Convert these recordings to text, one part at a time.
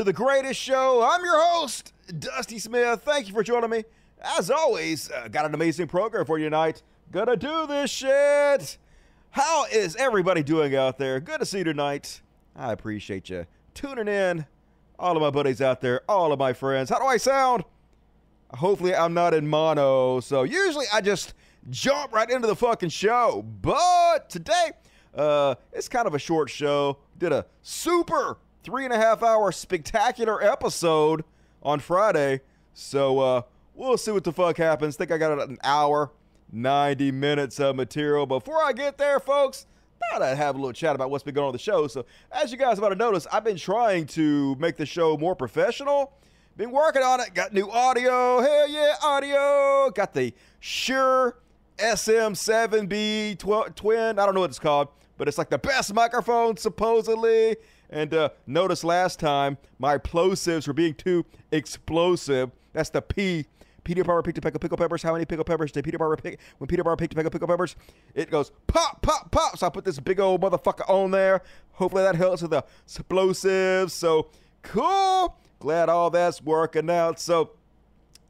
to the greatest show. I'm your host, Dusty Smith. Thank you for joining me. As always, uh, got an amazing program for you tonight. Gonna do this shit. How is everybody doing out there? Good to see you tonight. I appreciate you tuning in. All of my buddies out there, all of my friends. How do I sound? Hopefully, I'm not in mono. So, usually I just jump right into the fucking show. But today, uh, it's kind of a short show. Did a super three and a half hour spectacular episode on Friday. So uh, we'll see what the fuck happens. Think I got an hour, 90 minutes of material. Before I get there, folks, thought I'd have a little chat about what's been going on with the show. So, as you guys about to notice, I've been trying to make the show more professional. Been working on it. Got new audio. Hell yeah, audio. Got the Shure SM7B tw- twin. I don't know what it's called, but it's like the best microphone supposedly. And uh, notice last time my plosives were being too explosive. That's the P. Peter Parker picked a peck of pickle peppers. How many pickle peppers did Peter Parker pick? When Peter Parker picked a peck of pickle peppers, it goes pop, pop, pop. So I put this big old motherfucker on there. Hopefully that helps with the explosives. So cool. Glad all that's working out. So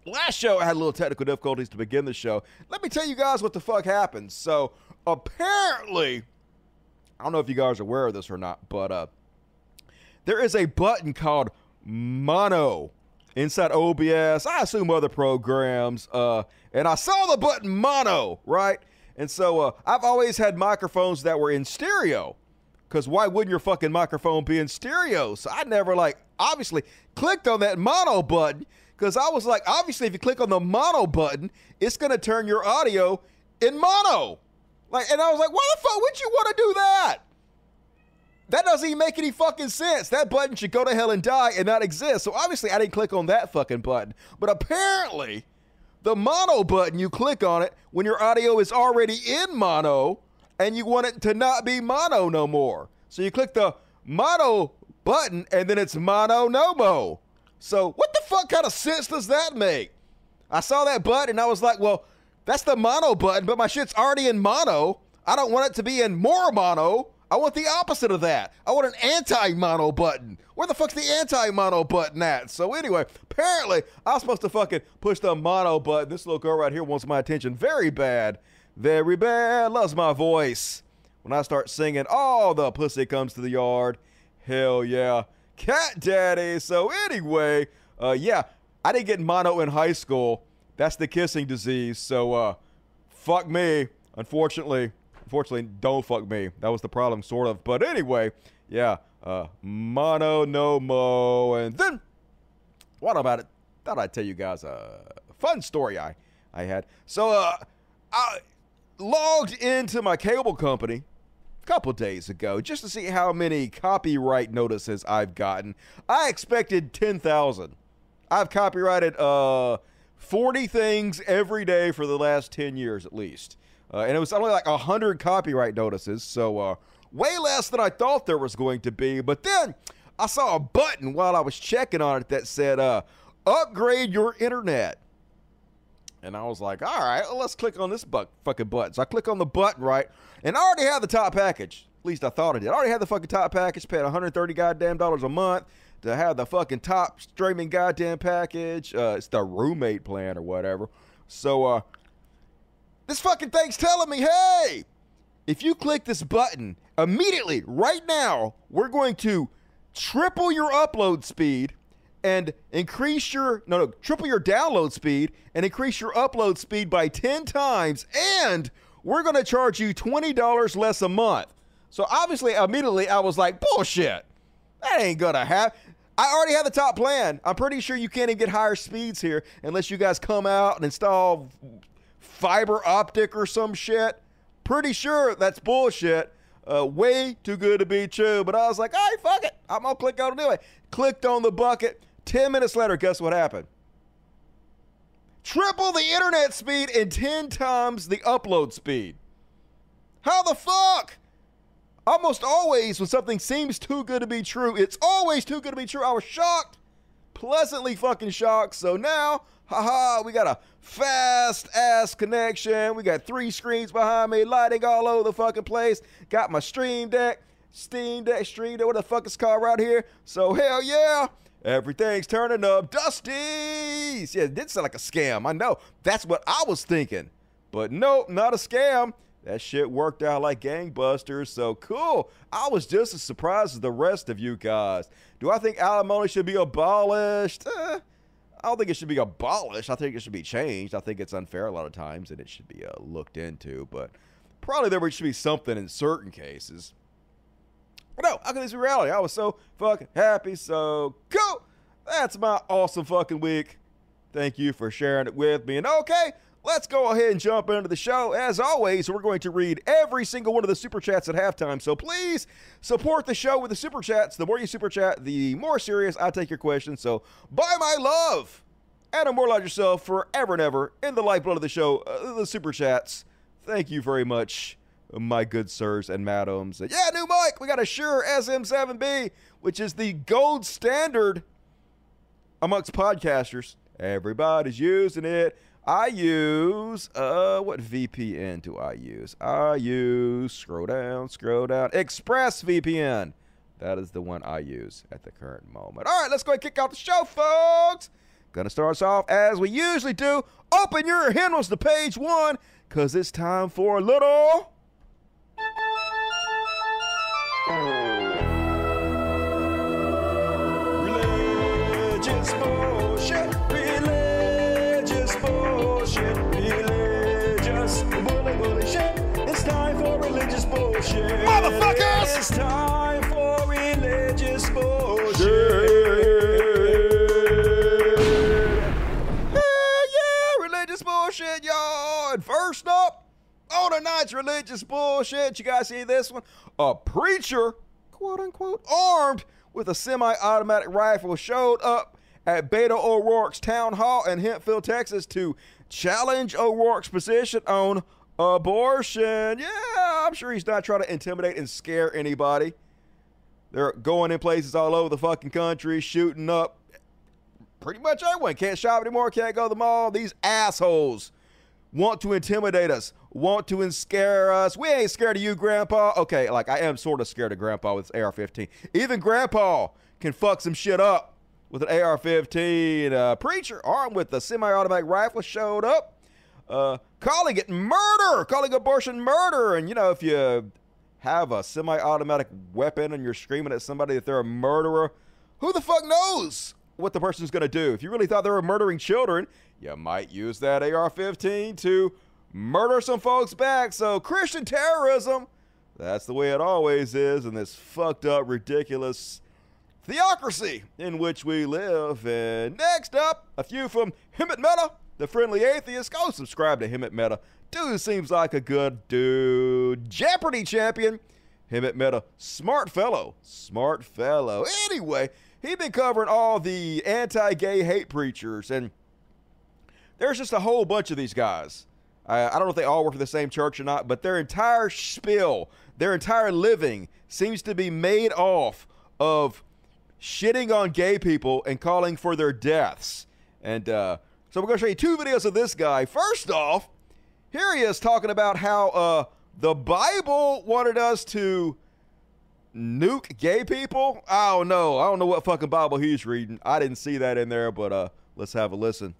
last show I had a little technical difficulties to begin the show. Let me tell you guys what the fuck happened. So apparently, I don't know if you guys are aware of this or not, but uh, there is a button called mono inside OBS. I assume other programs. Uh, and I saw the button mono, right? And so uh, I've always had microphones that were in stereo. Because why wouldn't your fucking microphone be in stereo? So I never, like, obviously clicked on that mono button. Because I was like, obviously, if you click on the mono button, it's going to turn your audio in mono. Like, and I was like, why the fuck would you want to do that? That doesn't even make any fucking sense. That button should go to hell and die and not exist. So obviously, I didn't click on that fucking button. But apparently, the mono button, you click on it when your audio is already in mono and you want it to not be mono no more. So you click the mono button and then it's mono no mo. So what the fuck kind of sense does that make? I saw that button and I was like, well, that's the mono button, but my shit's already in mono. I don't want it to be in more mono. I want the opposite of that. I want an anti-mono button. Where the fuck's the anti-mono button at? So anyway, apparently I was supposed to fucking push the mono button. This little girl right here wants my attention very bad. Very bad. Loves my voice. When I start singing, all the pussy comes to the yard. Hell yeah. Cat daddy. So anyway, uh, yeah, I didn't get mono in high school. That's the kissing disease. So uh, fuck me. Unfortunately, Unfortunately, don't fuck me. That was the problem, sort of. But anyway, yeah, uh, mono no mo. And then, what about it? Thought I'd tell you guys a fun story I, I had. So, uh, I logged into my cable company a couple days ago just to see how many copyright notices I've gotten. I expected 10,000. I've copyrighted uh 40 things every day for the last 10 years at least. Uh, and it was only like 100 copyright notices, so uh, way less than I thought there was going to be. But then I saw a button while I was checking on it that said, uh, upgrade your internet. And I was like, all right, well, let's click on this bu- fucking button. So I click on the button, right? And I already had the top package. At least I thought I did. I already had the fucking top package, paid 130 goddamn dollars a month to have the fucking top streaming goddamn package. Uh, it's the roommate plan or whatever. So uh, this fucking thing's telling me, hey, if you click this button immediately, right now, we're going to triple your upload speed and increase your no no triple your download speed and increase your upload speed by 10 times and we're going to charge you $20 less a month. So obviously immediately i was like bullshit. That ain't gonna happen i already have the top plan. I'm pretty sure you can't even get higher speeds here unless you guys come out and install fiber optic or some shit. Pretty sure that's bullshit. Uh, way too good to be true. But I was like, all right, fuck it. I'm going to click on it anyway. Clicked on the bucket. 10 minutes later, guess what happened? Triple the internet speed and 10 times the upload speed. How the fuck? Almost always, when something seems too good to be true, it's always too good to be true. I was shocked, pleasantly fucking shocked. So now Haha, we got a fast ass connection. We got three screens behind me, lighting all over the fucking place. Got my Stream Deck, Steam Deck, Stream Deck, what the fuck is called right here. So hell yeah. Everything's turning up. Dusty's. Yeah, it did sound like a scam. I know. That's what I was thinking. But nope, not a scam. That shit worked out like gangbusters. So cool. I was just as surprised as the rest of you guys. Do I think alimony should be abolished? Eh, I don't think it should be abolished. I think it should be changed. I think it's unfair a lot of times and it should be uh, looked into. But probably there should be something in certain cases. But no, how can this be reality? I was so fucking happy. So cool. That's my awesome fucking week. Thank you for sharing it with me. And okay, let's go ahead and jump into the show. As always, we're going to read every single one of the super chats at halftime. So please support the show with the super chats. The more you super chat, the more serious I take your questions. So buy my love and immortalize yourself forever and ever in the lifeblood of the show, uh, the super chats. Thank you very much, my good sirs and madams. Yeah, new mic. We got a Shure SM7B, which is the gold standard amongst podcasters. Everybody's using it. I use uh what VPN do I use? I use scroll down, scroll down. ExpressVPN. That is the one I use at the current moment. All right, let's go and kick off the show, folks. Gonna start us off as we usually do. Open your hymnals to page one, cause it's time for a little. Religious Motherfuckers! It's time for religious bullshit. Yeah, yeah, religious bullshit, y'all. And first up, on tonight's religious bullshit, you guys see this one? A preacher, quote unquote, armed with a semi automatic rifle showed up at Beto O'Rourke's town hall in Hempfield, Texas to challenge O'Rourke's position on abortion. Yeah, I'm sure he's not trying to intimidate and scare anybody. They're going in places all over the fucking country, shooting up pretty much everyone. Can't shop anymore, can't go to the mall. These assholes want to intimidate us, want to scare us. We ain't scared of you, Grandpa. Okay, like I am sort of scared of Grandpa with AR 15. Even Grandpa can fuck some shit up with an AR 15. Uh, preacher armed with a semi automatic rifle showed up, uh, calling it murder, calling abortion murder. And you know, if you have a semi automatic weapon and you're screaming at somebody that they're a murderer, who the fuck knows what the person's going to do? If you really thought they were murdering children, you might use that AR 15 to murder some folks back. So, Christian terrorism, that's the way it always is in this fucked up, ridiculous theocracy in which we live. And next up, a few from Hemant Mehta, the friendly atheist. Go subscribe to Hemant Mehta. Dude seems like a good dude. Jeopardy champion. Hemant Mehta. Smart fellow. Smart fellow. Anyway, he's been covering all the anti-gay hate preachers and there's just a whole bunch of these guys. I, don't know if they all work for the same church or not, but their entire spiel, their entire living seems to be made off of shitting on gay people and calling for their deaths. And uh, so we're going to show you two videos of this guy. First off, here he is talking about how uh, the Bible wanted us to nuke gay people. I don't know. I don't know what fucking Bible he's reading. I didn't see that in there, but uh, let's have a listen.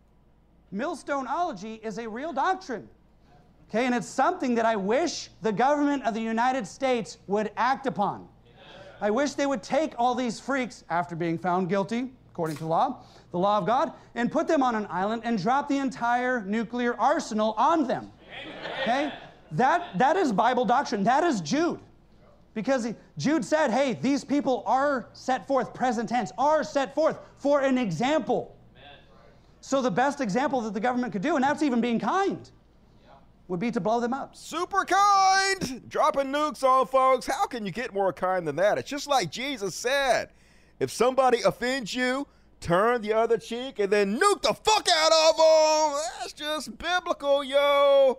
Millstoneology is a real doctrine. Okay, and it's something that I wish the government of the United States would act upon. I wish they would take all these freaks after being found guilty, according to law, the law of God, and put them on an island and drop the entire nuclear arsenal on them. Okay? That, that is Bible doctrine. That is Jude. Because Jude said, hey, these people are set forth, present tense, are set forth for an example. So the best example that the government could do, and that's even being kind, would be to blow them up. Super kind! Dropping nukes on folks. How can you get more kind than that? It's just like Jesus said. If somebody offends you, turn the other cheek and then nuke the fuck out of them. That's just biblical, yo.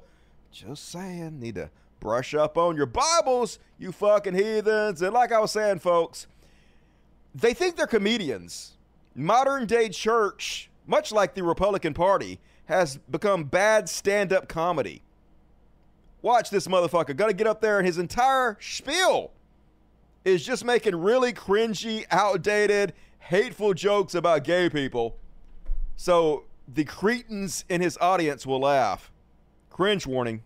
Just saying. Need to brush up on your Bibles, you fucking heathens. And like I was saying, folks, they think they're comedians. Modern day church, much like the Republican Party, has become bad stand up comedy. Watch this motherfucker. Gonna get up there and his entire spiel is just making really cringy, outdated, hateful jokes about gay people. So the cretins in his audience will laugh. Cringe warning.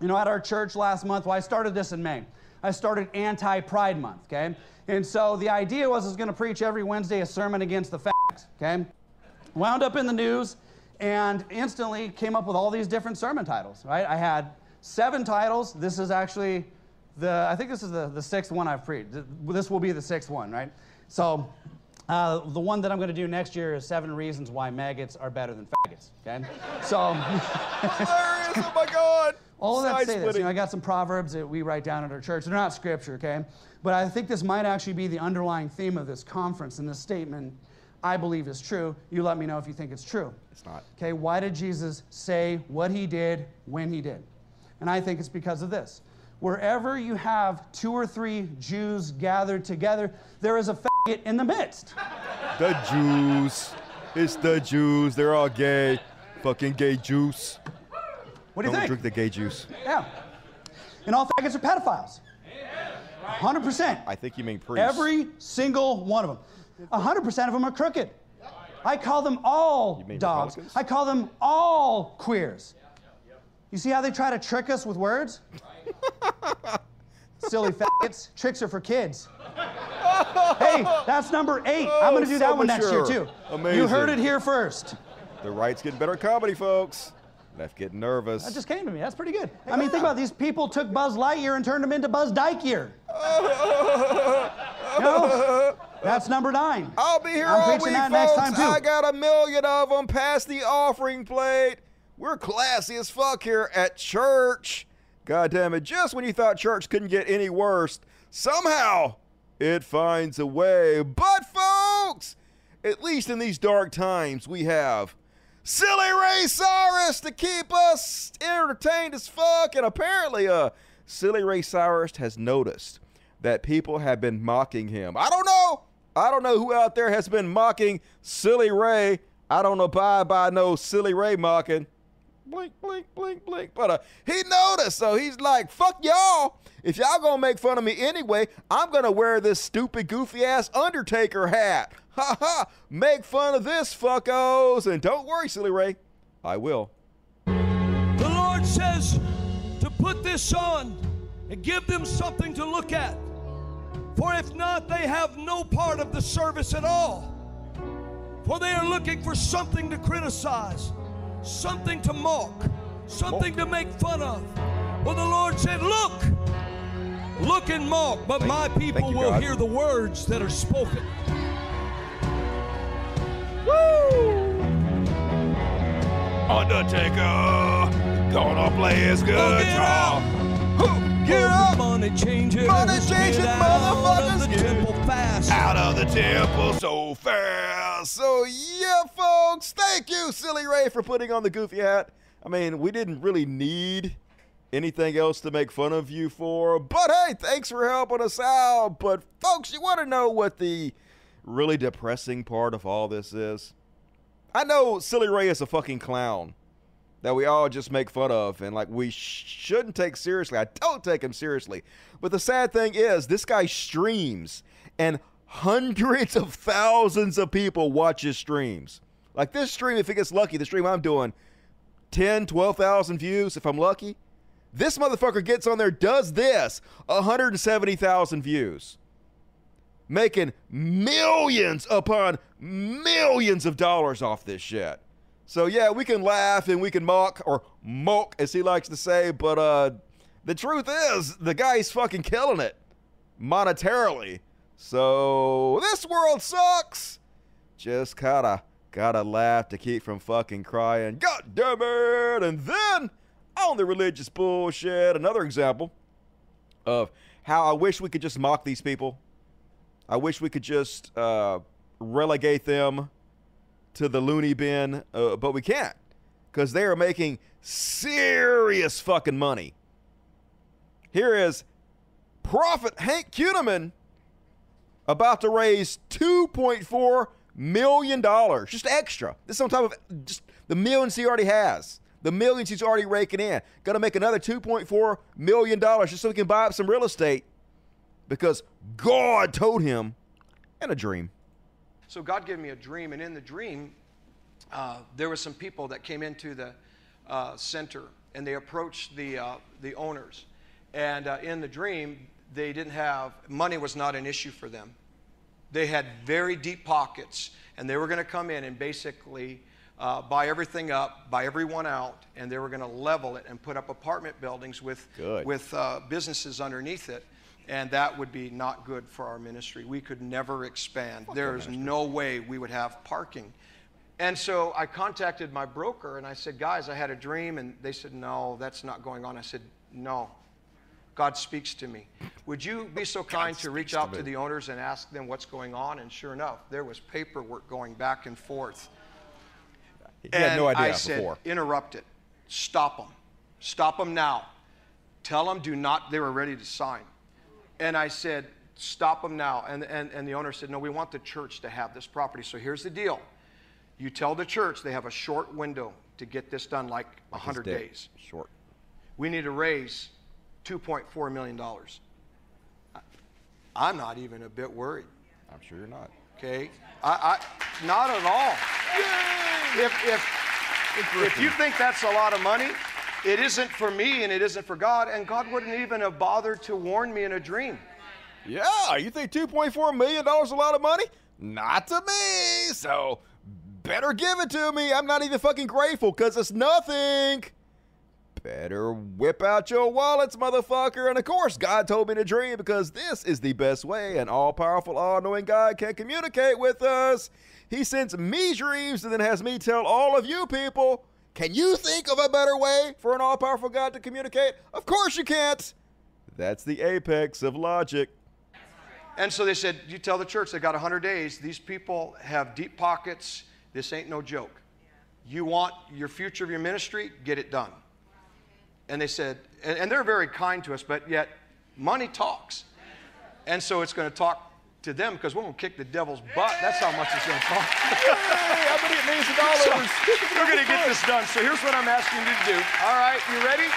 You know, at our church last month, well, I started this in May. I started Anti Pride Month, okay? And so the idea was I was going to preach every Wednesday a sermon against the facts, okay? Wound up in the news and instantly came up with all these different sermon titles, right? I had seven titles. This is actually the, I think this is the, the sixth one I've preached. This will be the sixth one, right? So uh, the one that I'm going to do next year is seven reasons why maggots are better than faggots, okay? So. Hilarious! Oh my God! All of that say this, you know, I got some proverbs that we write down at our church. They're not scripture, okay? But I think this might actually be the underlying theme of this conference and this statement I believe is true. You let me know if you think it's true. It's not. Okay, why did Jesus say what he did when he did? And I think it's because of this. Wherever you have two or three Jews gathered together, there is a faggot in the midst. The Jews. It's the Jews. They're all gay. Fucking gay juice. What do you Don't think? drink the gay juice. Yeah. And all faggots are pedophiles. 100%. I think you mean priests. Every single one of them. 100% of them are crooked. I call them all dogs. Republicans? I call them all queers. You see how they try to trick us with words? Silly faggots. Tricks are for kids. hey, that's number eight. I'm going to oh, do Oh, that so one next year, too. Amazing. You heard it here first. The right's getting better comedy, folks. Left getting nervous. That just came to me. That's pretty good. I mean, think about it. these people took Buzz Lightyear and turned him into Buzz Dykeyear. know? That's number nine. I'll be here I'm all week, that folks. next time, too. I got a million of them past the offering plate. We're classy as fuck here at church. God damn it. Just when you thought church couldn't get any worse, somehow it finds a way. But, folks, at least in these dark times, we have Silly Ray Cyrus to keep us entertained as fuck. And apparently, uh, Silly Ray Cyrus has noticed that people have been mocking him. I don't know. I don't know who out there has been mocking Silly Ray. I don't abide by no Silly Ray mocking. Blink, blink, blink, blink. But uh, he noticed, so he's like, fuck y'all. If y'all gonna make fun of me anyway, I'm gonna wear this stupid, goofy ass Undertaker hat. Ha ha. Make fun of this, fuckos. And don't worry, Silly Ray. I will. The Lord says to put this on and give them something to look at. For if not, they have no part of the service at all. For they are looking for something to criticize, something to mock, something to make fun of. Well, the Lord said, Look, look and mock, but my people you, will God. hear the words that are spoken. Woo! Undertaker, gonna play his guitar. Who? Get up! Money changers, Money changing get out of the temple fast. out of the temple so fast. So yeah, folks, thank you, Silly Ray, for putting on the goofy hat. I mean, we didn't really need anything else to make fun of you for, but hey, thanks for helping us out. But folks, you want to know what the really depressing part of all this is? I know Silly Ray is a fucking clown that we all just make fun of and like we sh- shouldn't take seriously. I don't take him seriously. But the sad thing is, this guy streams and hundreds of thousands of people watch his streams. Like this stream, if it gets lucky, the stream I'm doing, 10, 12,000 views if I'm lucky. This motherfucker gets on there, does this, 170,000 views making millions upon millions of dollars off this shit. So yeah, we can laugh and we can mock or mock as he likes to say, but uh the truth is the guy's fucking killing it monetarily. So this world sucks. Just gotta gotta laugh to keep from fucking crying. God damn it! And then on the religious bullshit, another example of how I wish we could just mock these people. I wish we could just uh, relegate them to the loony bin, uh, but we can't because they are making serious fucking money. Here is Prophet Hank Kunneman about to raise $2.4 million, just extra. This is on top of just the millions he already has, the millions he's already raking in. Going to make another $2.4 million just so he can buy up some real estate because God told him in a dream. So God gave me a dream, and in the dream, uh, there were some people that came into the uh, center, and they approached the uh, the owners, and uh, in the dream, they didn't have money was not an issue for them. They had very deep pockets, and they were going to come in and basically uh, buy everything up, buy everyone out, and they were going to level it and put up apartment buildings with, Good. with uh, businesses underneath it. And that would be not good for our ministry. We could never expand. There is no way we would have parking. And so I contacted my broker and I said, Guys, I had a dream. And they said, No, that's not going on. I said, No, God speaks to me. Would you be so kind to reach out to, the owners and ask them what's going on? And sure enough, there was paperwork going back and forth. He had no And idea I said, before. interrupt it. Stop them. Stop them now. Tell them do not, they were ready to sign. And I said, stop them now. And, and, and the owner said, no, we want the church to have this property. So here's the deal. You tell the church they have a short window to get this done, like 100 days. Short. We need to raise $2.4 million. I- I'm not even a bit worried I'm sure you're not. okay? I, I, not at all. If, if, if you think that's a lot of money, it isn't for me and it isn't for God, and God wouldn't even have bothered to warn me in a dream. Yeah, you think $2.4 million is a lot of money? Not to me. So better give it to me. I'm not even fucking grateful because it's nothing. Better whip out your wallets, motherfucker. And of course, God told me to dream because this is the best way an all powerful, all knowing God can communicate with us. He sends me dreams and then has me tell all of you people. Can you think of a better way for an all powerful God to communicate? Of course you can't. That's the apex of logic. And so they said, You tell the church they got 100 days. These people have deep pockets. This ain't no joke. You want your future of your ministry? Get it done. And they said, and, and they're very kind to us, but yet money talks. And so it's going to talk to them because we're going to kick the devil's butt. That's how much it's going to cost. Hey, I'm gonna get millions of So, dollars. we're going to get this done. So here's what I'm asking you to do. All right, you ready?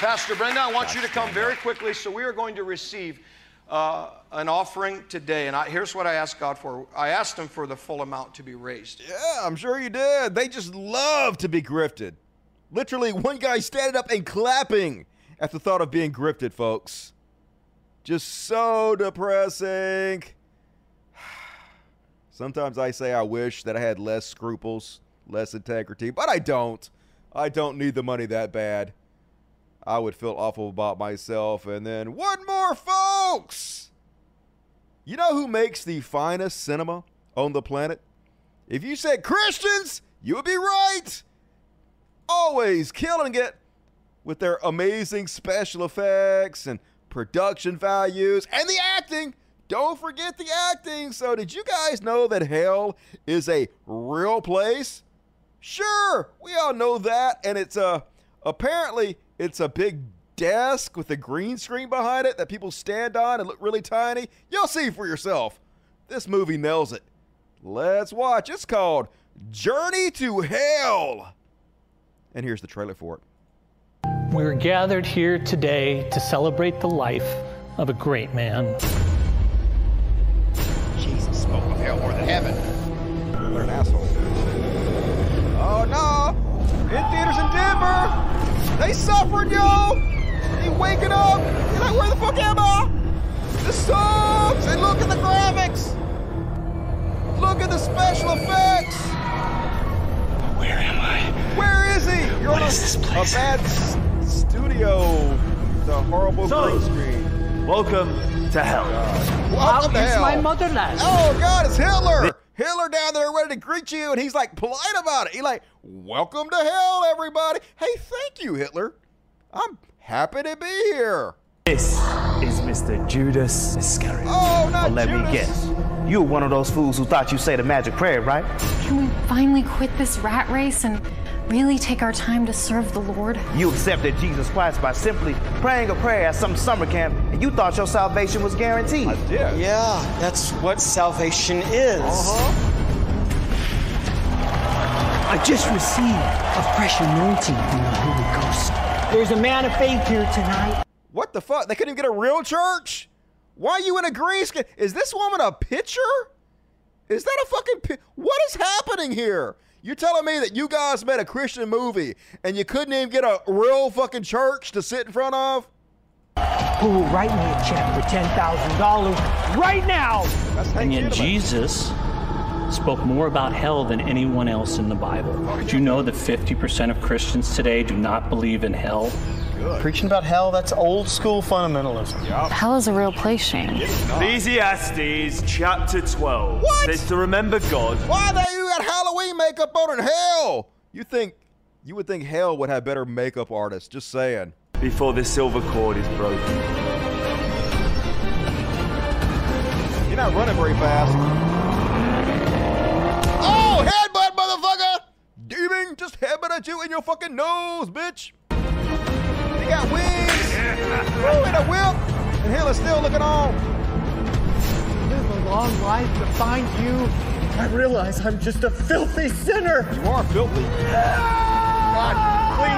Pastor Brenda, I want you to come very quickly. So we are going to receive uh, an offering today. And I, here's what I asked God for I asked Him for the full amount to be raised. Yeah, I'm sure you did. They just love to be grifted. Literally, one guy standing up and clapping at the thought of being grifted, folks. Just so depressing. Sometimes I say I wish that I had less scruples, less integrity, but I don't. I don't need the money that bad. I would feel awful about myself. And then one more, folks. You know who makes the finest cinema on the planet? If you said Christians, you would be right. Always killing it with their amazing special effects and production values and the acting. Don't forget the acting. So, did you guys know that hell is a real place? Sure, we all know that, and it's a apparently it's a big desk with a green screen behind it that people stand on and look really tiny. You'll see for yourself. This movie nails it. Let's watch. It's called Journey to Hell. And here's the trailer for it. We're gathered here today to celebrate the life of a great man. Jesus spoke of hell more than heaven. What an asshole. Oh no! In theaters in Denver! They suffering, yo! They waking up! You're like, where the fuck am I? The songs! And look at the graphics! Look at the special effects! Where am I? Where is he? You're What on a, is this place? a bad s- studio. The horrible So- green screen. Welcome to hell. Uh, welcome to hell. my motherland? Oh God, it's Hitler! Hitler down there ready to greet you, and he's like polite about it. He's like, "Welcome to hell, everybody." Hey, thank you, Hitler. I'm happy to be here. This is Mr. Judas Iscariot. Oh, not Well, let Judas. me guess. You were one of those fools who thought you said the magic prayer, right? Can we finally quit this rat race and really take our time to serve the Lord? You accepted Jesus Christ by simply praying a prayer at some summer camp, and you thought your salvation was guaranteed. Yeah. Yeah, that's what salvation is. Uh-huh. I just received a fresh anointing from the Holy Ghost. There's a man of faith here tonight. What the fuck? They couldn't even get a real church. Why are you in a green screen? Is this woman a pitcher? Is that a fucking. Pi- what is happening here? You're telling me that you guys made a Christian movie and you couldn't even get a real fucking church to sit in front of? Who will write me a check for $10,000 right now? And yet Jesus spoke more about hell than anyone else in the Bible. Did you know that 50% of Christians today do not believe in hell? Preaching about hell, that's old school fundamentalism. Hell is a real place, Shane. Ecclesiastes chapter 12 What? says to remember God. Why they you got Halloween makeup on in hell? You think you would think hell would have better makeup artists? Just saying. Before the silver cord is broken. You're not running very fast. Oh, headbutt, motherfucker! Demon, just headbutt at you in your fucking nose, bitch. He got wings. Woo, and a whip. And hell is still looking on. Live a long life to find you. I realize I'm just a filthy sinner. You are filthy. God, please.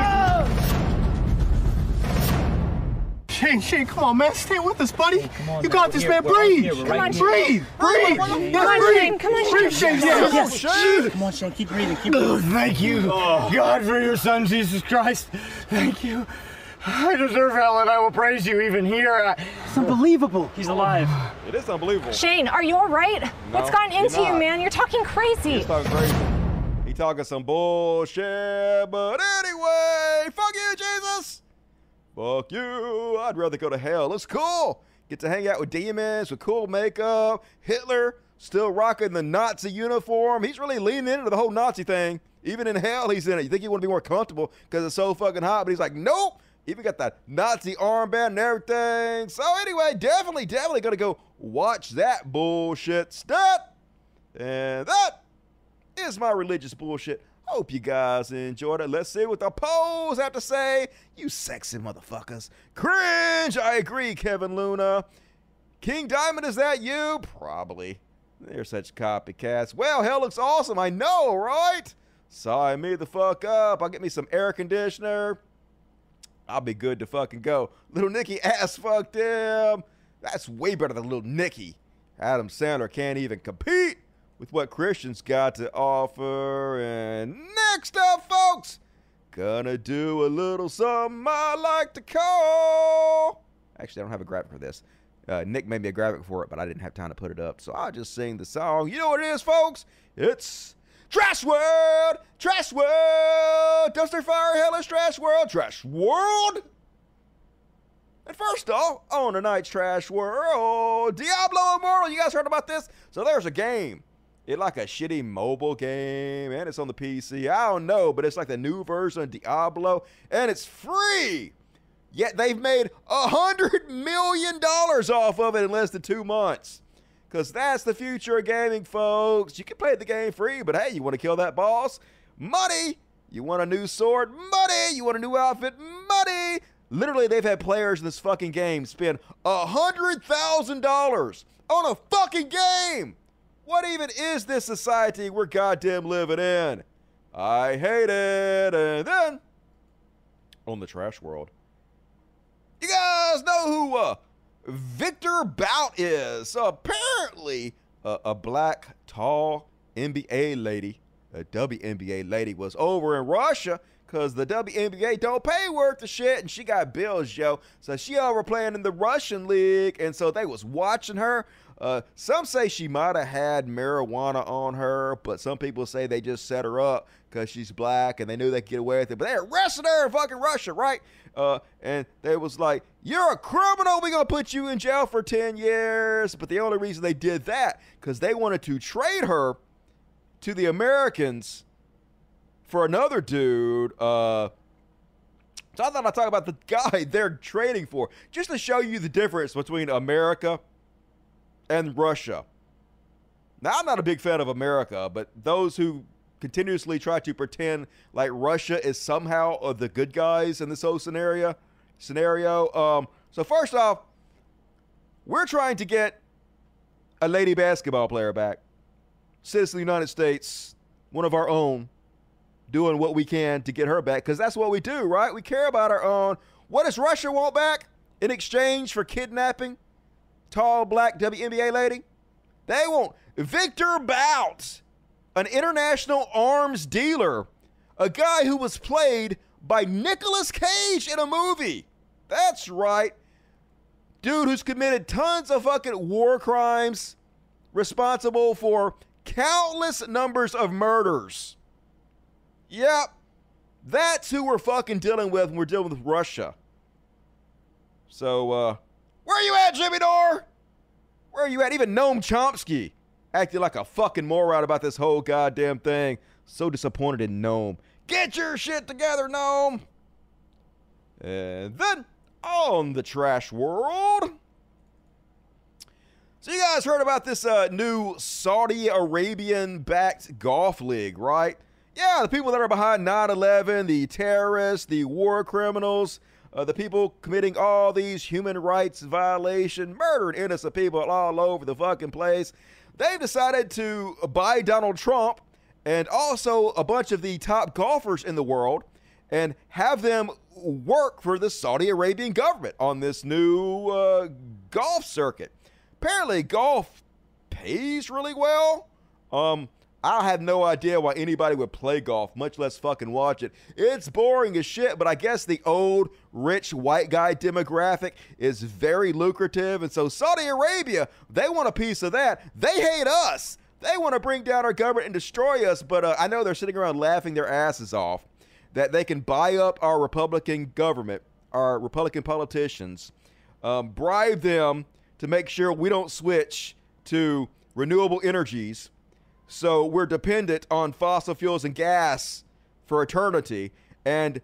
Shane, Shane, come on, man. Stay with us, buddy. you got this, man. Breathe. Come on, breathe. Breathe. Come on, Shane. Come on, Breathe, Shane. Shane. Yes, Shane. yes. Come on, Shane. Keep breathing. Keep oh, breathing. Oh, thank you, oh. God, for your son, Jesus Christ. Thank you. I deserve hell, and I will praise you even here. I- It's unbelievable. He's alive. It is unbelievable. Shane, are you all right? What's gotten you're into you, man? You're talking crazy. He's talking crazy. He talking some bullshit, but anyway, fuck you, Jesus. Fuck you. I'd rather go to hell. It's cool. Get to hang out with demons with cool makeup. Hitler still rocking the Nazi uniform. He's really leaning into the whole Nazi thing. Even in hell, he's in it. You think he want to be more comfortable because it's so fucking hot, but he's like, nope. Even got that Nazi armband and everything. So anyway, definitely, definitely gonna go watch that bullshit stuff. And that is my religious bullshit. Hope you guys enjoyed it. Let's see what the polls have to say. You sexy motherfuckers. Cringe. I agree, Kevin Luna. King Diamond, is that you? Probably. They're such copycats. Well, hell looks awesome. I know, right? Sign me the fuck up. I'll get me some air conditioner. I'll be good to fucking go. Little Nicky ass fucked him. That's way better than Little Nicky. Adam Sandler can't even compete with what Christian's got to offer. And next up, folks, gonna do a little something I like to call. Actually, I don't have a graphic for this. Uh, Nick made me a graphic for it, but I didn't have time to put it up. So I'll just sing the song. You know what it is, folks? It's Trash World! Trash World! Dumpster Fire, Hellish Trash World! Trash World! And first off, on tonight's Trash World, Diablo Immortal. You guys heard about this? So there's a game. It's like a shitty mobile game, and it's on the PC. I don't know, but it's like the new version of Diablo, and it's free. Yet they've made a hundred million dollars off of it in less than two months. Because that's the future of gaming, folks. You can play the game free, but hey, you want to kill that boss? Money! You want a new sword? Money! You want a new outfit? Money! Literally, they've had players in this fucking game spend a hundred thousand dollars on a fucking game! What even is this society we're goddamn living in? I hate it. And then, on the trash world, you guys know who uh, Victor Bout is. Apparently, uh, a black, tall NBA lady, a WNBA lady, was over in Russia because the WNBA don't pay worth the shit, and she got bills, yo. So she over playing in the Russian league, and so they was watching her. Uh, some say she might have had marijuana on her, but some people say they just set her up because she's black and they knew they could get away with it. But they arrested her in fucking Russia, right? Uh, and they was like, "You're a criminal. We gonna put you in jail for ten years." But the only reason they did that because they wanted to trade her to the Americans for another dude. Uh, so I thought I'd talk about the guy they're trading for, just to show you the difference between America and Russia. Now, I'm not a big fan of America, but those who continuously try to pretend like Russia is somehow the good guys in this whole scenario, scenario. Um, so first off, we're trying to get a lady basketball player back, citizen of the United States, one of our own, doing what we can to get her back because that's what we do, right? We care about our own. What does Russia want back in exchange for kidnapping tall black WNBA lady? They want Victor Bout, an international arms dealer, a guy who was played by Nicolas Cage in a movie. That's right. Dude who's committed tons of fucking war crimes, responsible for countless numbers of murders. Yep. That's who we're fucking dealing with when we're dealing with Russia. So, uh, where are you at, Jimmy Dore? Where are you at? Even Noam Chomsky acting like a fucking moron about this whole goddamn thing. So disappointed in Gnome. Get your shit together, Gnome! And then on the trash world. So you guys heard about this uh, new Saudi Arabian backed golf league, right? Yeah, the people that are behind 9/11, the terrorists, the war criminals, uh, the people committing all these human rights violation, murdering innocent people all over the fucking place. They've decided to buy Donald Trump and also a bunch of the top golfers in the world and have them work for the Saudi Arabian government on this new uh, golf circuit. Apparently, golf pays really well. Um, I have no idea why anybody would play golf, much less fucking watch it. It's boring as shit, but I guess the old, rich, white guy demographic is very lucrative. And so Saudi Arabia, they want a piece of that. They hate us. They want to bring down our government and destroy us, but uh, I know they're sitting around laughing their asses off that they can buy up our Republican government, our Republican politicians, um, bribe them to make sure we don't switch to renewable energies so we're dependent on fossil fuels and gas for eternity. And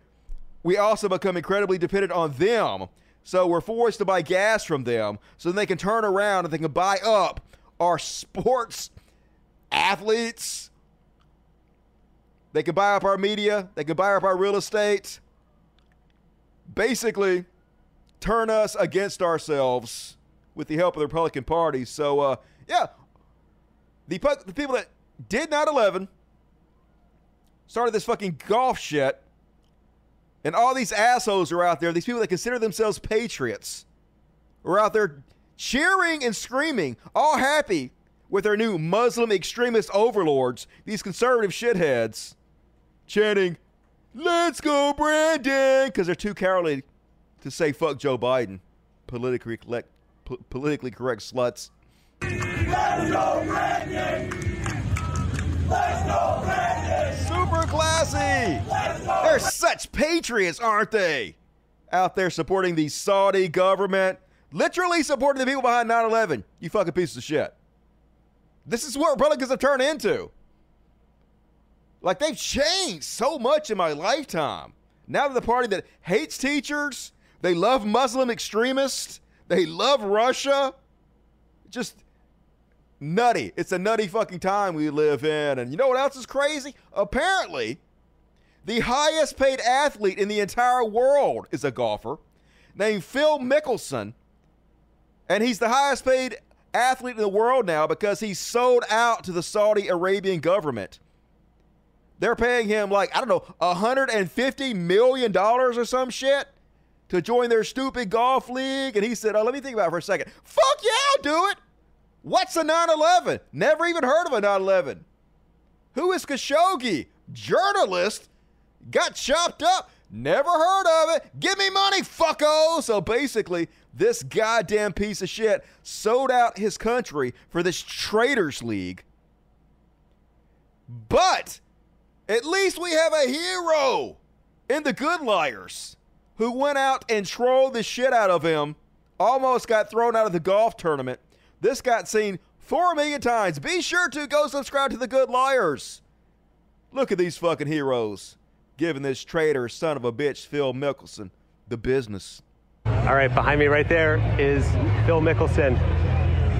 we also become incredibly dependent on them. So we're forced to buy gas from them so then they can turn around and they can buy up our sports athletes. They can buy up our media. They can buy up our real estate. Basically, turn us against ourselves with the help of the Republican Party. So, uh, yeah, the, the people that did 9 11, started this fucking golf shit, and all these assholes are out there, these people that consider themselves patriots, are out there cheering and screaming, all happy with their new Muslim extremist overlords, these conservative shitheads, chanting, Let's go, Brandon! Because they're too cowardly to say fuck Joe Biden. Politically politically correct sluts. Super classy! They're such patriots, aren't they? Out there supporting the Saudi government, literally supporting the people behind 9 11. You fucking piece of shit. This is what Republicans have turned into. Like, they've changed so much in my lifetime. Now they're the party that hates teachers, they love Muslim extremists, they love Russia. Just nutty. It's a nutty fucking time we live in. And you know what else is crazy? Apparently, the highest paid athlete in the entire world is a golfer named Phil Mickelson. And he's the highest paid athlete in the world now because he's sold out to the Saudi Arabian government. They're paying him like, I don't know, $150 million or some shit to join their stupid golf league. And he said, Oh, let me think about it for a second. Fuck yeah, I'll do it. What's a 9 11? Never even heard of a 9 11. Who is Khashoggi? Journalist? Got chopped up? Never heard of it. Give me money, fucko. So basically, this goddamn piece of shit sold out his country for this traitors league. But at least we have a hero in the good liars who went out and trolled the shit out of him, almost got thrown out of the golf tournament. This got seen four million times. Be sure to go subscribe to the good liars. Look at these fucking heroes giving this traitor son of a bitch, Phil Mickelson, the business. All right, behind me right there is Phil Mickelson,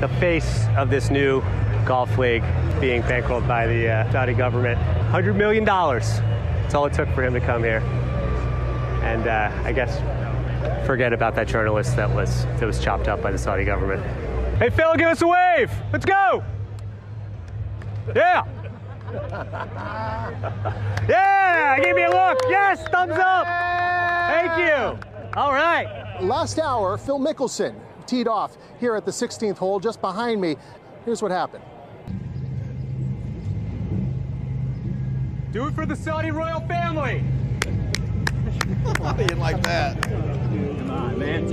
the face of this new golf league being bankrolled by the uh, Saudi government. $100 million. That's all it took for him to come here. And uh, I guess forget about that journalist that was, that was chopped up by the Saudi government. Hey, Phil, give us a wave. Let's go. Yeah. Yeah, give me a look. Yes, thumbs up. Thank you. All right. Last hour, Phil Mickelson teed off here at the 16th hole just behind me. Here's what happened. Do it for the Saudi royal family. I didn't like that. Come on, man.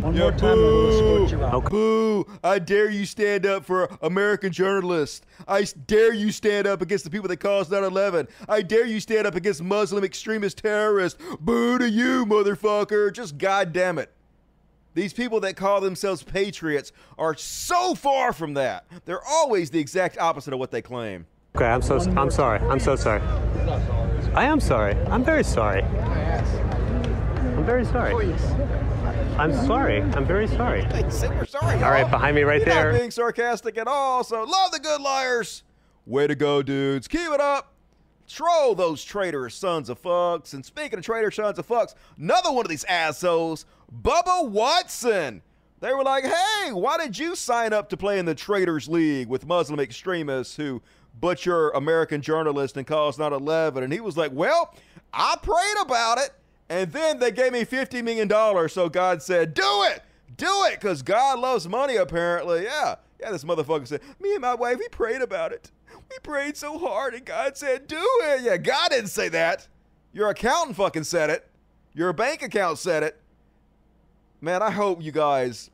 One Yeah, more time, and we'll escort you out. Okay. Boo! I dare you stand up for American journalists. I dare you stand up against the people that caused 9 11. I dare you stand up against Muslim extremist terrorists. Boo to you, motherfucker. Just goddamn it. These people that call themselves patriots are so far from that. They're always the exact opposite of what they claim. Okay, I'm so I'm sorry. I'm so sorry. I am sorry. I'm very sorry. I'm very sorry. I'm sorry. I'm very sorry. Hey, say we're sorry. All right, behind me right You're there. Not being sarcastic at all. So love the good liars. Way to go, dudes. Keep it up. Troll those traitorous sons of fucks. And speaking of traitor sons of fucks, another one of these assholes, Bubba Watson. They were like, hey, why did you sign up to play in the Traitors League with Muslim extremists who butcher American journalists and cause 9 11? And he was like, well, I prayed about it. And then they gave me $50 million. So God said, do it. Do it. Because God loves money, apparently. Yeah. Yeah, this motherfucker said, me and my wife, we prayed about it. We prayed so hard, and God said, do it. Yeah, God didn't say that. Your accountant fucking said it. Your bank account said it. Man, I hope you guys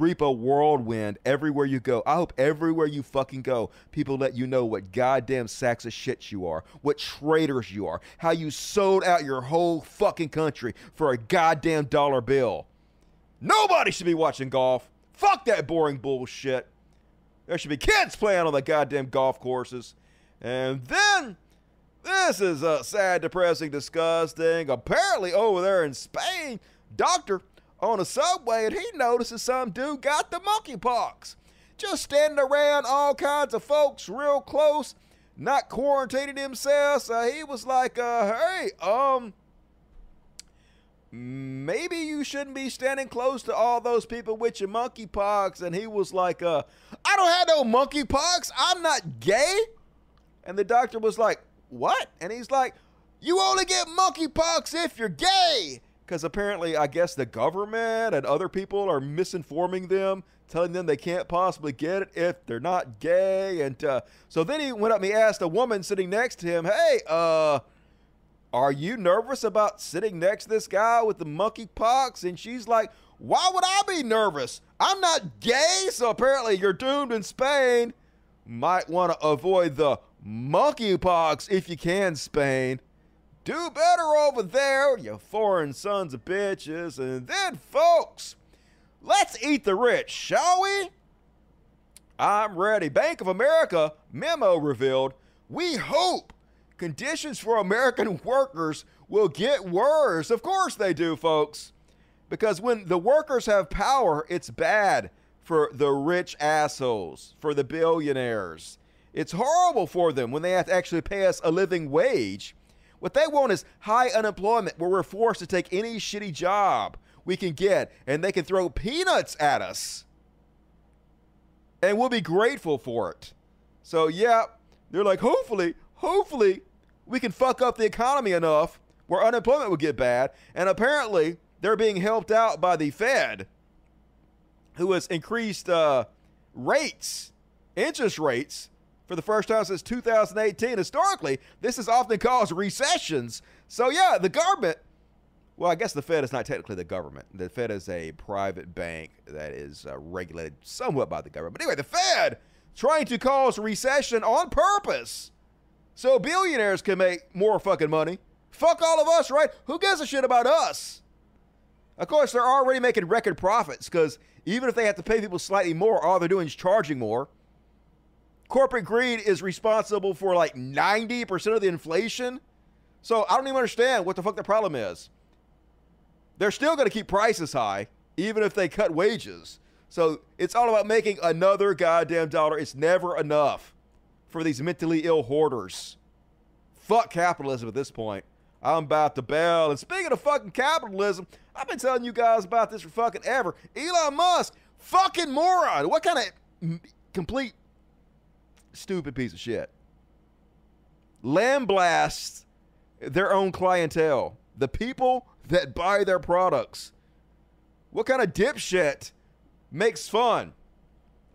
reap a whirlwind everywhere you go. I hope everywhere you fucking go, people let you know what goddamn sacks of shit you are, what traitors you are, how you sold out your whole fucking country for a goddamn dollar bill. Nobody should be watching golf. Fuck that boring bullshit. There should be kids playing on the goddamn golf courses. And then, this is a sad, depressing, disgusting. Apparently, over there in Spain, doctor on a subway, and he notices some dude got the monkeypox. Just standing around all kinds of folks real close, not quarantining himself. So he was like, uh, hey, um, maybe you shouldn't be standing close to all those people with your monkeypox. And he was like, uh, I don't have no monkeypox. I'm not gay. And the doctor was like, What? And he's like, You only get monkeypox if you're gay. Because apparently, I guess the government and other people are misinforming them, telling them they can't possibly get it if they're not gay. And uh, so then he went up and he asked a woman sitting next to him, Hey, uh, are you nervous about sitting next to this guy with the monkeypox? And she's like, Why would I be nervous? I'm not gay. So apparently, you're doomed in Spain. Might want to avoid the monkeypox if you can, Spain. Do better over there, you foreign sons of bitches. And then, folks, let's eat the rich, shall we? I'm ready. Bank of America memo revealed we hope conditions for American workers will get worse. Of course they do, folks. Because when the workers have power, it's bad for the rich assholes, for the billionaires. It's horrible for them when they have to actually pay us a living wage. What they want is high unemployment where we're forced to take any shitty job we can get and they can throw peanuts at us. And we'll be grateful for it. So, yeah, they're like, hopefully, hopefully, we can fuck up the economy enough where unemployment would get bad. And apparently, they're being helped out by the Fed, who has increased uh, rates, interest rates, for the first time since 2018. Historically, this has often caused recessions. So, yeah, the government, well, I guess the Fed is not technically the government. The Fed is a private bank that is uh, regulated somewhat by the government. But anyway, the Fed trying to cause recession on purpose so billionaires can make more fucking money. Fuck all of us, right? Who gives a shit about us? Of course, they're already making record profits because even if they have to pay people slightly more, all they're doing is charging more. Corporate greed is responsible for like 90% of the inflation. So I don't even understand what the fuck the problem is. They're still going to keep prices high, even if they cut wages. So it's all about making another goddamn dollar. It's never enough for these mentally ill hoarders. Fuck capitalism at this point. I'm about to bail. And speaking of fucking capitalism, I've been telling you guys about this for fucking ever. Elon Musk, fucking moron. What kind of complete stupid piece of shit? Lamblasts their own clientele, the people that buy their products. What kind of dipshit makes fun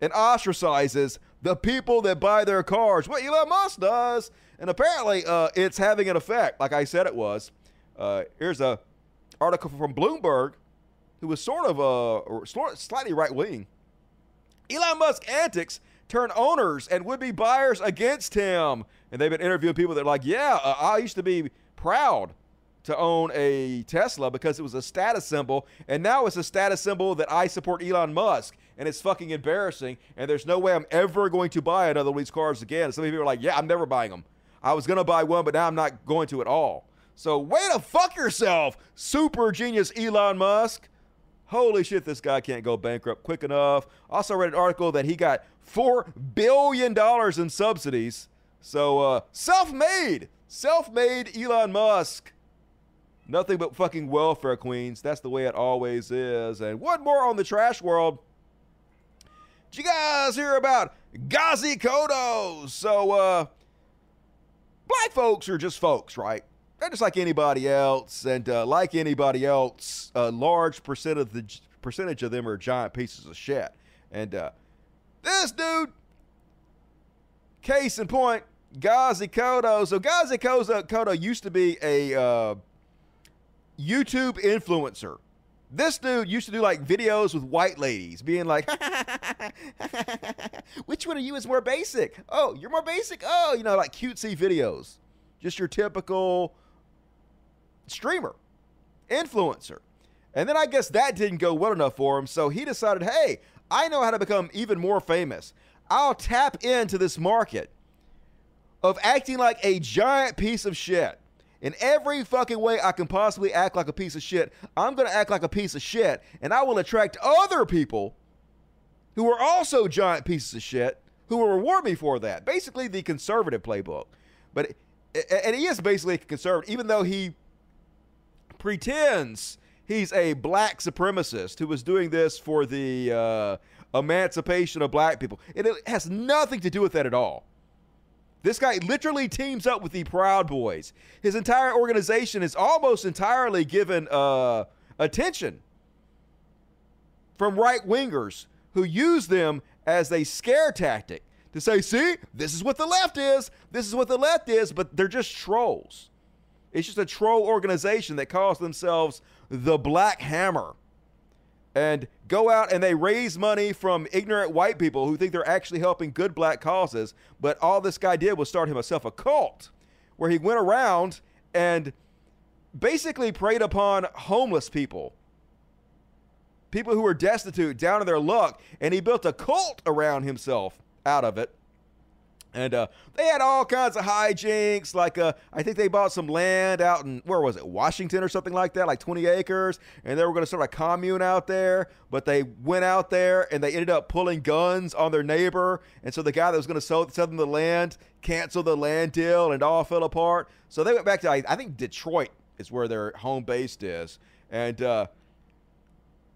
and ostracizes the people that buy their cars. What Elon Musk does, and apparently uh, it's having an effect, like I said it was. Uh, here's a article from Bloomberg, who was sort of uh, slightly right wing. Elon Musk antics turn owners and would be buyers against him. And they've been interviewing people that are like, yeah, uh, I used to be proud to own a Tesla because it was a status symbol, and now it's a status symbol that I support Elon Musk, and it's fucking embarrassing. And there's no way I'm ever going to buy another one of these cars again. Some people are like, yeah, I'm never buying them. I was gonna buy one, but now I'm not going to at all. So way to fuck yourself, super genius Elon Musk. Holy shit, this guy can't go bankrupt quick enough. Also read an article that he got four billion dollars in subsidies. So uh, self-made, self-made Elon Musk. Nothing but fucking welfare queens. That's the way it always is. And one more on the trash world. Did you guys hear about Gazi Kodzo? So, uh, black folks are just folks, right? Just like anybody else. And uh, like anybody else, a large percent of the percentage of them are giant pieces of shit. And uh, this dude, case in point, Gazi Kodzo. So Gazi Kodzo used to be a uh, YouTube influencer. This dude used to do like videos with white ladies, being like, which one of you is more basic? Oh, you're more basic? Oh, you know, like cutesy videos. Just your typical streamer, influencer. And then I guess that didn't go well enough for him. So he decided, hey, I know how to become even more famous. I'll tap into this market of acting like a giant piece of shit in every fucking way I can possibly act like a piece of shit, I'm to act like a piece of shit, and I will attract other people who are also giant pieces of shit who will reward me for that. Basically, the conservative playbook. But and he is basically a conservative, even though he pretends he's a black supremacist who was doing this for the uh, emancipation of black people. it has nothing to do with that at all. This guy literally teams up with the Proud Boys. His entire organization is almost entirely given uh, attention from right wingers who use them as a scare tactic to say, see, this is what the left is, this is what the left is, but they're just trolls. It's just a troll organization that calls themselves the Black Hammer and go out and they raise money from ignorant white people who think they're actually helping good black causes. But all this guy did was start himself a cult where he went around and basically preyed upon homeless people, people who were destitute, down in their luck, and he built a cult around himself out of it. And uh, they had all kinds of hijinks. Like, uh, I think they bought some land out in, where was it, Washington or something like that, like 20 acres. And they were going to start a commune out there. But they went out there and they ended up pulling guns on their neighbor. And so the guy that was going to sell, sell them the land canceled the land deal and it all fell apart. So they went back to, I, I think, Detroit is where their home base is. And, uh,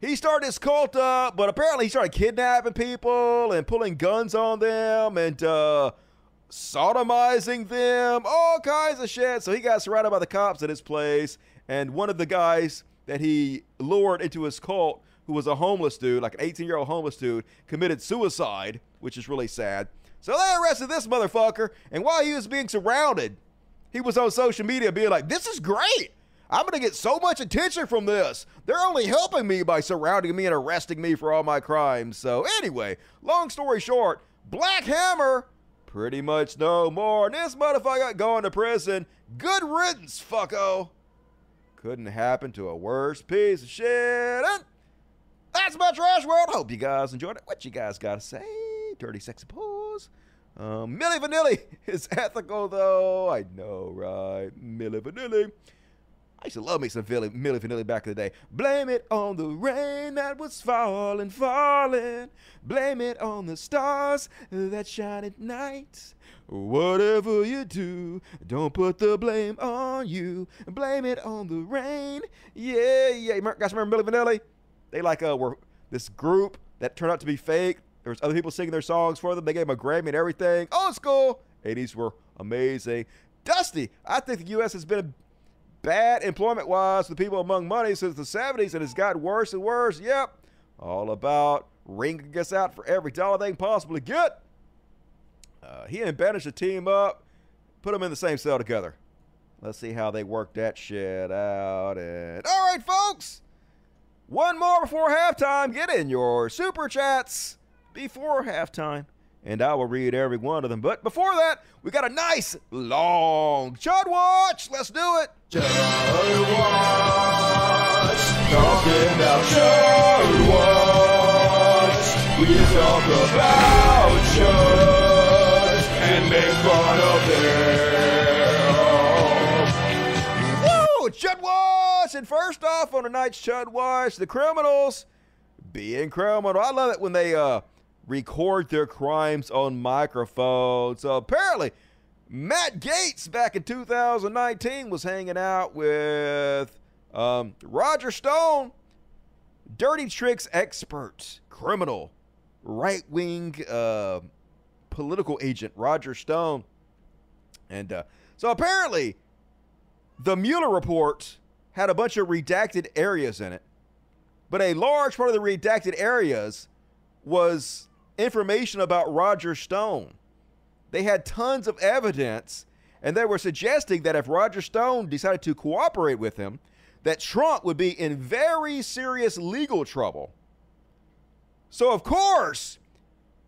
he started his cult up, but apparently he started kidnapping people and pulling guns on them and uh, sodomizing them, all kinds of shit. So he got surrounded by the cops at his place, and one of the guys that he lured into his cult, who was a homeless dude, like an 18 year old homeless dude, committed suicide, which is really sad. So they arrested this motherfucker, and while he was being surrounded, he was on social media being like, This is great. I'm to get so much attention from this. They're only helping me by surrounding me and arresting me for all my crimes. So, anyway, long story short, Black Hammer pretty much no more. This motherfucker got going to prison. Good riddance, fucko. Couldn't happen to a worse piece of shit. And that's my trash world. Hope you guys enjoyed it. What you guys got to say? Dirty, sexy pause. Um, Milli Vanilli is ethical, though. I know, right? Milli Vanilli. I used to love me some Philly, Milli Vanilli back in the day. Blame it on the rain that was falling, falling. Blame it on the stars that shine at night. Whatever you do, don't put the blame on you. Blame it on the rain. Yeah, yeah. Guys, remember Milli Vanilli? They like uh were this group that turned out to be fake. There was other people singing their songs for them. They gave them a Grammy and everything. Old school. 80s were amazing. Dusty, I think the U.S. has been a bad employment wise for people among money since the 70s, and it's gotten worse and worse. Yep, all about wringing us out for every dollar they can possibly get. Uh, he and Banish a team up, put them in the same cell together. Let's see how they work that shit out. And all right, folks, one more before halftime. Get in your super chats before halftime, and I will read every one of them. But before that, we got a nice long Chud Watch. Let's do it. Chud Watch. Talking about Chud Watch. We talk about Chud and make fun of them. Woo! Chud Watch! And first off on tonight's Chud Watch, the criminals being criminal. I love it when they uh, record their crimes on microphones. So apparently, Matt Gaetz back in 2019 was hanging out with um, Roger Stone, dirty tricks expert, criminal, right wing uh, political agent Roger Stone. And uh, so apparently, the Mueller report had a bunch of redacted areas in it, but a large part of the redacted areas was information about Roger Stone. They had tons of evidence, and they were suggesting that if Roger Stone decided to cooperate with him, that Trump would be in very serious legal trouble. So, of course,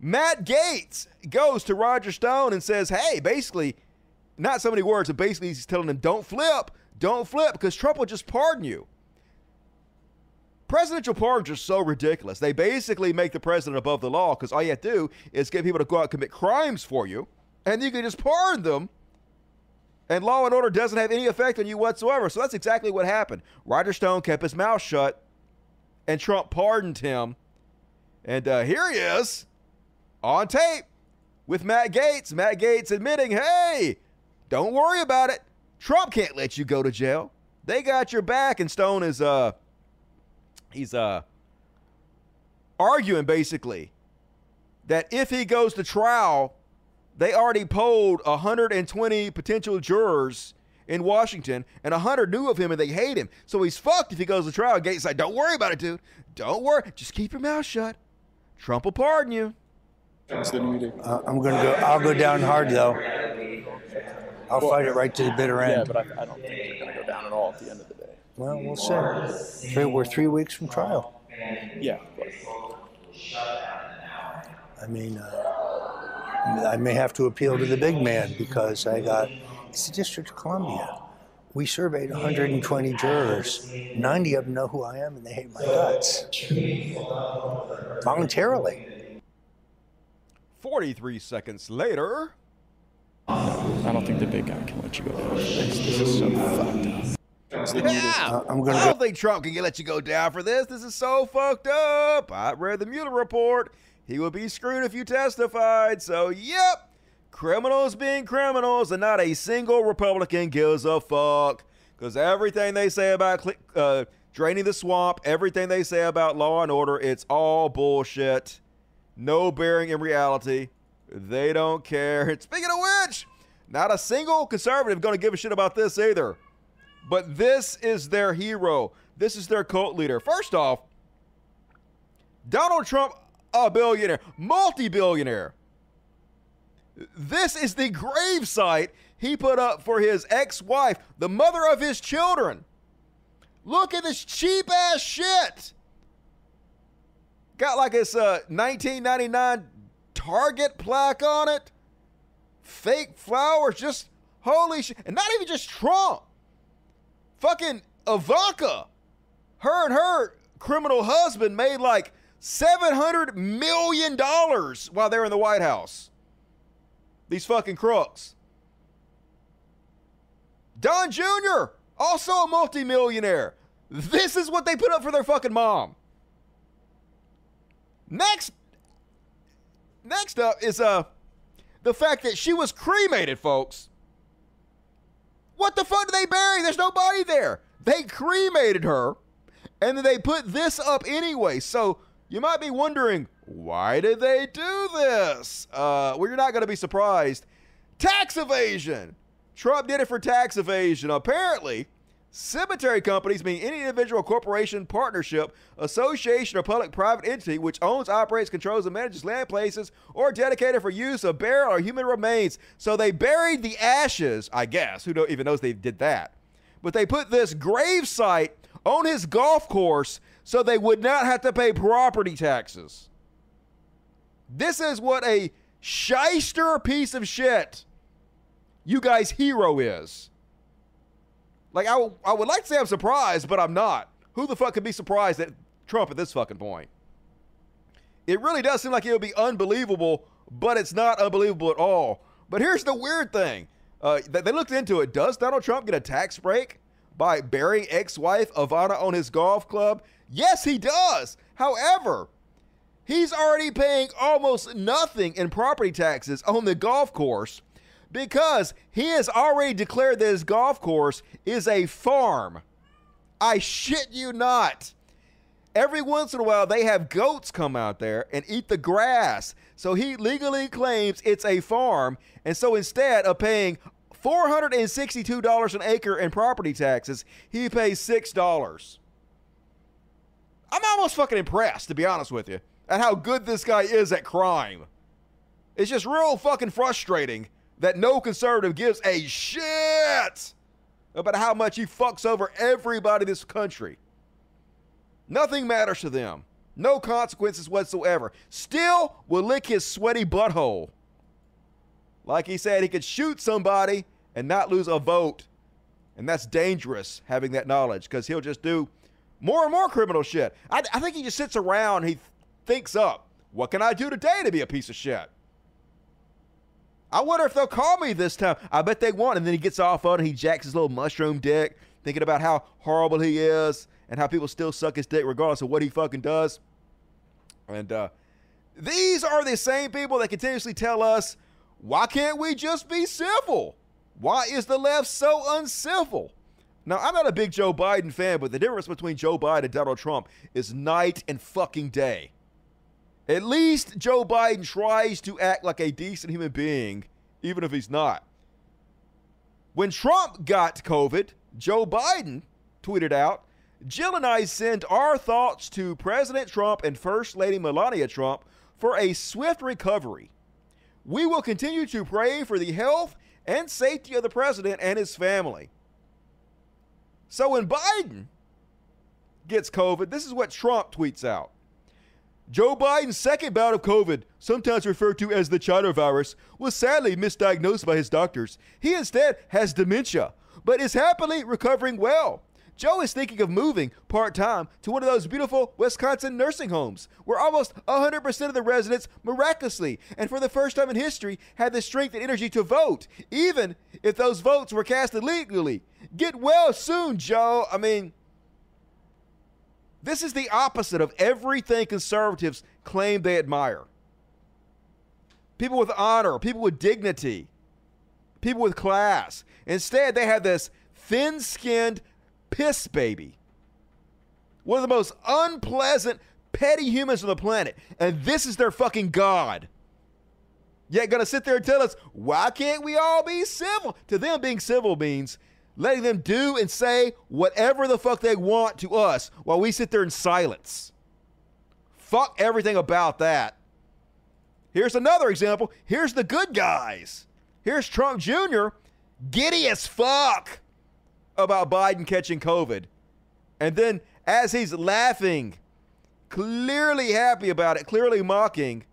Matt Gaetz goes to Roger Stone and says, hey, basically, not so many words, but basically he's telling him, don't flip, don't flip, because Trump will just pardon you. Presidential pardons are so ridiculous. They basically make the president above the law because all you have to do is get people to go out and commit crimes for you, and you can just pardon them, and law and order doesn't have any effect on you whatsoever. So that's exactly what happened. Roger Stone kept his mouth shut, and Trump pardoned him. And uh, here he is on tape with Matt Gaetz. Matt Gaetz admitting, hey, don't worry about it. Trump can't let you go to jail. They got your back. And Stone is uh he's uh arguing basically that if he goes to trial, they already polled 120 potential jurors in Washington, and 100 knew of him and they hate him. So he's fucked if he goes to trial. Gaetz like, don't worry about it, dude. Don't worry. Just keep your mouth shut. Trump will pardon you. Uh, I'm going to go. I'll go down hard though. I'll fight it right to the bitter end. Yeah, but I, I don't think you're going to go down at all at the end of the day. Well, we'll see. Three, we're three weeks from trial. Yeah. I mean, uh, I may have to appeal to the big man because I got. It's the District of Columbia. We surveyed 120 jurors. 90 of them know who I am and they hate my guts. Voluntarily. 43 seconds later. I don't think the big guy can let you go down. This, this is so fucked up. Yeah, I'm gonna I don't think Trump can let you go down for this. This is so fucked up. I read the Mueller report. He would be screwed if you testified. So, yep, criminals being criminals, and not a single Republican gives a fuck. Because everything they say about uh, draining the swamp, everything they say about law and order, it's all bullshit. No bearing in reality. They don't care. And speaking of which, not a single conservative going to give a shit about this either. But this is their hero. This is their cult leader. First off, Donald Trump, a billionaire, multi billionaire. This is the gravesite he put up for his ex wife, the mother of his children. Look at this cheap ass shit. Got like this uh, 1999 Target plaque on it. Fake flowers, just holy shit. And not even just Trump. Fucking Ivanka. Her and her criminal husband made like $700 million while they were in the White House. These fucking crooks. Don Jr., also a multimillionaire. This is what they put up for their fucking mom. Next, next up is uh the fact that she was cremated, folks. What the fuck did they bury? There's no body there. They cremated her, and then they put this up anyway. So you might be wondering, why did they do this? Uh, well, you're not going to be surprised. Tax evasion. Trump did it for tax evasion. Apparently, Cemetery companies mean any individual corporation, partnership, association, or public private entity which owns, operates, controls, and manages land places or dedicated for use of burial or human remains. So they buried the ashes, I guess. Who even knows they did that? But they put this grave site on his golf course so they would not have to pay property taxes. This is what a shyster piece of shit you guys' hero is. Like, I, w- I would like to say I'm surprised, but I'm not. Who the fuck could be surprised at Trump at this fucking point? It really does seem like it would be unbelievable, but it's not unbelievable at all. But here's the weird thing uh, they looked into it. Does Donald Trump get a tax break by burying ex wife Ivana on his golf club? Yes, he does. However, he's already paying almost nothing in property taxes on the golf course because he has already declared that his golf course is a farm. I shit you not. Every once in a while, they have goats come out there and eat the grass. So he legally claims it's a farm. And so instead of paying $462 an acre in property taxes, he pays $6. I'm almost fucking impressed, to be honest with you, at how good this guy is at crime. It's just real fucking frustrating that no conservative gives a shit about how much he fucks over everybody in this country. Nothing matters to them. No consequences whatsoever. Still will lick his sweaty butthole. Like he said, he could shoot somebody and not lose a vote. And that's dangerous having that knowledge because he'll just do more and more criminal shit. I, I think he just sits around, he thinks up, what can I do today to be a piece of shit? I wonder if they'll call me this time. I bet they won't. And then he gets off on it. He jacks his little mushroom dick, thinking about how horrible he is and how people still suck his dick regardless of what he fucking does. And uh, these are the same people that continuously tell us, why can't we just be civil? Why is the left so uncivil? Now, I'm not a big Joe Biden fan, but the difference between Joe Biden and Donald Trump is night and fucking day. At least Joe Biden tries to act like a decent human being, even if he's not. When Trump got COVID, Joe Biden tweeted out, Jill and I send our thoughts to President Trump and First Lady Melania Trump for a swift recovery. We will continue to pray for the health and safety of the president and his family. So when Biden gets COVID, this is what Trump tweets out. Joe Biden's second bout of COVID, sometimes referred to as the China virus, was sadly misdiagnosed by his doctors. He instead has dementia, but is happily recovering well. Joe is thinking of moving part time to one of those beautiful Wisconsin nursing homes where almost 100% of the residents miraculously and for the first time in history had the strength and energy to vote, even if those votes were cast illegally. Get well soon, Joe. I mean, this is the opposite of everything conservatives claim they admire. People with honor, people with dignity, people with class. Instead, they have this thin skinned piss baby. One of the most unpleasant, petty humans on the planet. And this is their fucking God. Yet gonna sit there and tell us, why can't we all be civil? To them, being civil means letting them do and say whatever the fuck they want to us while we sit there in silence. Fuck everything about that. Here's another example. Here's the good guys. Here's Trump Jr. giddy as fuck about Biden catching COVID. And then as he's laughing, clearly happy about it, clearly mocking,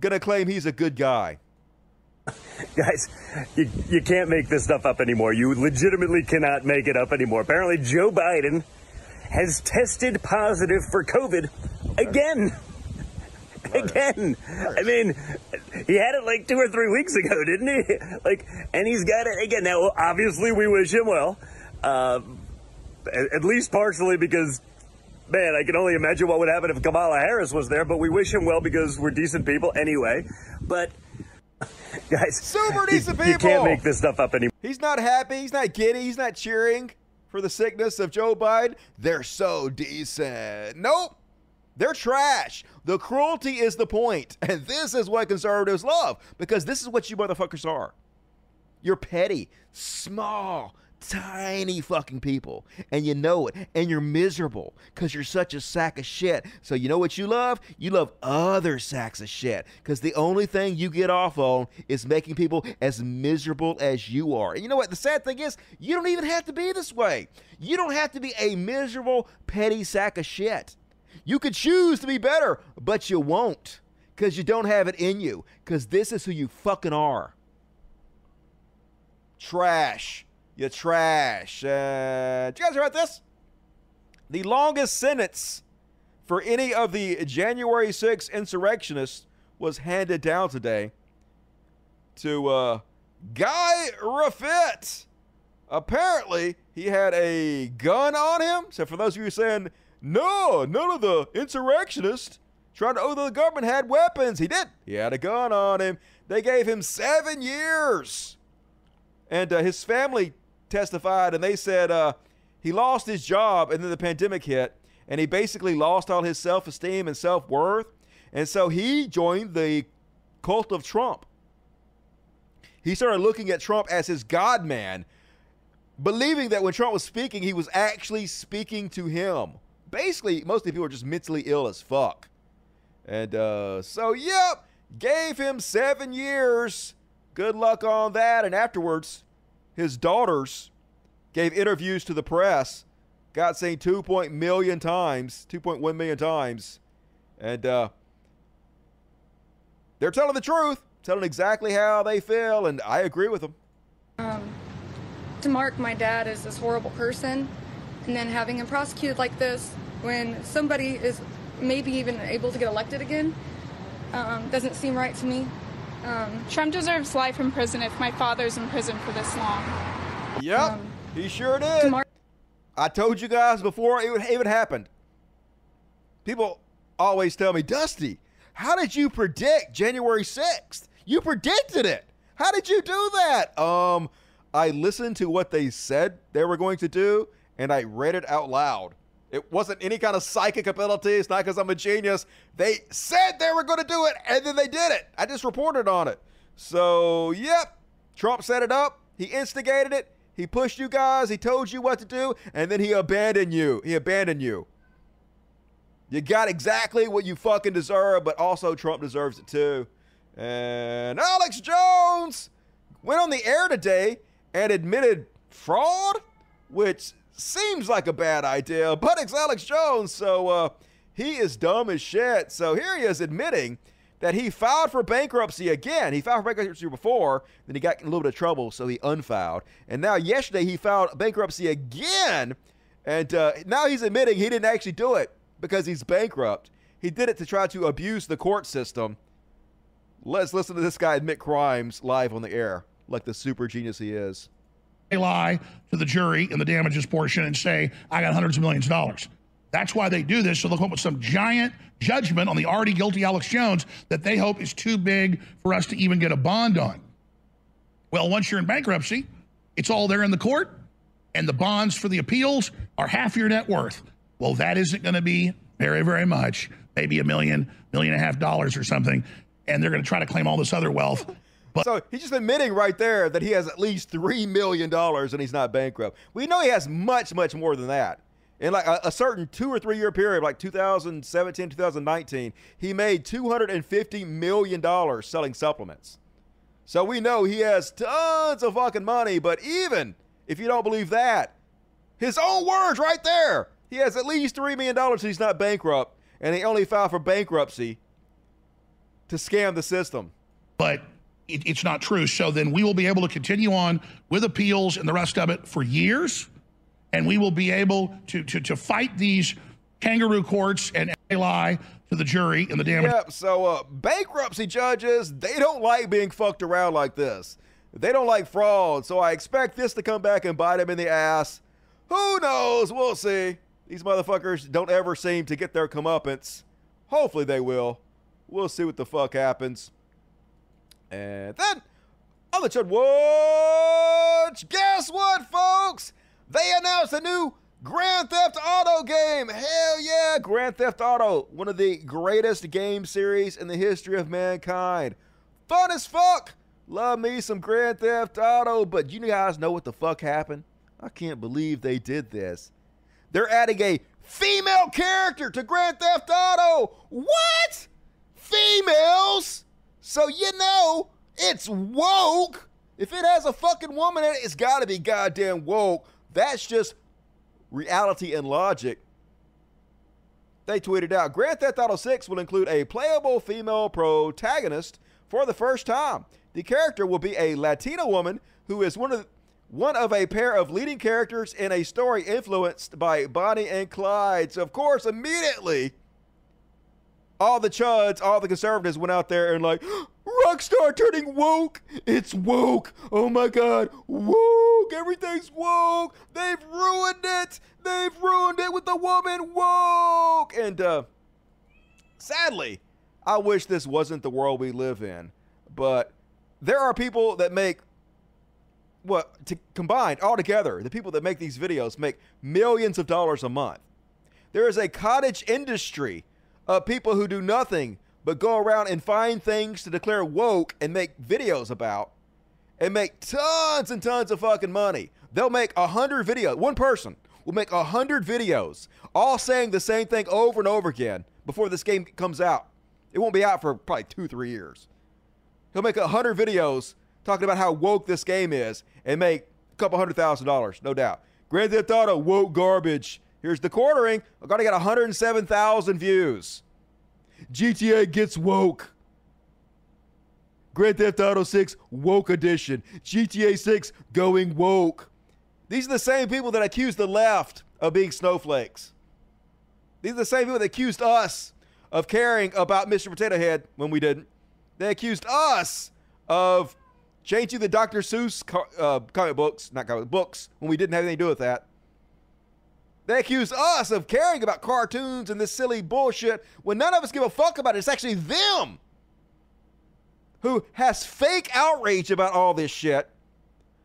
gonna claim he's a good guy. Guys, you, you can't make this stuff up anymore. You legitimately cannot make it up anymore. Apparently, Joe Biden has tested positive for COVID again. Again. I mean, he had it like two or three weeks ago, didn't he? Like, and he's got it again. Now, obviously, we wish him well, uh, at, at least partially because man, I can only imagine what would happen if Kamala Harris was there, but we wish him well because we're decent people anyway. But guys, super decent you, people. You can't make this stuff up anymore. He's not happy. He's not giddy. He's not cheering for the sickness of Joe Biden. They're so decent. Nope. They're trash. The cruelty is the point. And this is what conservatives love because this is what you motherfuckers are. You're petty, small, tiny fucking people and you know it and you're miserable because you're such a sack of shit. So you know what you love? You love other sacks of shit because the only thing you get off on is making people as miserable as you are. And you know what? The sad thing is you don't even have to be this way. You don't have to be a miserable petty sack of shit. You could choose to be better but you won't because you don't have it in you because this is who you fucking are. Trash you trash. Uh, did you guys hear about this? The longest sentence for any of the January 6 insurrectionists was handed down today to uh, Guy Reffitt. Apparently, he had a gun on him. So, for those of you saying, no, none of the insurrectionists trying to owe the government had weapons, he did. He had a gun on him. They gave him seven years. And uh, his family testified, and they said uh, he lost his job, and then the pandemic hit, and he basically lost all his self esteem and self worth. And so he joined the cult of Trump. He started looking at Trump as his God man, believing that when Trump was speaking, he was actually speaking to him. Basically, most of the people are just mentally ill as fuck. And uh, so, yep, gave him seven years. Good luck on that. And afterwards, his daughters gave interviews to the press, got saying 2. million times, 2.1 million times, and uh, they're telling the truth, telling exactly how they feel, and I agree with them. Um, to mark my dad as this horrible person, and then having him prosecuted like this when somebody is maybe even able to get elected again um, doesn't seem right to me. Um, Trump deserves life in prison if my father's in prison for this long. Yep, um, he sure did. I told you guys before it would, it would happen. People always tell me, Dusty, how did you predict January 6th? You predicted it. How did you do that? Um, I listened to what they said they were going to do, and I read it out loud. It wasn't any kind of psychic ability. It's not because I'm a genius. They said they were going to do it, and then they did it. I just reported on it. So, yep, Trump set it up. He instigated it. He pushed you guys. He told you what to do, and then he abandoned you. He abandoned you. You got exactly what you fucking deserve, but also Trump deserves it too. And Alex Jones went on the air today and admitted fraud, which seems like a bad idea, but it's Alex Jones, so uh, he is dumb as shit. So here he is admitting that he filed for bankruptcy again. He filed for bankruptcy before, then he got in a little bit of trouble, so he unfiled. And now yesterday he filed bankruptcy again, and uh, now he's admitting he didn't actually do it because he's bankrupt. He did it to try to abuse the court system. Let's listen to this guy admit crimes live on the air, like the super genius he is lie to the jury in the damages portion and say, I got hundreds of millions of dollars. That's why they do this. So they'll come up with some giant judgment on the already guilty Alex Jones that they hope is too big for us to even get a bond on. Well, once you're in bankruptcy, it's all there in the court, and the bonds for the appeals are half your net worth. Well, that isn't going to be very, very much, maybe a million, million and a half dollars or something. And they're going to try to claim all this other wealth but so he's just admitting right there that he has at least three million dollars and he's not bankrupt. We know he has much, much more than that. In like a, a, certain two or three year period, like 2017, 2019, he made 250 million dollars selling supplements. So we know he has tons of fucking money. But even if you don't believe that, his own words right there, he has at least three million dollars. And he's not bankrupt, and he only filed for bankruptcy to scam the system. But it, it's not true. So then we will be able to continue on with appeals and the rest of it for years. And we will be able to, to, to fight these kangaroo courts and lie to the jury and the damage. Yep. So uh, bankruptcy judges, they don't like being fucked around like this. They don't like fraud. So I expect this to come back and bite them in the ass. Who knows? We'll see. These motherfuckers don't ever seem to get their comeuppance. Hopefully they will. We'll see what the fuck happens. And then on the Chud Watch, guess what, folks? They announced a new Grand Theft Auto game. Hell yeah, Grand Theft Auto, one of the greatest game series in the history of mankind. Fun as fuck. Love me some Grand Theft Auto, but you guys know what the fuck happened? I can't believe they did this. They're adding a female character to Grand Theft Auto. What? Females? So you know it's woke. If it has a fucking woman in it, it's got to be goddamn woke. That's just reality and logic. They tweeted out Grand Theft Auto 6 will include a playable female protagonist for the first time. The character will be a Latina woman who is one of one of a pair of leading characters in a story influenced by Bonnie and Clyde. So of course, immediately all the chuds, all the conservatives went out there and like, Rockstar turning woke. It's woke. Oh my God. Woke. Everything's woke. They've ruined it. They've ruined it with the woman woke. And uh, sadly, I wish this wasn't the world we live in. But there are people that make what to combined all together, the people that make these videos make millions of dollars a month. There is a cottage industry of people who do nothing but go around and find things to declare woke and make videos about and make tons and tons of fucking money. They'll make a hundred videos. One person will make a hundred videos, all saying the same thing over and over again before this game comes out. It won't be out for probably two, three years. He'll make a hundred videos talking about how woke this game is and make a couple hundred thousand dollars, no doubt. Grand Theft Auto woke garbage. Here's the quartering. I gotta get 107,000 views. GTA gets woke. Grand Theft Auto 6 woke edition. GTA 6 going woke. These are the same people that accuse the left of being snowflakes. These are the same people that accused us of caring about Mr. Potato Head when we didn't. They accused us of changing the Dr. Seuss uh, comic books, not comic books, when we didn't have anything to do with that. They accuse us of caring about cartoons and this silly bullshit when none of us give a fuck about it. It's actually them who has fake outrage about all this shit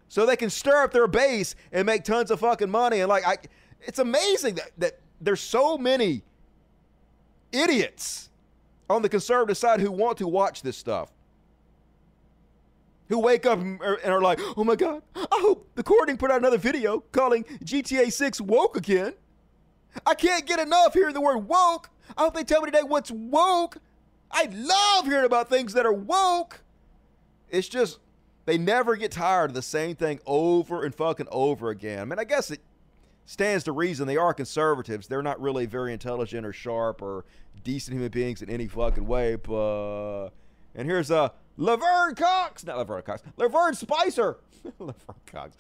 so they can stir up their base and make tons of fucking money. And like, I, it's amazing that, that there's so many idiots on the conservative side who want to watch this stuff. Who wake up and are like, oh my God, I hope the Quartering put out another video calling GTA 6 woke again. I can't get enough hearing the word woke. I hope they tell me today what's woke. I love hearing about things that are woke. It's just, they never get tired of the same thing over and fucking over again. I mean, I guess it stands to reason they are conservatives. They're not really very intelligent or sharp or decent human beings in any fucking way. But, and here's a. Laverne Cox, not Laverne Cox, Lavern Spicer. Laverne Cox.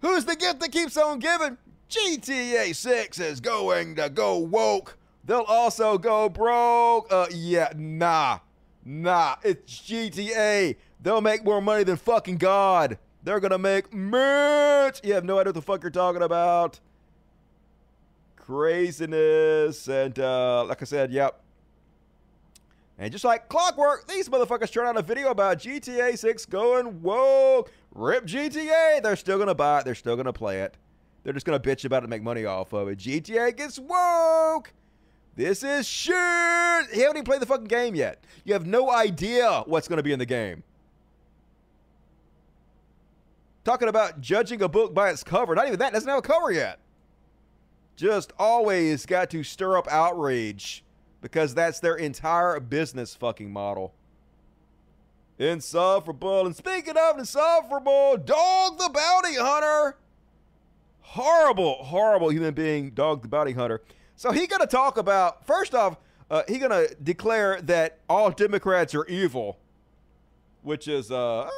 Who's the gift that keeps on giving? GTA 6 is going to go woke. They'll also go broke. Uh, yeah, nah. Nah, it's GTA. They'll make more money than fucking God. They're gonna make merch. You have no idea what the fuck you're talking about. Craziness. And uh, like I said, yep. And just like clockwork, these motherfuckers turn out a video about GTA 6 going, whoa, rip GTA. They're still going to buy it. They're still going to play it. They're just going to bitch about it and make money off of it. GTA gets woke. This is shit. You haven't even played the fucking game yet. You have no idea what's going to be in the game. Talking about judging a book by its cover. Not even that. Doesn't have a cover yet. Just always got to stir up outrage because that's their entire business fucking model. Insufferable. And speaking of insufferable, Dog the Bounty Hunter. Horrible, horrible human being, Dog the Bounty Hunter. So he gonna talk about first off, uh, he gonna declare that all Democrats are evil, which is uh,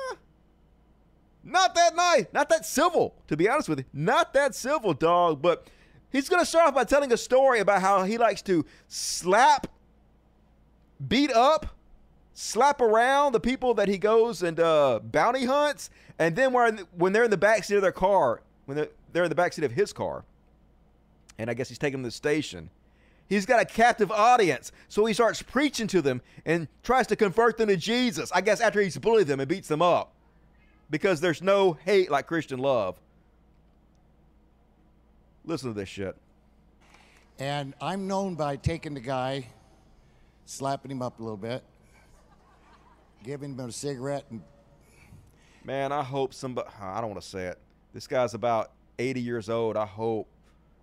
not that nice, not that civil, to be honest with you, not that civil, dog. But He's going to start off by telling a story about how he likes to slap, beat up, slap around the people that he goes and uh, bounty hunts. And then when, they're in the backseat of their car, when they're, they're in the backseat of his car, and I guess he's taking them to the station, he's got a captive audience. So he starts preaching to them and tries to convert them to Jesus. I guess after he's bullied them and beats them up. Because there's no hate like Christian love. Listen to this shit. And I'm known by taking the guy, slapping him up a little bit, giving him a cigarette, and man, I hope somebody. I don't want to say it. This guy's about 80 years old, I hope,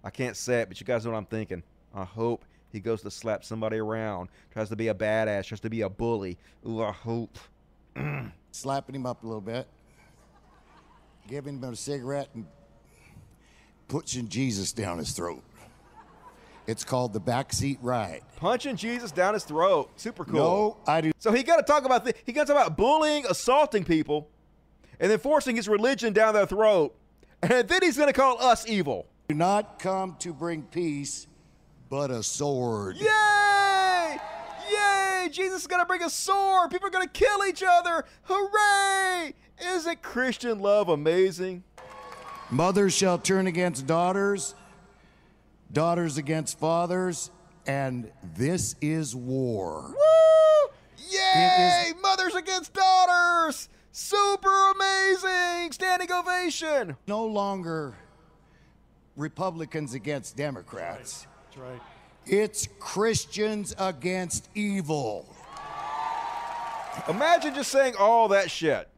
I can't say it, but you guys know what I'm thinking. I hope he goes to slap somebody around, tries to be a badass, tries to be a bully. Ooh, I hope. Slapping him up a little bit, giving him a cigarette, and pushing Jesus down his throat. It's called the backseat ride. Punching Jesus down his throat. Super cool. No, I do. So he got to talk about the, he got to talk about bullying, assaulting people, and then forcing his religion down their throat. And then he's going to call us evil. Do not come to bring peace, but a sword. Yay! Yay! Jesus is going to bring a sword. People are going to kill each other. Hooray! Isn't Christian love amazing? Mothers shall turn against daughters, daughters against fathers, and this is war. Woo! Yay! Mothers against daughters! Super amazing! Standing ovation! No longer Republicans against Democrats. That's right. It's Christians against evil. Imagine just saying all that shit.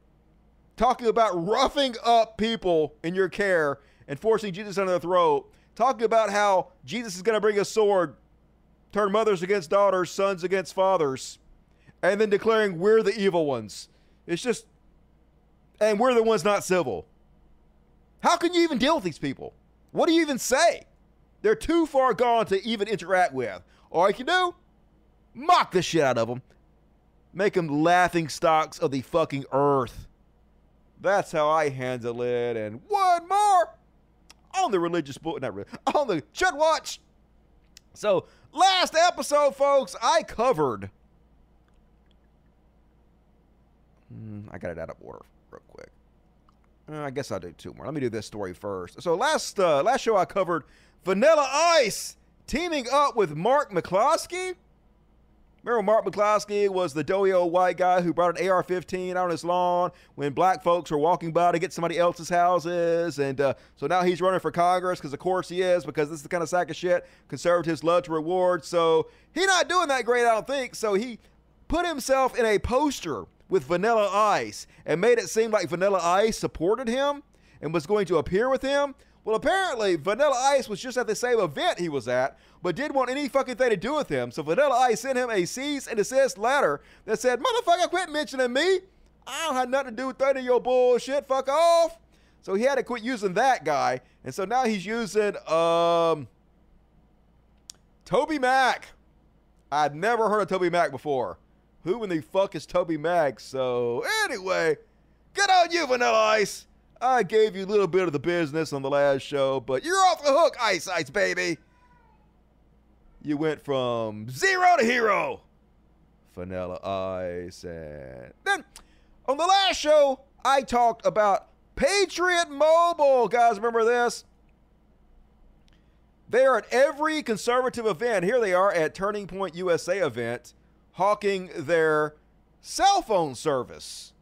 Talking about roughing up people in your care and forcing Jesus down the throat. Talking about how Jesus is going to bring a sword, turn mothers against daughters, sons against fathers, and then declaring we're the evil ones. It's just, and we're the ones not civil. How can you even deal with these people? What do you even say? They're too far gone to even interact with. All you can do, mock the shit out of them. Make them laughing stocks of the fucking earth. That's how I handle it. And one more on the religious book, not really, on the Chud Watch. So, last episode, folks, I covered. Hmm, I got it out of order real quick. Uh, I guess I'll do two more. Let me do this story first. So last uh, last show I covered Vanilla Ice teaming up with Mark McCloskey. Remember Mark McCloskey was the doughy old white guy who brought an AR-15 out on his lawn when black folks were walking by to get somebody else's houses, and uh, so now he's running for Congress because of course he is because this is the kind of sack of shit conservatives love to reward. So he's not doing that great, I don't think. So he put himself in a poster with Vanilla Ice and made it seem like Vanilla Ice supported him and was going to appear with him. Well, apparently, Vanilla Ice was just at the same event he was at, but didn't want any fucking thing to do with him. So Vanilla Ice sent him a cease and desist letter that said, Motherfucker, quit mentioning me. I don't have nothing to do with any of your bullshit. Fuck off. So he had to quit using that guy. And so now he's using um Toby Mac. I'd never heard of Toby Mac before. Who in the fuck is Toby Mac? So anyway, good on you, Vanilla Ice. I gave you a little bit of the business on the last show, but you're off the hook, Ice Ice, baby. You went from zero to hero. Vanilla Ice. And then on the last show, I talked about Patriot Mobile. Guys, remember this? They are at every conservative event. Here they are at Turning Point USA event, hawking their cell phone service.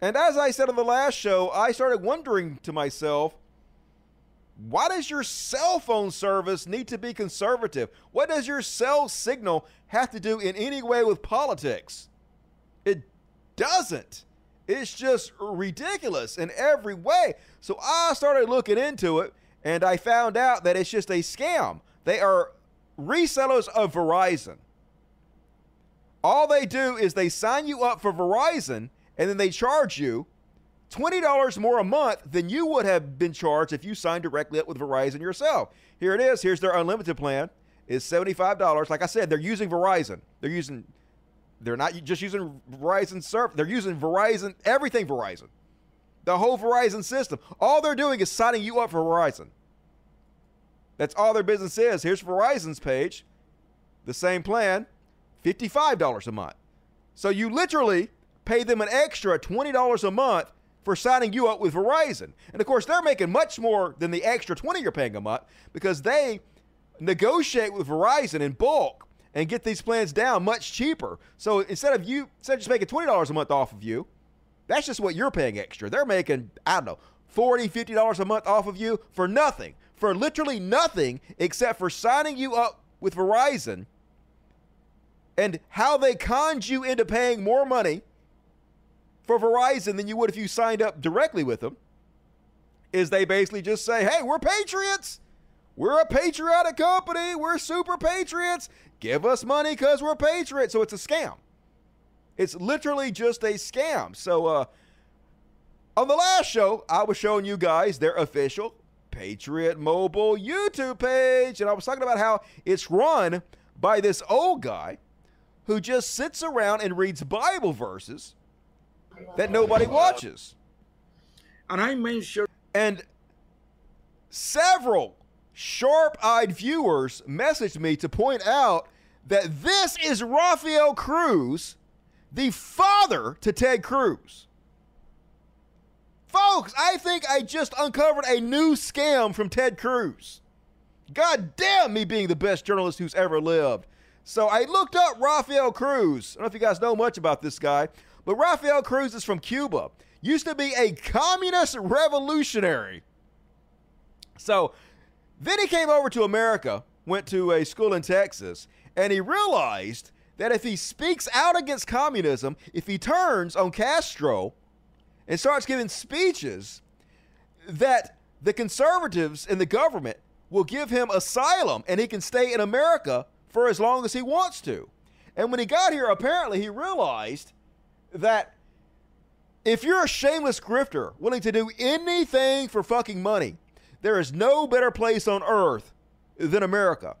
And as I said on the last show, I started wondering to myself, why does your cell phone service need to be conservative? What does your cell signal have to do in any way with politics? It doesn't. It's just ridiculous in every way. So I started looking into it and I found out that it's just a scam. They are resellers of Verizon. All they do is they sign you up for Verizon and then they charge you $20 more a month than you would have been charged if you signed directly up with Verizon yourself. Here it is. Here's their unlimited plan. It's $75. Like I said, they're using Verizon. They're using they're not just using Verizon Surf. They're using Verizon everything Verizon. The whole Verizon system. All they're doing is signing you up for Verizon. That's all their business is. Here's Verizon's page. The same plan, $55 a month. So you literally pay them an extra $20 a month for signing you up with Verizon. And of course, they're making much more than the extra 20 you're paying a month because they negotiate with Verizon in bulk and get these plans down much cheaper. So instead of you instead of just making $20 a month off of you, that's just what you're paying extra. They're making, I don't know, $40, $50 a month off of you for nothing. For literally nothing except for signing you up with Verizon and how they conned you into paying more money for Verizon than you would if you signed up directly with them is they basically just say, hey, we're patriots. We're a patriotic company. We're super patriots. Give us money because we're patriots. So it's a scam. It's literally just a scam. So uh, on the last show, I was showing you guys their official Patriot Mobile YouTube page. And I was talking about how it's run by this old guy who just sits around and reads Bible verses that nobody watches. And I made sure. And several sharp eyed viewers messaged me to point out that this is Rafael Cruz, the father to Ted Cruz. Folks, I think I just uncovered a new scam from Ted Cruz. God damn me being the best journalist who's ever lived. So I looked up Rafael Cruz. I don't know if you guys know much about this guy, but Rafael Cruz is from Cuba. Used to be a communist revolutionary. So then he came over to America, went to a school in Texas, and he realized that if he speaks out against communism, if he turns on Castro and starts giving speeches, that the conservatives in the government will give him asylum and he can stay in America for as long as he wants to. And when he got here, apparently he realized that if you're a shameless grifter willing to do anything for fucking money, there is no better place on earth than America.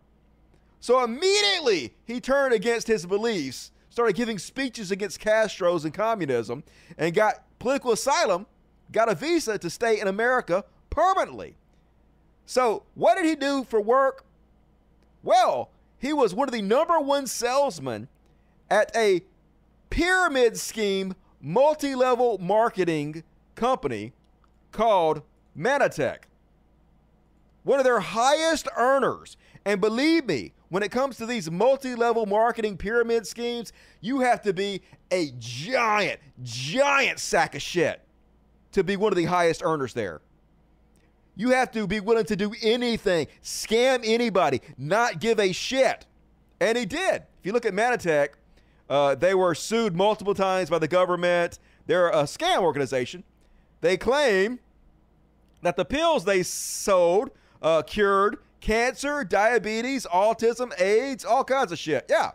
So immediately he turned against his beliefs, started giving speeches against Castro's and communism, and got political asylum, got a visa to stay in America permanently. So, what did he do for work? Well, he was one of the number one salesmen at a pyramid scheme multi level marketing company called Mannatech. One of their highest earners. And believe me, when it comes to these multi level marketing pyramid schemes, you have to be a giant, giant sack of shit to be one of the highest earners there. You have to be willing to do anything, scam anybody, not give a shit. And he did. If you look at Mannatech, uh, they were sued multiple times by the government. They're a scam organization. They claim that the pills they sold uh, cured cancer, diabetes, autism, AIDS, all kinds of shit. Yeah.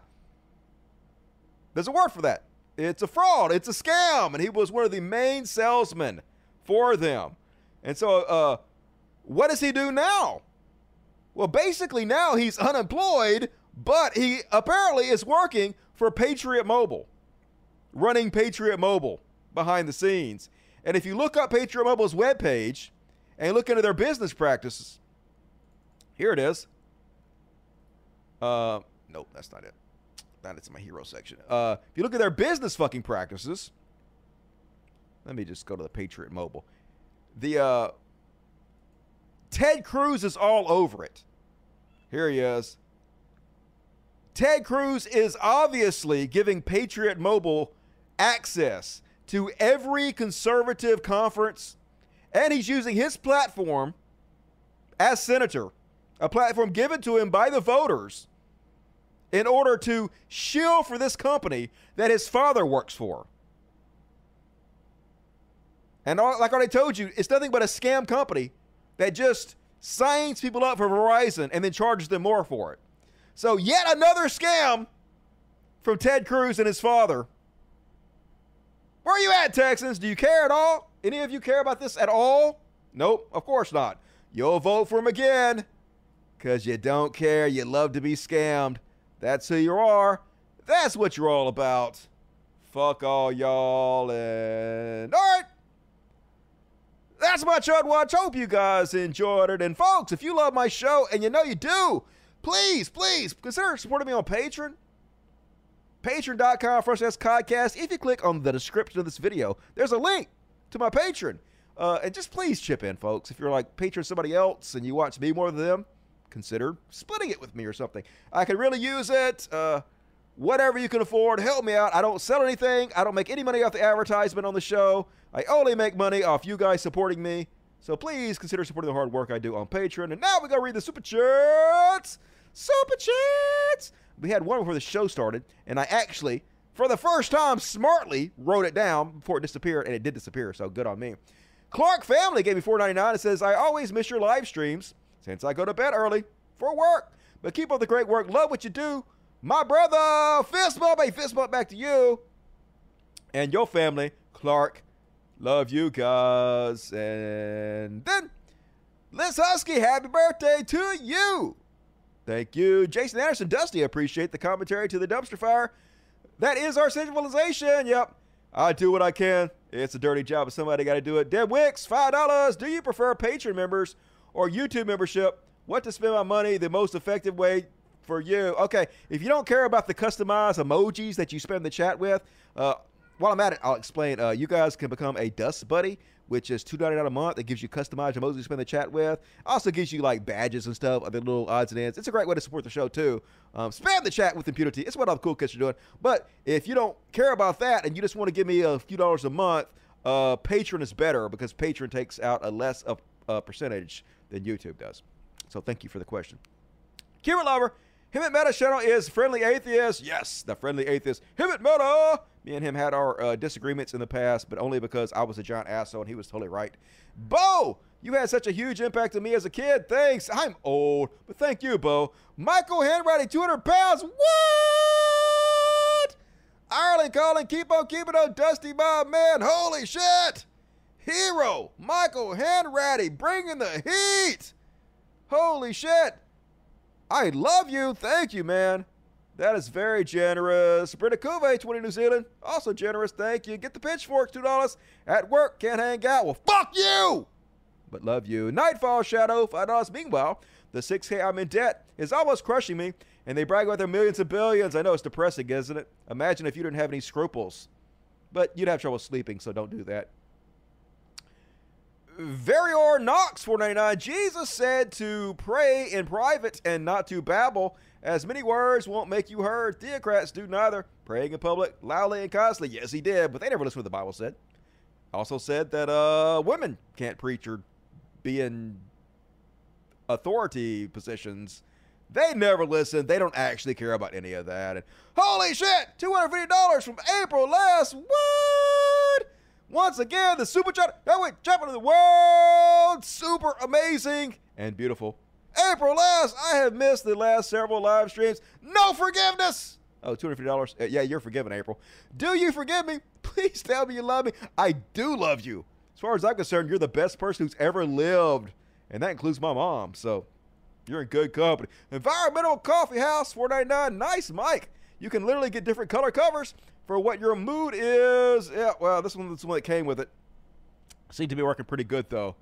There's a word for that. It's a fraud. It's a scam. And he was one of the main salesmen for them. And so, uh, what does he do now? Well, basically, now he's unemployed, but he apparently is working for Patriot Mobile, running Patriot Mobile behind the scenes. And if you look up Patriot Mobile's webpage and look into their business practices, here it is. Uh, nope, that's not it. That is my hero section. Uh, if you look at their business fucking practices, let me just go to the Patriot Mobile. The uh, Ted Cruz is all over it. Here he is. Ted Cruz is obviously giving Patriot Mobile access to every conservative conference, and he's using his platform as senator, a platform given to him by the voters, in order to shill for this company that his father works for. And all, like I already told you, it's nothing but a scam company that just signs people up for Verizon and then charges them more for it. So, yet another scam from Ted Cruz and his father. Where are you at, Texans? Do you care at all? Any of you care about this at all? Nope, of course not. You'll vote for him again because you don't care. You love to be scammed. That's who you are. That's what you're all about. Fuck all y'all and. All right. That's my Chud Watch. Hope you guys enjoyed it. And folks, if you love my show, and you know you do, please, please consider supporting me on Patreon. Patreon.com forward slash podcast. If you click on the description of this video, there's a link to my Patreon. Uh, and just please chip in, folks. If you're like patron somebody else and you watch me more than them, consider splitting it with me or something. I could really use it. Uh, whatever you can afford, help me out. I don't sell anything. I don't make any money off the advertisement on the show. I only make money off you guys supporting me. So please consider supporting the hard work I do on Patreon. And now we go read the super chats. Super chats. We had one before the show started, and I actually, for the first time, smartly wrote it down before it disappeared, and it did disappear. So good on me. Clark Family gave me $4.99. It says, I always miss your live streams since I go to bed early for work. But keep up the great work. Love what you do. My brother, fist bump. Hey, fist bump back to you and your family. Clark, love you guys. And then Liz Husky, happy birthday to you. Thank you. Jason Anderson, Dusty, I appreciate the commentary to the dumpster fire. That is our civilization. Yep. I do what I can. It's a dirty job, but somebody got to do it. Deb Wicks, $5. Do you prefer Patreon members or YouTube membership? What to spend my money the most effective way for you? Okay, if you don't care about the customized emojis that you spend the chat with, uh, while I'm at it, I'll explain. Uh, you guys can become a Dust Buddy, which is two ninety nine a month. It gives you customized emojis to spend the chat with. Also gives you like badges and stuff, other little odds and ends. It's a great way to support the show too. Um, spam the chat with impunity. It's what all the cool kids are doing. But if you don't care about that and you just want to give me a few dollars a month, uh, Patreon is better because Patreon takes out a less of a percentage than YouTube does. So thank you for the question. Kira lover. Hemant Mehta channel is Friendly Atheist. Yes, the Friendly Atheist. Hemant Mehta. Me and him had our uh, disagreements in the past, but only because I was a giant asshole and he was totally right. Bo, you had such a huge impact on me as a kid. Thanks. I'm old, but thank you, Bo. Michael Handwriting, 200 pounds. What? Ireland calling, keep on keeping on, Dusty Bob, man. Holy shit. Hero, Michael Handwriting, bringing the heat. Holy shit. I love you. Thank you, man. That is very generous. Britta Cuvee, 20 New Zealand. Also generous. Thank you. Get the pitchfork, $2. At work, can't hang out. Well, fuck you! But love you. Nightfall Shadow, $5. Meanwhile, the 6K I'm in debt is almost crushing me, and they brag about their millions and billions. I know it's depressing, isn't it? Imagine if you didn't have any scruples. But you'd have trouble sleeping, so don't do that. Verior Knox 499. Jesus said to pray in private and not to babble, as many words won't make you heard. Theocrats do neither. Praying in public, loudly and constantly. Yes, he did, but they never listened to what the Bible said. Also said that uh, women can't preach or be in authority positions. They never listen. They don't actually care about any of that. And holy shit, $250 from April last. What? Once again, the super chat, heavyweight champion of the world, super amazing and beautiful. April last, I have missed the last several live streams. No forgiveness. Oh, $250. Uh, yeah, you're forgiven, April. Do you forgive me? Please tell me you love me. I do love you. As far as I'm concerned, you're the best person who's ever lived, and that includes my mom. So you're in good company. Environmental Coffee House, 499. Nice, Mike. You can literally get different color covers for what your mood is. Yeah, well, this one, this one that came with it. Seemed to be working pretty good, though.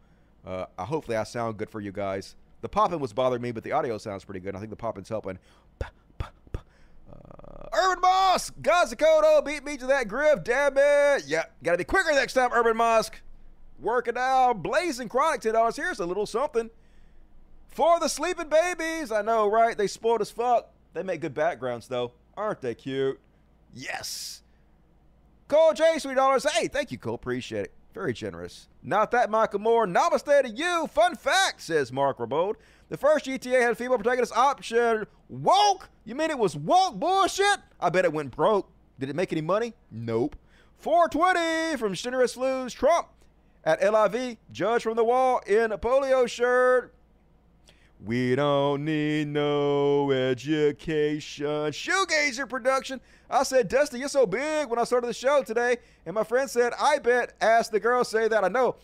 Uh, hopefully, I sound good for you guys. The popping was bothering me, but the audio sounds pretty good. I think the popping's helping. Uh, Urban Moss, Gazi Kodzo, beat me to that griff. Damn it. Yeah, gotta be quicker next time, Urban Mosk. Work it out. Blazing Chronic, $10. Here's a little something. For the sleeping babies. I know, right? They spoiled as fuck. They make good backgrounds, though. Aren't they cute? Yes. Cole J, $3. Hey, thank you, Cole. Appreciate it. Very generous. Not that, Michael Moore. Namaste to you. Fun fact, says Mark Rabaud. The first GTA had a female protagonist option. Woke? You mean it was woke bullshit? I bet it went broke. Did it make any money? Nope. 420 from Generous Lose Trump at LIV. Judge from the wall in a polio shirt. We don't need no education. Shoegazer production. I said, Dusty, you're so big when I started the show today. And my friend said, I bet, ask the girl, say that. I know.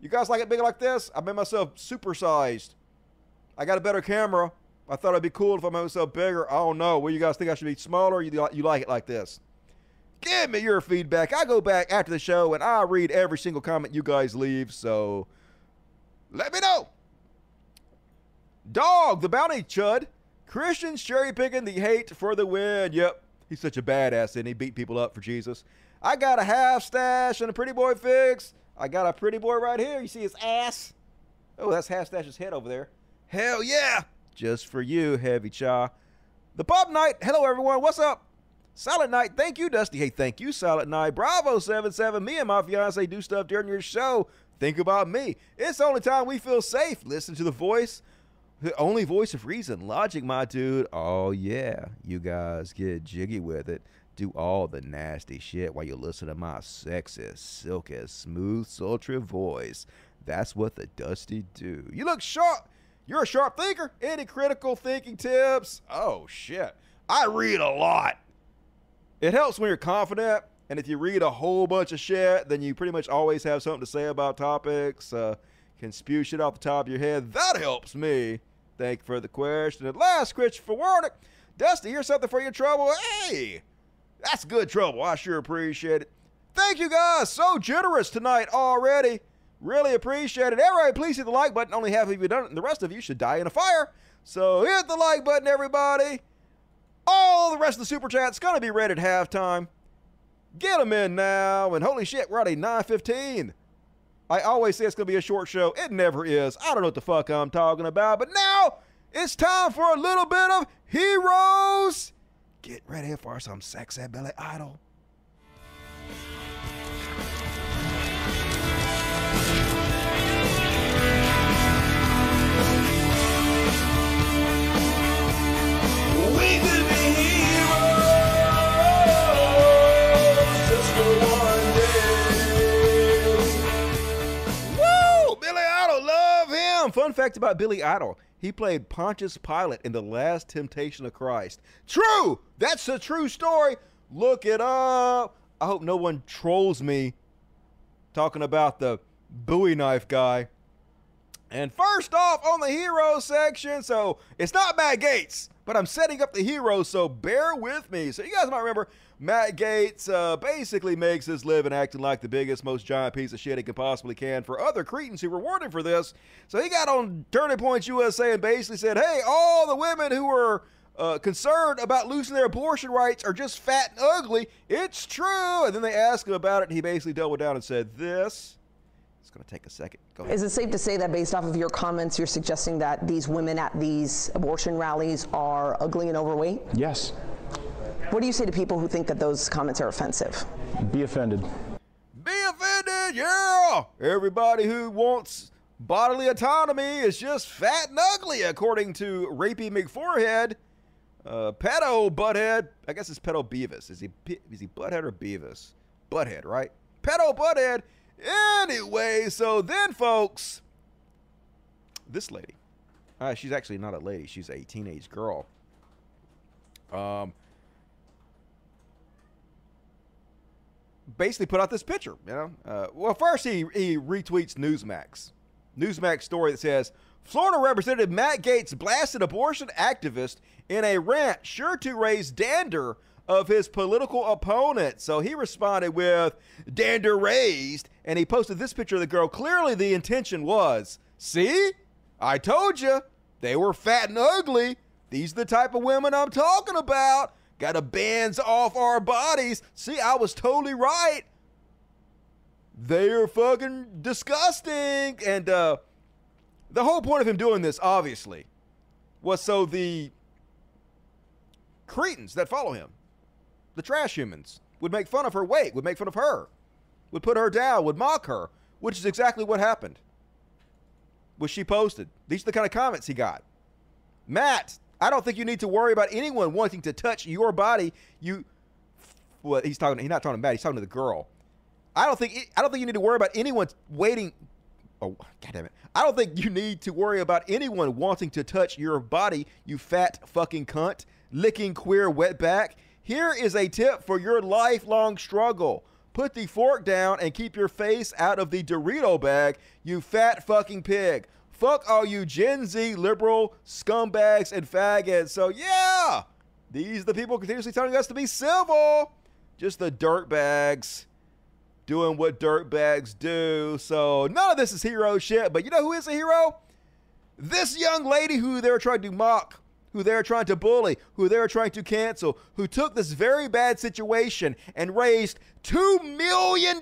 You guys like it big like this? I made myself supersized. I got a better camera. I thought it'd be cool if I made myself bigger. I don't know. Well, you guys think I should be smaller? You, you like it like this? Give me your feedback. I go back after the show and I read every single comment you guys leave. So let me know. Dog, the bounty chud. Christians cherry picking the hate for the win. Yep, he's such a badass and he beat people up for Jesus. I got a half stash and a pretty boy fix. I got a pretty boy right here. You see his ass? Oh, that's half stash's head over there. Hell yeah! Just for you, Heavy Cha. The Pub Night. Hello, everyone. What's up? Silent Night. Thank you, Dusty. Hey, thank you, Silent Night. Bravo 77. Me and my fiance do stuff during your show. Think about me. It's the only time we feel safe. Listen to the voice the only voice of reason, logic, my dude. Oh, yeah. You guys get jiggy with it. do all the nasty shit while you listen to my sexy, silky, smooth, sultry voice. That's what the Dusty do. You look sharp. You're a sharp thinker. Any critical thinking tips? Oh, shit. I read a lot. It helps when you're confident. And if you read a whole bunch of shit, then you pretty much always have something to say about topics. Uh, can spew shit off the top of your head. That helps me. Thank you for the question. At last, Christopher Warnick. Dusty, here's something for your trouble. Hey, that's good trouble. I sure appreciate it. Thank you guys. So generous tonight already. Really appreciate it. Everybody, please hit the like button. Only half of you done it, and the rest of you should die in a fire. So hit the like button, everybody. All the rest of the super chat's gonna be read at halftime. Get them in now. And holy shit, we're at a 9:15. I always say it's gonna be a short show. It never is. I don't know what the fuck I'm talking about. But now it's time for a little bit of heroes. Get ready for some sexy Billy Idol. We love. Fun fact about Billy Idol. He played Pontius Pilate in The Last Temptation of Christ. True! That's a true story. Look it up. I hope no one trolls me talking about the Bowie knife guy. And first off on the hero section, so it's not Matt Gaetz, but I'm setting up the hero, so bear with me. So you guys might remember Matt Gaetz uh, basically makes his living acting like the biggest, most giant piece of shit he can possibly can for other cretins who reward him for this. So he got on Turning Points USA and basically said, hey, all the women who were uh, concerned about losing their abortion rights are just fat and ugly. It's true. And then they asked him about it, and he basically doubled down and said, this. It's going to take a second. Go ahead. Is it safe to say that based off of your comments, you're suggesting that these women at these abortion rallies are ugly and overweight? Yes. What do you say to people who think that those comments are offensive? Be offended. Be offended, yeah! Everybody who wants bodily autonomy is just fat and ugly, according to Rapey McForehead. Uh, pedo Butthead. I guess it's pedo Beavis. Is he is he Butthead or Beavis? Butthead, right? Pedo Butthead. Anyway, so then, folks, this lady. Uh, she's actually not a lady. She's a teenage girl. Um, basically put out this picture. You know, uh, well, first he he retweets Newsmax, Newsmax story that says Florida Representative Matt Gaetz blasted abortion activist in a rant sure to raise dander of his political opponent. So he responded with dander raised, and he posted this picture of the girl. Clearly, the intention was, see, I told you they were fat and ugly. These are the type of women I'm talking about. Got to bands off our bodies. See, I was totally right. They are fucking disgusting. And uh, the whole point of him doing this, obviously, was so the cretins that follow him, the trash humans, would make fun of her weight, would make fun of her, would put her down, would mock her, which is exactly what happened. Was she posted? These are the kind of comments he got. Matt, I don't think you need to worry about anyone wanting to touch your body. You, well, he's talking. He's not talking to Matt. He's talking to the girl. I don't think. I don't think you need to worry about anyone waiting. Oh, God damn it! I don't think you need to worry about anyone wanting to touch your body. You fat fucking cunt, licking queer wetback. Here is a tip for your lifelong struggle. Put the fork down and keep your face out of the Dorito bag, you fat fucking pig. Fuck all you Gen Z liberal scumbags and faggots. So, yeah, these are the people continuously telling us to be civil. Just the dirt bags doing what dirt bags do. So, none of this is hero shit, but you know who is a hero? This young lady who they're trying to mock, who they're trying to bully, who they're trying to cancel, who took this very bad situation and raised $2 million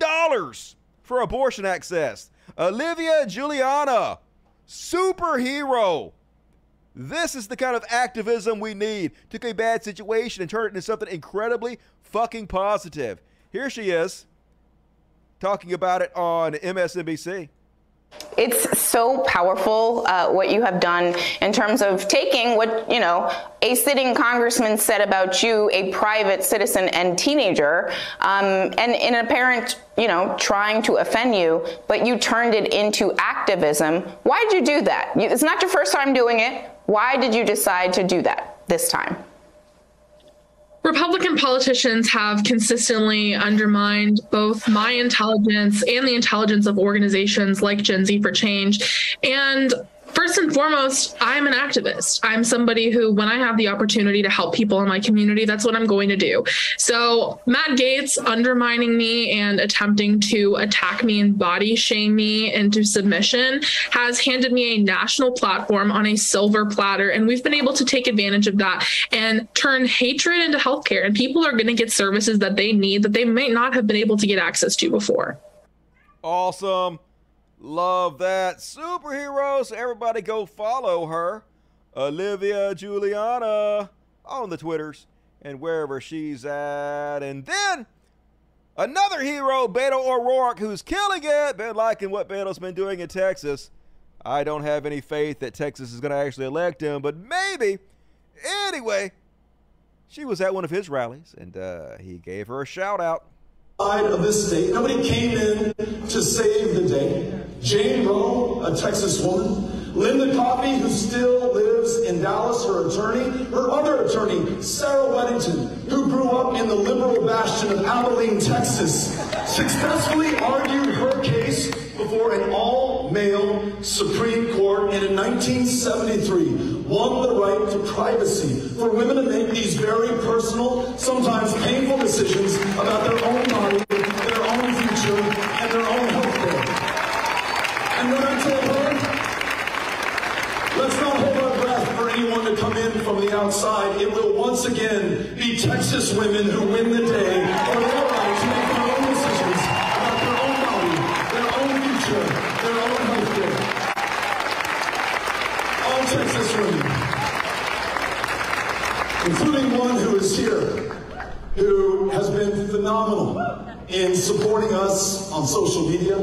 for abortion access. Olivia Julianna superhero. This is the kind of activism we need. Took a bad situation and turned it into something incredibly fucking positive. Here she is talking about it on MSNBC. It's so powerful uh, what you have done in terms of taking what, you know, a sitting congressman said about you, a private citizen and teenager, um, and in apparent, you know, trying to offend you, but you turned it into activism. Why did you do that? It's not your first time doing it. Why did you decide to do that this time? Republican politicians have consistently undermined both my intelligence and the intelligence of organizations like Gen Z for Change. And First and foremost, I'm an activist. I'm somebody who, when I have the opportunity to help people in my community, that's what I'm going to do. So, Matt Gaetz undermining me and attempting to attack me and body shame me into submission has handed me a national platform on a silver platter. And we've been able to take advantage of that and turn hatred into healthcare. And people are going to get services that they need that they might not have been able to get access to before. Awesome. Love that. Superhero. So everybody go follow her. Olivia Julianna on the Twitters and wherever she's at. And then another hero, Beto O'Rourke, who's killing it. Been liking what Beto's been doing in Texas. I don't have any faith that Texas is going to actually elect him, but maybe. Anyway, she was at one of his rallies and uh, he gave her a shout out. Of this state, nobody came in to save the day. Jane Roe, a Texas woman, Linda Coffey, who still lives in Dallas, her attorney, her other attorney, Sarah Weddington, who grew up in the liberal bastion of Abilene, Texas, successfully argued her case before an all-male Supreme Court and in 1973 won the right to privacy for women to make these very personal, sometimes painful decisions about their own body, their own future, and their own health care. And when I told her, let's not hold our breath for anyone to come in from the outside, it will once again be Texas women who win the day for their right to make their own decisions about their own body, their own future, their own health care. All Texas women, including one who is here, who has been phenomenal in supporting us on social media,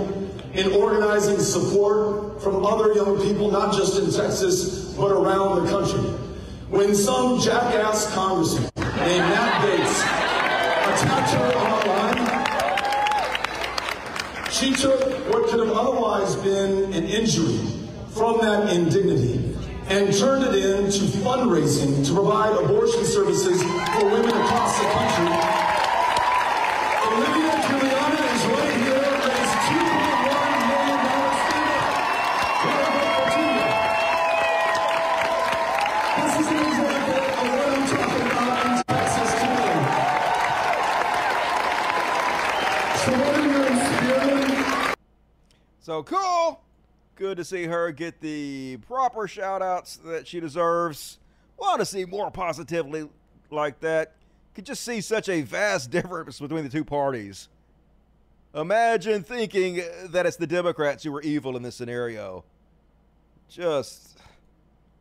in organizing support from other young people, not just in Texas, but around the country. When some jackass congressman named Matt Gaetz attacked her online, she took what could have otherwise been an injury from that indignity and turned it into fundraising to provide abortion services for women across the country. Olivia Julianna is right here, raised $2.1 million This is an example of what I'm talking about in Texas today. So what are you experiencing? So cool. Good to see her get the proper shout outs that she deserves. Want to see more positively like that. Could just see such a vast difference between the two parties. Imagine thinking that it's the Democrats who were evil in this scenario. Just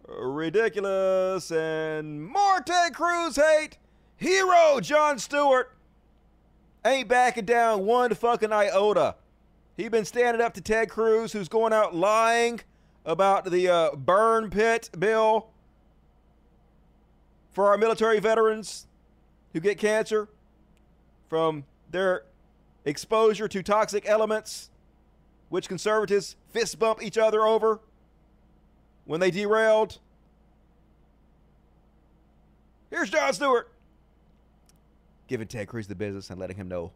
ridiculous. And more Ted Cruz hate. Hero Jon Stewart ain't backing down one fucking iota. He been standing up to Ted Cruz, who's going out lying about the uh, burn pit bill for our military veterans who get cancer from their exposure to toxic elements, which conservatives fist bump each other over when they derailed. Here's Jon Stewart giving Ted Cruz the business and letting him know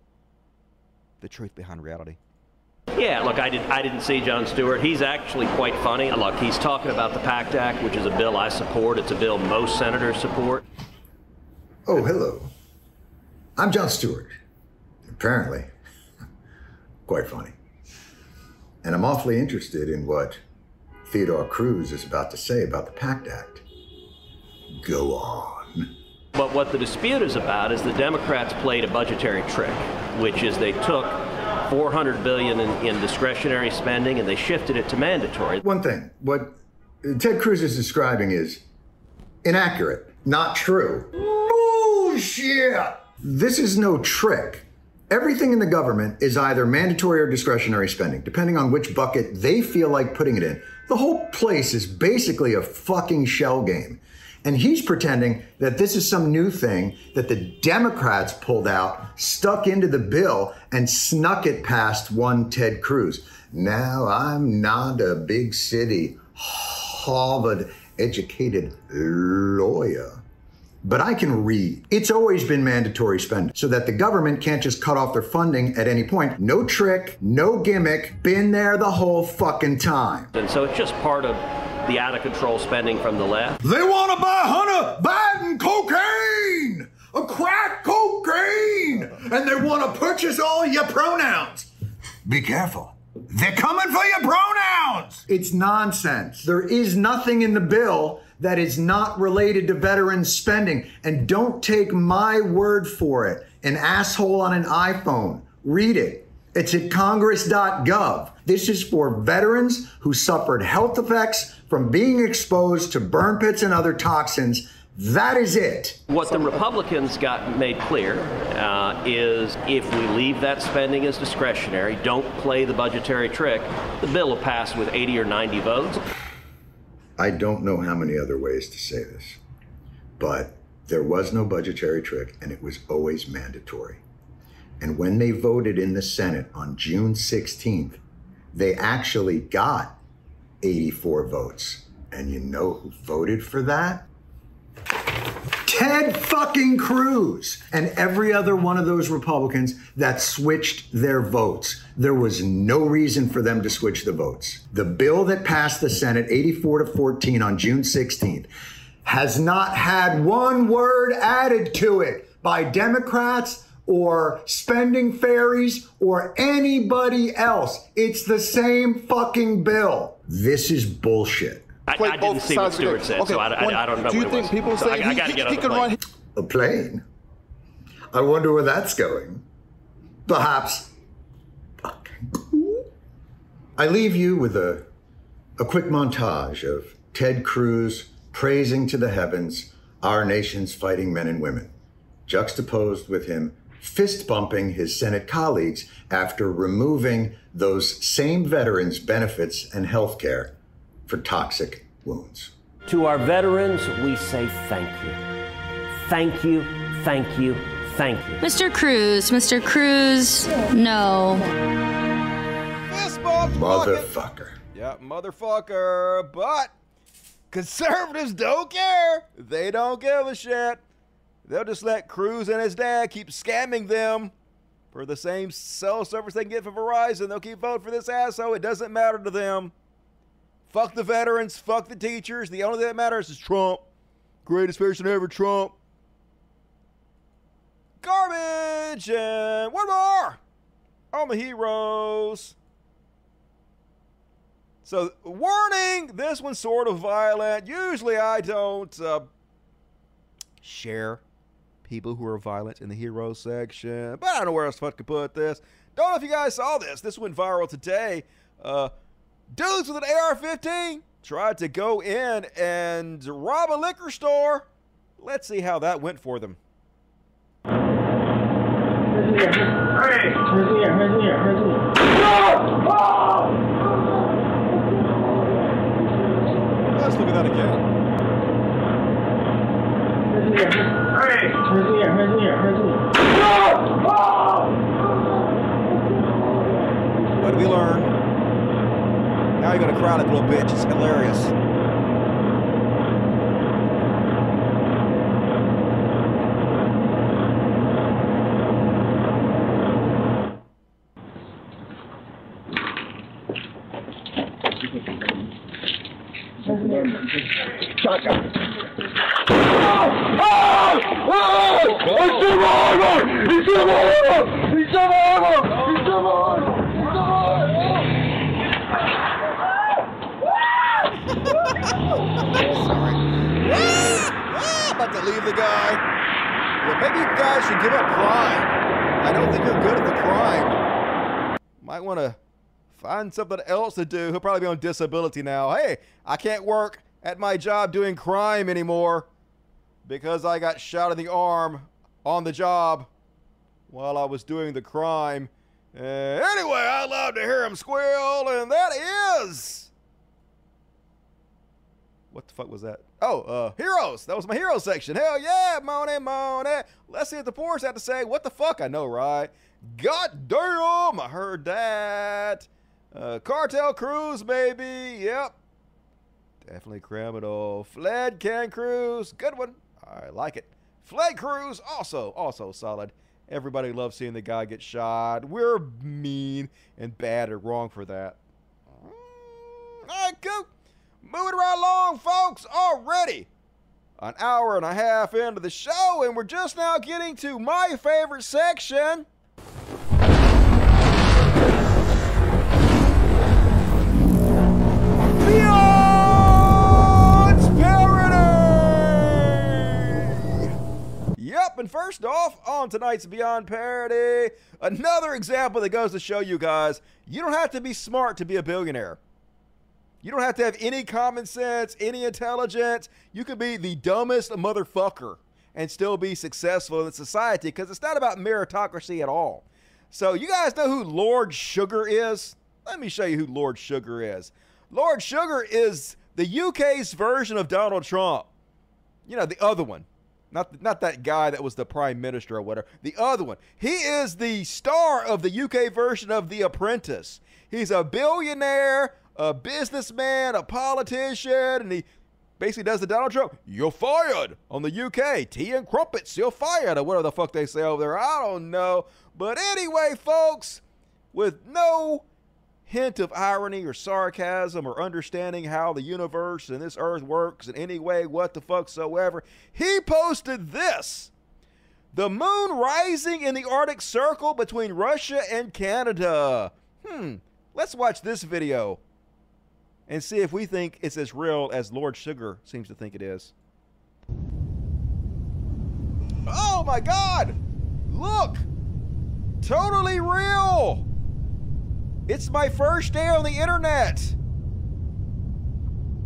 the truth behind reality. Yeah, look, I, did, I didn't see Jon Stewart. He's actually quite funny. Look, he's talking about the PACT Act, which is a bill I support. It's a bill most senators support. Oh, hello. I'm Jon Stewart. Apparently. Quite funny. And I'm awfully interested in what Theodore Cruz is about to say about the PACT Act. Go on. But what the dispute is about is the Democrats played a budgetary trick, which is they took 400 billion in, in discretionary spending and they shifted it to mandatory. One thing, what Ted Cruz is describing is inaccurate, not true. Bullshit! This is no trick. Everything in the government is either mandatory or discretionary spending, depending on which bucket they feel like putting it in. The whole place is basically a fucking shell game. And he's pretending that this is some new thing that the Democrats pulled out, stuck into the bill, and snuck it past one Ted Cruz. Now, I'm not a big city, Harvard educated lawyer. But I can read. It's always been mandatory spending so that the government can't just cut off their funding at any point. No trick, no gimmick, been there the whole fucking time. And so it's just part of the out of control spending from the left. They want to buy Hunter Biden cocaine, a crack cocaine, and they want to purchase all your pronouns. Be careful. They're coming for your pronouns. It's nonsense. There is nothing in the bill that is not related to veterans spending. And don't take my word for it. An asshole on an iPhone. Read it. It's at congress.gov. This is for veterans who suffered health effects from being exposed to burn pits and other toxins. That is it. What the Republicans got made clear uh, is if we leave that spending as discretionary, don't play the budgetary trick, the bill will pass with 80 or 90 votes. I don't know how many other ways to say this, but there was no budgetary trick and it was always mandatory. And when they voted in the Senate on June 16th, they actually got 84 votes. And you know who voted for that? Ted fucking Cruz and every other one of those Republicans that switched their votes. There was no reason for them to switch the votes. The bill that passed the Senate 84 to 14 on June 16th has not had one word added to it by Democrats or spending fairies or anybody else. It's the same fucking bill. This is bullshit. I, I didn't see what Stewart said, so I, I, I don't know. Do you what it think was. people So say I, I he- got to he- get he could plane. run- A plane? I wonder where that's going. Perhaps. I leave you with a, a quick montage of Ted Cruz praising to the heavens our nation's fighting men and women, juxtaposed with him fist bumping his Senate colleagues after removing those same veterans' benefits and health care for toxic wounds. To our veterans, we say thank you. Thank you, thank you, thank you. Mr. Cruz, Mr. Cruz, no. Motherfucker. Yeah, motherfucker. But conservatives don't care. They don't give a shit. They'll just let Cruz and his dad keep scamming them for the same cell service they can get from Verizon. They'll keep voting for this asshole. It doesn't matter to them. Fuck the veterans. Fuck the teachers. The only thing that matters is Trump. Greatest person ever, Trump. Garbage. And one more on the heroes. So, warning, this one's sort of violent. Usually I don't uh, share people who are violent in the hero section, but I don't know where else to fucking put this. Don't know if you guys saw this. This went viral today. Uh, dudes with an AR 15 tried to go in and rob a liquor store. Let's see how that went for them. Let's look at that again. What did we learn? Now you're gonna cry like little bitch. It's hilarious. Ah, about to leave the guy. Yeah, maybe you guys should give up crime. I don't think you're good at the crime. Might want to find something else to do. He'll probably be on disability now. Hey, I can't work at my job doing crime anymore because I got shot in the arm on the job. while I was doing the crime. Uh, anyway, I love to hear him squeal, and that is. What the fuck was that? Oh, uh, heroes. That was my hero section. Hell yeah, Money, Money. Let's see what the poor's had to say. What the fuck? I know, right? God damn, I heard that. Uh, Cartel Cruise, baby. Yep. Definitely criminal. Fled Can Cruise. Good one. I like it. Fled Cruise, also, also solid. Everybody loves seeing the guy get shot. We're mean and bad and wrong for that. All right, cool. Moving right along, folks. Already an hour and a half into the show, and we're just now getting to my favorite section. And first off, on tonight's Beyond Parody, another example that goes to show you guys you don't have to be smart to be a billionaire. You don't have to have any common sense, any intelligence. You could be the dumbest motherfucker and still be successful in society because it's not about meritocracy at all. So, you guys know who Lord Sugar is? Let me show you who Lord Sugar is. Lord Sugar is the UK's version of Donald Trump. You know, the other one. Not, not that guy that was the prime minister or whatever. The other one. He is the star of the UK version of The Apprentice. He's a billionaire, a businessman, a politician, and he basically does the Donald Trump, you're fired on the UK. Tea and crumpets, you're fired, or whatever the fuck they say over there. I don't know. But anyway, folks, with no hint of irony or sarcasm or understanding how the universe and this earth works in any way, what the fuck soever, he posted this. The moon rising in the Arctic Circle between Russia and Canada. Hmm, let's watch this video and see if we think it's as real as Lord Sugar seems to think it is. Oh my god! Look! Totally real! It's my first day on the internet!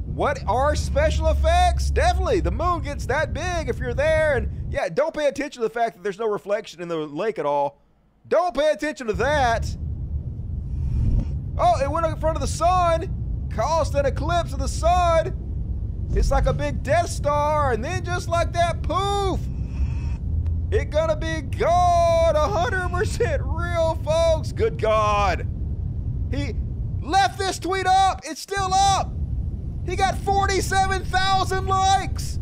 What are special effects? Definitely, the moon gets that big if you're there, and yeah, don't pay attention to the fact that there's no reflection in the lake at all. Don't pay attention to that! Oh, it went in front of the sun, caused an eclipse of the sun. It's like a big Death Star, and then just like that, poof! It gonna be gone, 100% real, folks. Good God. He left this tweet up. It's still up. He got 47,000 likes.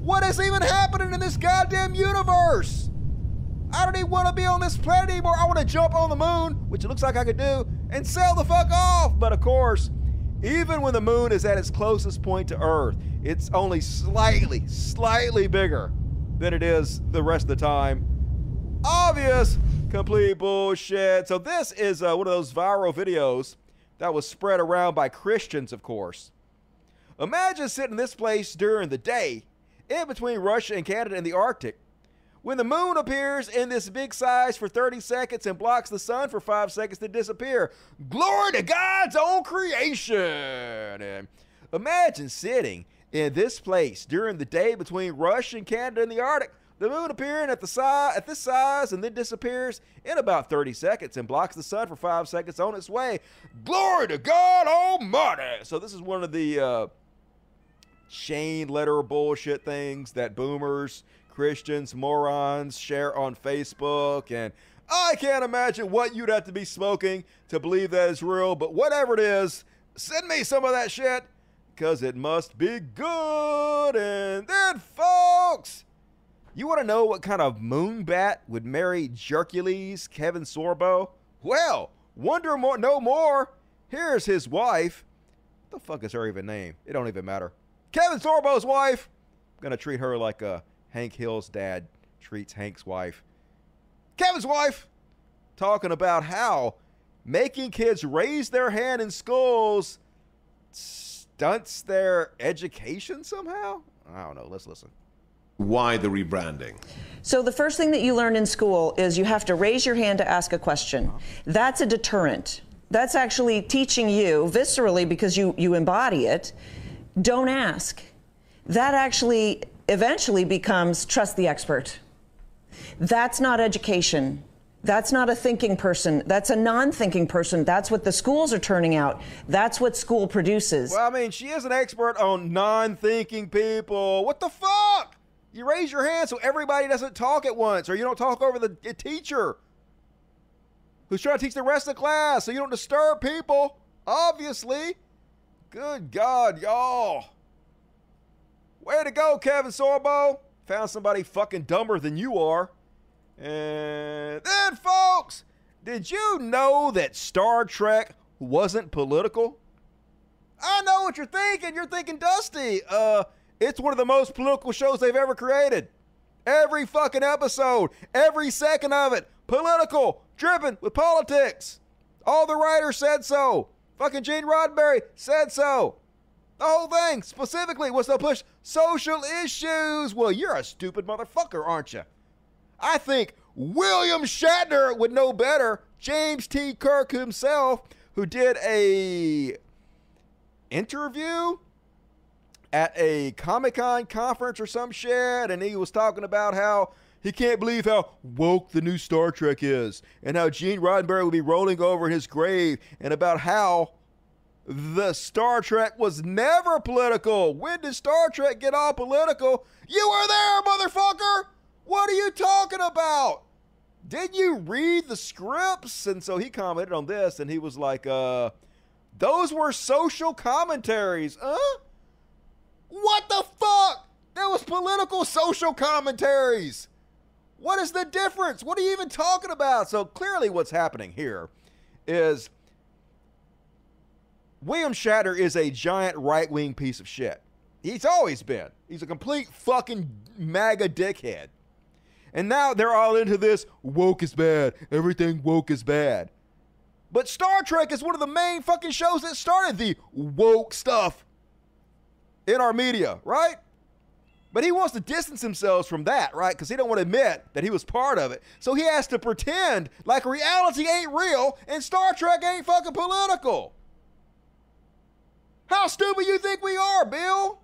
What is even happening in this goddamn universe? I don't even want to be on this planet anymore. I want to jump on the moon, which it looks like I could do, and sail the fuck off. But of course, even when the moon is at its closest point to Earth, it's only slightly, slightly bigger than it is the rest of the time. Obvious, complete bullshit. So this is uh, one of those viral videos that was spread around by Christians, of course. Imagine sitting in this place during the day, in between Russia and Canada in the Arctic, when the moon appears in this big size for 30 seconds and blocks the sun for 5 seconds to disappear. Glory to God's own creation! And imagine sitting in this place during the day between Russia and Canada in the Arctic. The moon appearing at the size at this size and then disappears in about 30 seconds and blocks the sun for five seconds on its way. Glory to God Almighty! So this is one of the uh, chain letter bullshit things that boomers, Christians, morons share on Facebook. And I can't imagine what you'd have to be smoking to believe that is real, but whatever it is, send me some of that shit because it must be good. And then, folks, you want to know what kind of moonbat would marry Jercules, Kevin Sorbo? Well, wonder more, no more. Here's his wife. What the fuck is her even name? It don't even matter. Kevin Sorbo's wife. I'm gonna treat her like uh, Hank Hill's dad treats Hank's wife. Kevin's wife talking about how making kids raise their hand in schools stunts their education somehow. I don't know. Let's listen. Why the rebranding? So the first thing that you learn in school is you have to raise your hand to ask a question. That's a deterrent. That's actually teaching you viscerally because you you embody it. Don't ask. That actually eventually becomes trust the expert. That's not education. That's not a thinking person. That's a non thinking person. That's what the schools are turning out. That's what school produces. Well, I mean, she is an expert on non-thinking people. What the fuck? You raise your hand so everybody doesn't talk at once, or you don't talk over the teacher who's trying to teach the rest of the class, so you don't disturb people. Obviously. Good God, y'all. Way to go, Kevin Sorbo. Found somebody fucking dumber than you are. And then, folks, did you know that Star Trek wasn't political? I know what you're thinking. You're thinking, Dusty, uh, it's one of the most political shows they've ever created. Every fucking episode, every second of it, political, driven with politics. All the writers said so. Fucking Gene Roddenberry said so. The whole thing specifically was to push social issues. Well, you're a stupid motherfucker, aren't you? I think William Shatner would know better. James T. Kirk himself, who did a interview at a Comic Con conference or some shit, and he was talking about how he can't believe how woke the new Star Trek is, and how Gene Roddenberry would be rolling over in his grave, and about how the Star Trek was never political. When did Star Trek get all political? You were there, motherfucker! What are you talking about? Did you read the scripts? And so he commented on this and he was like, uh, those were social commentaries. Huh? What the fuck? That was political social commentaries. What is the difference? What are you even talking about? So clearly, what's happening here is William Shatner is a giant right wing piece of shit. He's always been. He's a complete fucking MAGA dickhead. And now they're all into this woke is bad. Everything woke is bad. But Star Trek is one of the main fucking shows that started the woke stuff in our media, right? But he wants to distance himself from that, right? Because he don't want to admit that he was part of it. So he has to pretend like reality ain't real and Star Trek ain't fucking political. How stupid you think we are, Bill?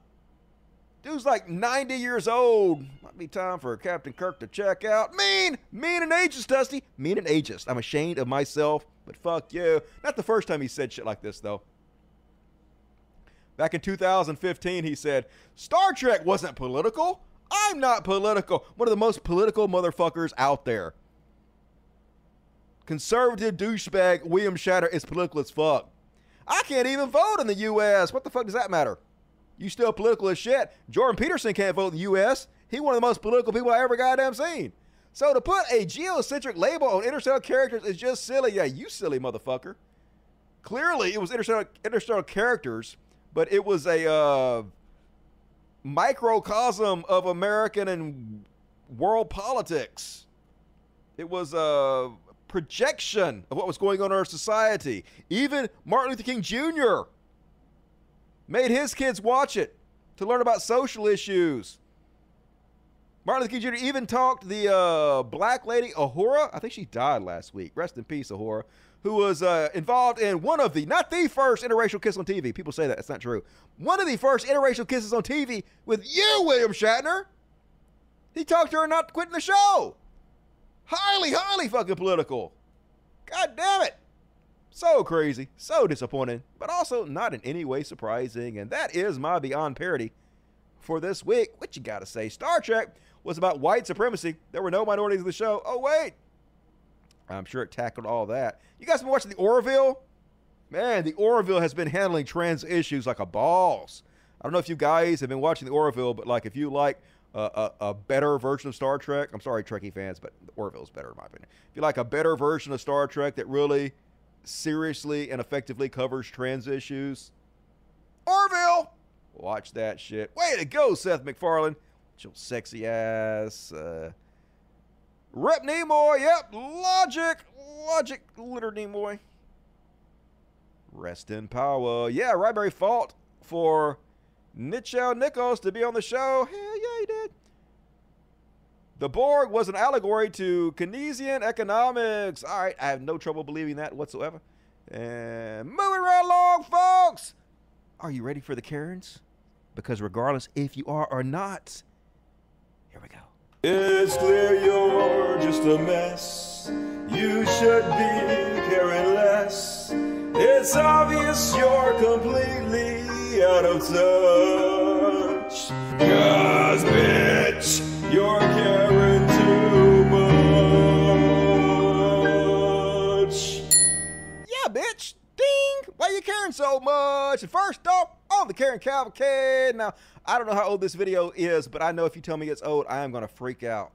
Dude's like 90 years old. Might be time for Captain Kirk to check out. Mean, mean and ageist, Dusty. Mean and ageist. I'm ashamed of myself, but fuck you. Not the first time he said shit like this, though. Back in 2015, he said, Star Trek wasn't political. I'm not political. One of the most political motherfuckers out there. Conservative douchebag William Shatner is political as fuck. I can't even vote in the U.S. What the fuck does that matter? You still political as shit. Jordan Peterson can't vote in the U.S. He one of the most political people I ever goddamn seen. So to put a geocentric label on interstellar characters is just silly. Yeah, you silly motherfucker. Clearly, it was interstellar, interstellar characters, but it was a uh, microcosm of American and world politics. It was a projection of what was going on in our society. Even Martin Luther King Jr. made his kids watch it to learn about social issues. Martin Luther King Jr. even talked the uh, black lady Uhura. I think she died last week. Rest in peace, Uhura, who was uh, involved in one of the, not the first interracial kiss on TV. People say that. It's not true. One of the first interracial kisses on TV with you, William Shatner. He talked to her not quitting the show. Highly, highly fucking political. God damn it. So crazy, so disappointing, but also not in any way surprising. And that is my Beyond Parody for this week. What you gotta say? Star Trek was about white supremacy. There were no minorities in the show. Oh, wait. I'm sure it tackled all that. You guys been watching the Orville? Man, the Orville has been handling trans issues like a boss. I don't know if you guys have been watching the Orville, but like if you like a, a, better version of Star Trek, I'm sorry, Trekkie fans, but the Orville's better in my opinion. If you like a better version of Star Trek that really seriously and effectively covers trans issues, Orville, watch that shit. Way to go, Seth MacFarlane. Your sexy ass. Uh, Rep Nimoy, yep, logic, logic, Leonard Nimoy. Rest in power. Yeah, Roddenberry fought for Nichelle Nichols to be on the show. Hell yeah, he did. The Borg was an allegory to Keynesian economics. All right, I have no trouble believing that whatsoever. And moving right along, folks. Are you ready for the Karens? Because regardless if you are or not. It's clear you're just a mess. You should be caring less. It's obvious you're completely out of touch. Cause, bitch, you're caring too much. Yeah, bitch. Ding. Why you caring so much? First off, Karen Cavalcade. Now, I don't know how old this video is, but I know if you tell me it's old, I am going to freak out.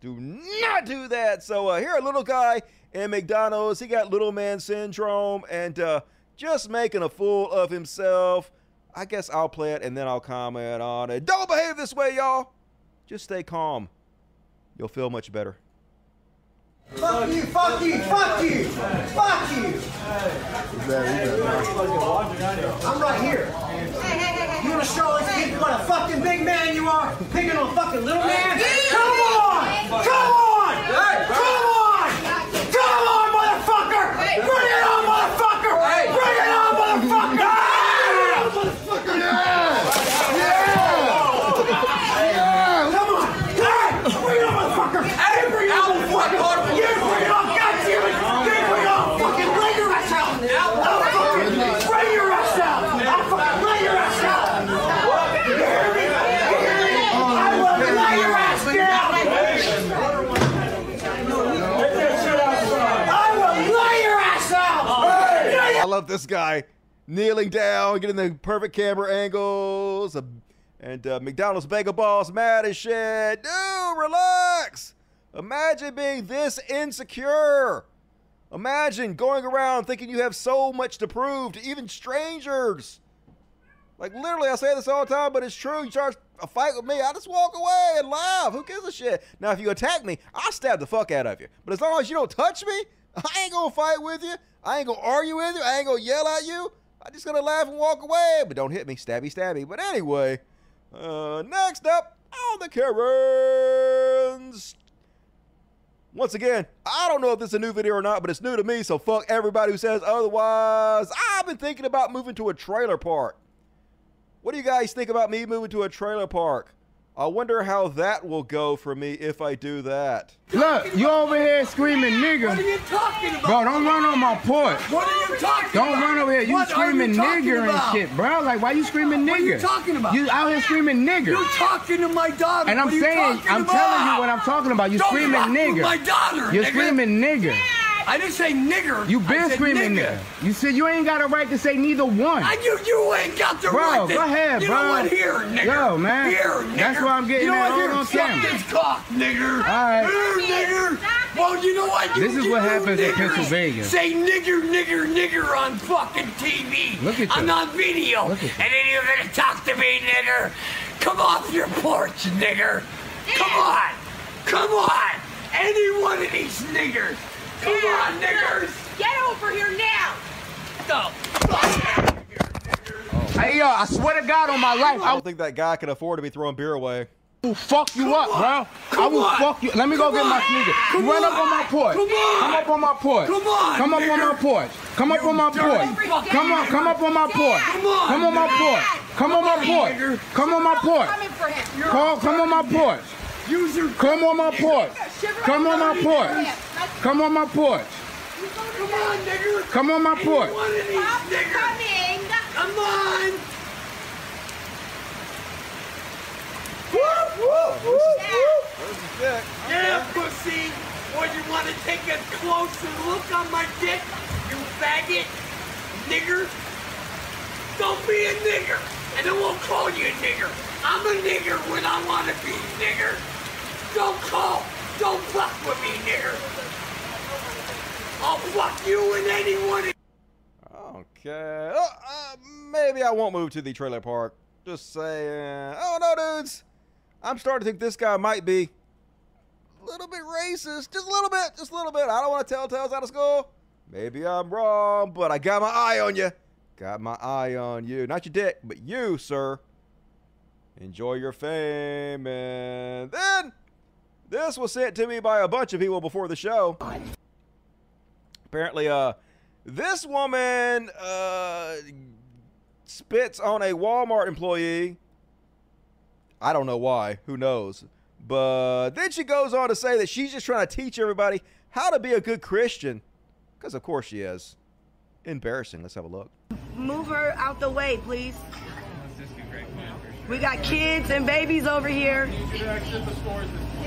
Do not do that. So uh, here, a little guy in McDonald's, he got little man syndrome and uh, just making a fool of himself. I guess I'll play it and then I'll comment on it. Don't behave this way, y'all. Just stay calm. You'll feel much better. Fuck you, fuck you, fuck you, fuck you. I'm right here. You wanna show us what a fucking big man you are? Picking on a fucking little man? Come on! Come on! Come on! Come on, motherfucker! Bring it on, motherfucker! Bring it on, motherfucker! Bring it on, motherfucker! Come on! Hey! Bring it on, motherfucker! Hey, bring it on, motherfucker! You bring it on, goddamn it! You bring it on, fucking lay your ass out! I'll fucking lay your ass out! I'll fucking lay your ass out! You hear me? You hear me? I will lay your ass down! I will lay your ass out! I love this guy kneeling down, getting the perfect camera angles. uh, And uh, McDonald's Bagel Balls mad as shit. Dude, relax. Imagine being this insecure. Imagine going around thinking you have so much to prove to even strangers. Like literally, I say this all the time, but it's true. You start a fight with me, I just walk away and laugh. Who gives a shit? Now, if you attack me, I'll stab the fuck out of you. But as long as you don't touch me, I ain't gonna fight with you. I ain't gonna argue with you. I ain't gonna yell at you. I'm just gonna laugh and walk away. But don't hit me, stabby, stabby. But anyway, uh, next up on the Karens. Once again, I don't know if this is a new video or not, but it's new to me, so fuck everybody who says otherwise. I've been thinking about moving to a trailer park. What do you guys think about me moving to a trailer park? I wonder how that will go for me if I do that. Look, you over here screaming nigga. What are you talking about? Bro, don't run on my porch. What are you talking Don't about? run over here. You What screaming you nigger about? and shit, bro. Like, why you screaming nigger? What are you talking about? You out here screaming nigger. You're talking to my daughter. and I'm What are you saying, I'm about? telling you what I'm talking about. You screaming fuck nigger. my daughter, You're nigga. screaming nigger. I didn't say nigger. You I been screaming nigga. nigger. You said you ain't got a right to say neither one. I, you, you ain't got the bro, right to. go ahead, you bro. know what? Here, nigger. Yo, man. Here, nigger. That's why I'm getting you know that what? all Here, on suck camera. this cock, nigger. All right. Here, nigger. Well, you know what? You, This is you what happens in niggers Pennsylvania. Say nigger, nigger, nigger on fucking TV. Look at I'm you. on video. Look at you. And then you're gonna talk to me, nigger. Come off your porch, nigger. Come on. Come on. Any one of these niggers. Come on, niggers. Get over here now! Go. Hey, yo, I swear to God on my life, I I don't think that guy can afford to be throwing beer away. I will fuck you up, bro. I will on. fuck you. Let me go Come get my on. sneakers. Come You run up on. on my porch. Come on. Come up on my porch. Come on, Come up on my porch. Come up on my porch. Come on, come up on my porch. Come on, Come on my porch. Come on my porch. Come on my porch. Coming for him. Call, come on my porch. Use your Come on my porch. Come on my porch. Come on my porch. Come on, nigger. Come on my Any porch. one of these Stop niggers. coming! Come on. Yeah, pussy. Or you want to take a closer look on my dick, you faggot, nigger? Don't be a nigger, and I won't call you a nigger. I'm a nigger when I want to be nigger. Don't call, don't fuck with me, nigger. I'll fuck you and anyone. Okay. Uh, uh, maybe I won't move to the trailer park. Just saying. Oh no, dudes. I'm starting to think this guy might be a little bit racist. Just a little bit. Just a little bit. I don't want to tell tales out of school. Maybe I'm wrong, but I got my eye on you. Got my eye on you. Not your dick, but you, sir. Enjoy your fame. And then this was sent to me by a bunch of people before the show. Apparently, uh, this woman uh, spits on a Walmart employee. I don't know why. Who knows? But then she goes on to say that she's just trying to teach everybody how to be a good Christian. Because, of course, she is. Embarrassing. Let's have a look. Move her out the way, please. We got kids and babies over here.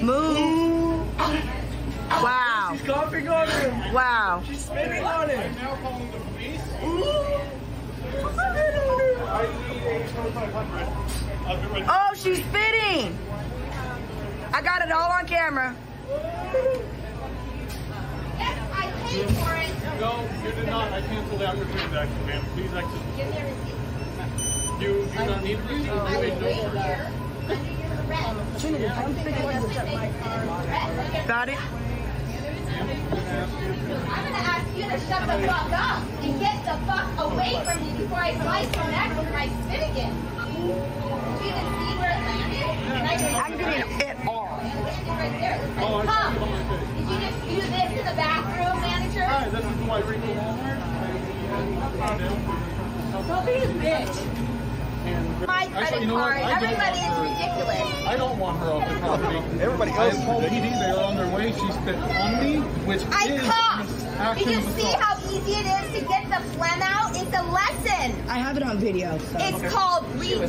Move. Wow. She's coughing on him. Wow. She's spitting on him. Now calling the police. Oh, she's spitting. I got it all on camera. Yes, I paid for it. No, you did not. I canceled after transaction, ma'am. Please exit. Give me a receipt. You do not need a receipt. You made no order. Got it? I'm gonna ask you to shut the fuck up and get the fuck away from me before I slice your neck with my spit again. Do You didn't see where it landed? I'm getting hit all. Right there. Oh, Come. Did you just do this in the bathroom, manager? Hi, this is my Rico Walmart. Don't be a bitch. My credit Actually, you know what? card. I don't Everybody want is her. ridiculous. I don't want her off the property. Everybody I else have is called. PD. They are on their way. She spit on me, which I is coughed. Did you see how easy it is to get the phlegm out? It's a lesson. I have it on video. So. It's called breathe.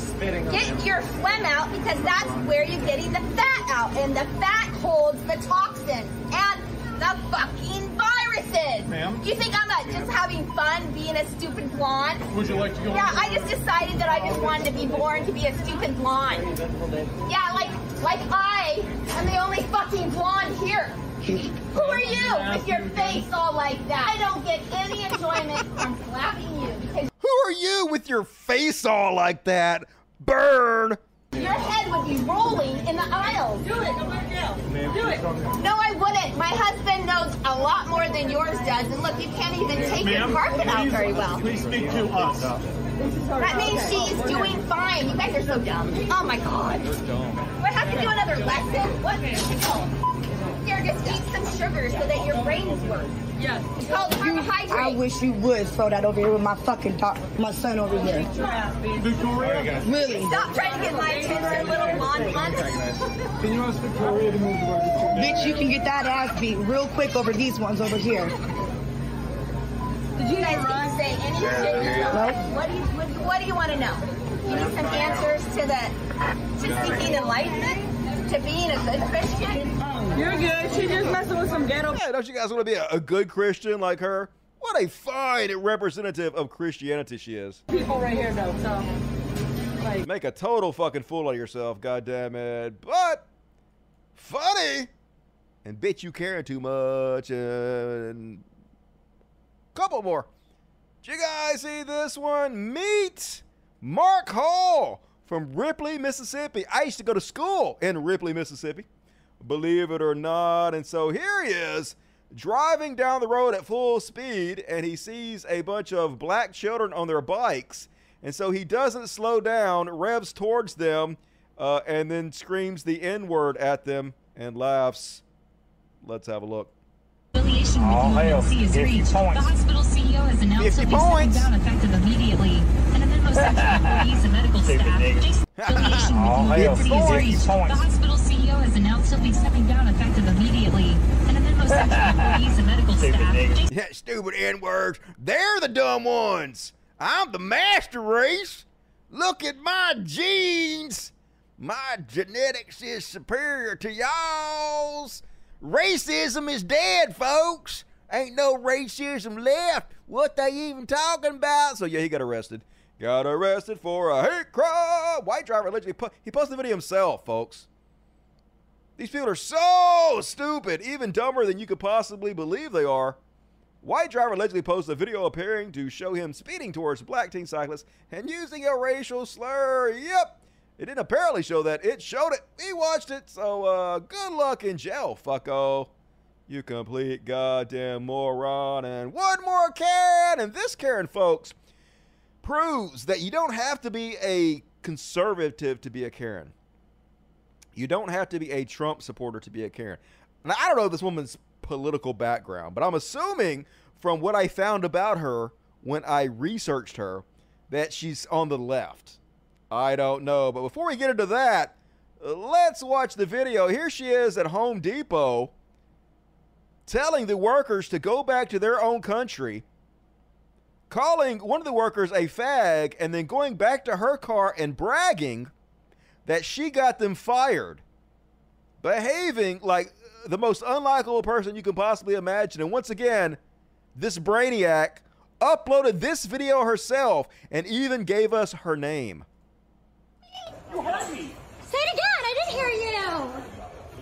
Get your phlegm out because that's where you're getting the fat out, and the fat holds the toxins and the fucking viruses. Ma'am? You think I'm uh, just having fun being a stupid blonde? Would you like to go? Yeah. I just decided that I just wanted to be born to be a stupid blonde. Yeah, like like I am the only fucking blonde here. Who are you with your face all like that? I don't get any enjoyment from slapping you because Who are you with your face all like that? Burn! Your head would be rolling in the aisles. Do it. Do it. No, I wouldn't. My husband knows a lot more than yours does. And look, you can't even take your carpet out very well. Please speak to us. That means she's doing fine. You guys are so dumb. Oh my god. Do I have to do another lesson? What? Oh. Here, just eat some sugar so that your brains work. Yes. It's called carbohydrate. I wish you would throw that over here with my fucking doc, my son over here. Victoria, Really? Stop trying to get my attention, little blonde one. can you ask Victoria to move towards the Bitch, you can get that ass beat real quick over these ones over here. Did you guys didn't say anything? Nope. What do you what, do you- what do you want to know? You need some answers to the to seeking enlightenment, to being a good Christian. You're good. She just messing with some ghetto. Yeah, don't you guys want to be a, a good Christian like her? What a fine representative of Christianity she is. people right here though. So Make a total fucking fool of yourself, goddamn it. But funny, and bitch you caring too much, and couple more. Did you guys see this one? Meet Mark Hall from Ripley, Mississippi. I used to go to school in Ripley, Mississippi, believe it or not. And so here he is driving down the road at full speed, and he sees a bunch of black children on their bikes. And so he doesn't slow down, revs towards them, uh, and then screams the N word at them and laughs. Let's have a look. affiliation with hail. UNC is 50 reached. The hospital CEO has announced 50 he'll be stepping points. down effective immediately. Employees and medical staff. Jason's affiliation All with hail. UNC 50 is reached. The hospital CEO has announced he'll be stepping down effective immediately. And a memo employees and medical staff. Yeah, stupid N words. They're the dumb ones. I'm the master race. Look at my genes. My genetics is superior to y'all's. Racism is dead, folks. Ain't no racism left. What they even talking about? So yeah, he got arrested. Got arrested for a hate crime. White driver allegedly po- he posted the video himself, folks. These people are so stupid, even dumber than you could possibly believe they are. White driver allegedly posted a video appearing to show him speeding towards black teen cyclists and using a racial slur. Yep. It didn't apparently show that. It showed it. He watched it. So uh good luck in jail, fucko. You complete goddamn moron. And one more Karen. And this Karen, folks, proves that you don't have to be a conservative to be a Karen. You don't have to be a Trump supporter to be a Karen. Now, I don't know this woman's political background, but I'm assuming from what I found about her when I researched her that she's on the left. I don't know. But before we get into that, let's watch the video. Here she is at Home Depot telling the workers to go back to their own country, calling one of the workers a fag, and then going back to her car and bragging that she got them fired, behaving like the most unlikable person you can possibly imagine. And once again, this brainiac uploaded this video herself and even gave us her name. You heard me. Say it again. I didn't hear you.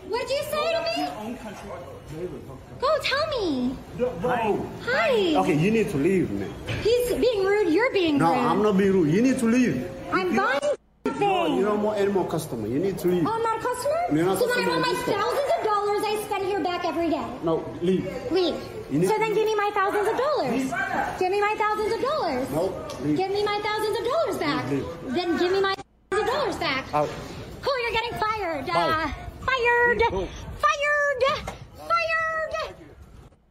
What did you say to me? Go tell me. Hi. Hi. Okay, you need to leave, man. He's being rude. You're being No, rude. No, I'm not being rude. You need to leave. I'm buying something. No, you don't want any more customer. You need to leave. Oh, I'm not a customer? You're not so then I want my just thousands of dollars I spend here back every day. No, leave. Leave. So then give me my thousands of dollars. Leave. Give me my thousands of dollars. No, leave. Give me my thousands of dollars back. Leave. Then give me my thousands of dollars back. Out. Oh, you're getting fired. Uh, Bye. Fired. Fired. Fired.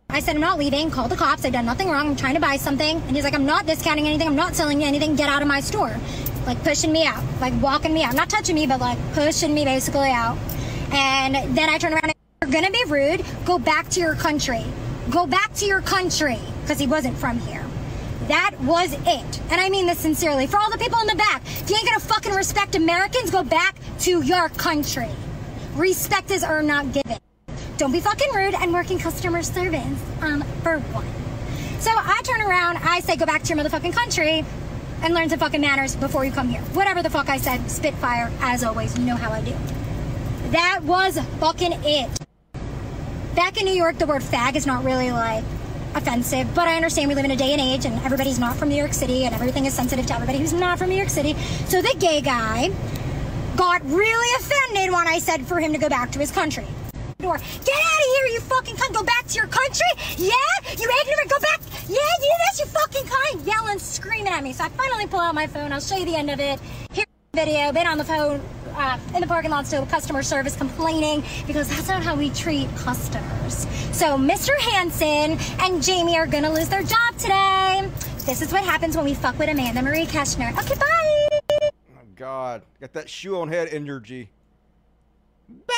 I said, I'm not leaving. Call the cops. I've done nothing wrong. I'm trying to buy something. And he's like, I'm not discounting anything. I'm not selling you anything. Get out of my store. Like pushing me out. Like walking me out. Not touching me, but like pushing me basically out. And then I turn around and you're going to be rude. Go back to your country. Go back to your country. Because he wasn't from here. That was it. And I mean this sincerely. For all the people in the back, if you ain't gonna fucking respect Americans, go back to your country. Respect is earned, not given. Don't be fucking rude and work in customer service, um, for one. So I turn around, I say, go back to your motherfucking country and learn some fucking manners before you come here. Whatever the fuck I said, spitfire, as always. You know how I do. That was fucking it. Back in New York, the word fag is not really like offensive, but I understand we live in a day and age and everybody's not from New York City and everything is sensitive to everybody who's not from New York City. So the gay guy got really offended when I said for him to go back to his country. Get out of here, you fucking cunt. Go back to your country? Yeah? You ignorant? Go back. Yeah, do this, you fucking cunt. Yelling, screaming at me. So I finally pull out my phone. I'll show you the end of it. Here's the video. Been on the phone uh, in the parking lot still customer service complaining because that's not how we treat customers. So Mr. Hanson and Jamie are gonna lose their job today. This is what happens when we fuck with Amanda Marie Keshner. Okay, bye. God. Got that shoe on head energy. Bye!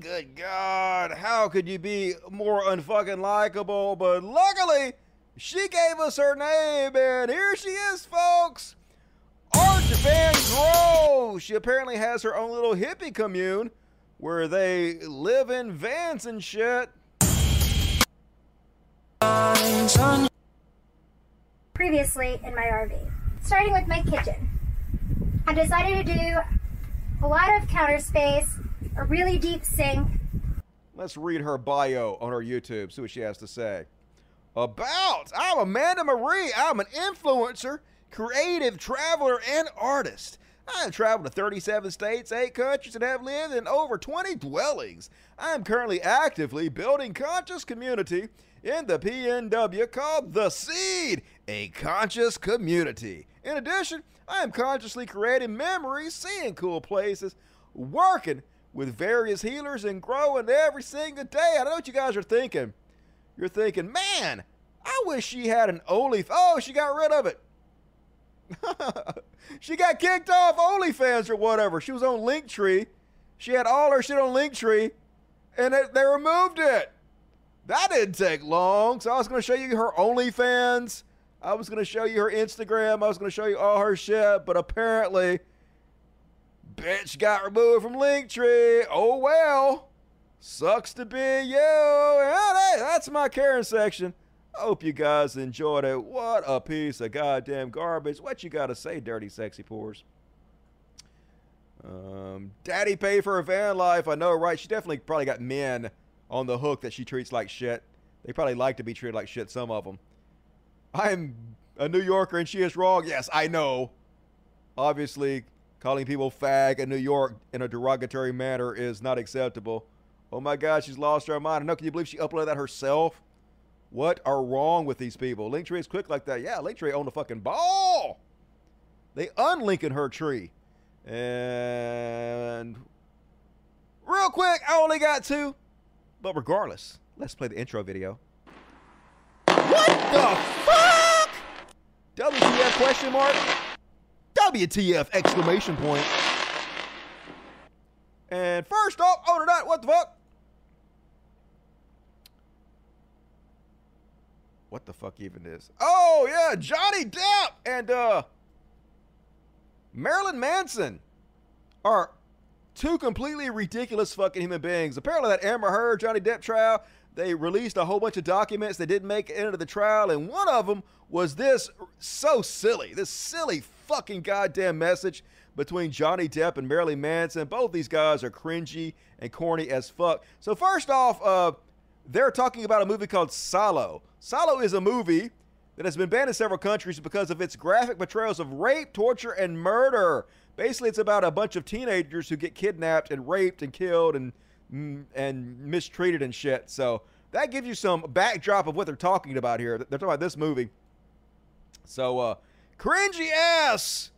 Good God. How could you be more unfucking likable? But luckily, she gave us her name, and here she is, folks. Arch Van Grove. She apparently has her own little hippie commune where they live in vans and shit. previously in my RV. Starting with my kitchen. I decided to do a lot of counter space, a really deep sink. Let's read her bio on her YouTube, see what she has to say. About, I'm Amanda Marie. I'm an influencer, creative traveler, and artist. I have traveled to 37 states, 8 countries, and have lived in over 20 dwellings. I am currently actively building conscious community in the PNW called The Seed, a conscious community. In addition, I am consciously creating memories, seeing cool places, working with various healers, and growing every single day. I don't know what you guys are thinking. You're thinking, man, I wish she had an Only. Oh, she got rid of it. she got kicked off OnlyFans or whatever. She was on Linktree. She had all her shit on Linktree, and it, they removed it. That didn't take long. So I was going to show you her OnlyFans. I was going to show you her Instagram. I was going to show you all her shit, but apparently, bitch got removed from Linktree. Oh well. Sucks to be you. Hey, that's my Karen section. I hope you guys enjoyed it. What a piece of goddamn garbage. What you got to say, dirty sexy pores? Um, Daddy paid for her van life. I know, right? She definitely probably got men on the hook that she treats like shit. They probably like to be treated like shit, some of them. I'm a New Yorker and she is wrong. Yes, I know. Obviously, calling people fag in New York in a derogatory manner is not acceptable. Oh my God, she's lost her mind. No, can you believe she uploaded that herself? What are wrong with these people? Linktree is quick like that. Yeah, Linktree owned the fucking ball. They unlinking her tree. And real quick, I only got two. But regardless, let's play the intro video. What the fuck? WTF question mark? WTF exclamation point. And first off, oh that, what the fuck? what the fuck even is. Oh yeah, Johnny Depp and uh Marilyn Manson are two completely ridiculous fucking human beings. Apparently, that Amber Heard Johnny Depp trial, they released a whole bunch of documents that didn't make it into the trial, and one of them was this so silly, this silly fucking goddamn message between Johnny Depp and Marilyn Manson. Both these guys are cringy and corny as fuck. So first off, uh, they're talking about a movie called Salo. Salo is a movie that has been banned in several countries because of its graphic portrayals of rape, torture, and murder. Basically, it's about a bunch of teenagers who get kidnapped and raped and killed and and mistreated and shit. So that gives you some backdrop of what they're talking about here. They're talking about this movie. So, uh, cringy ass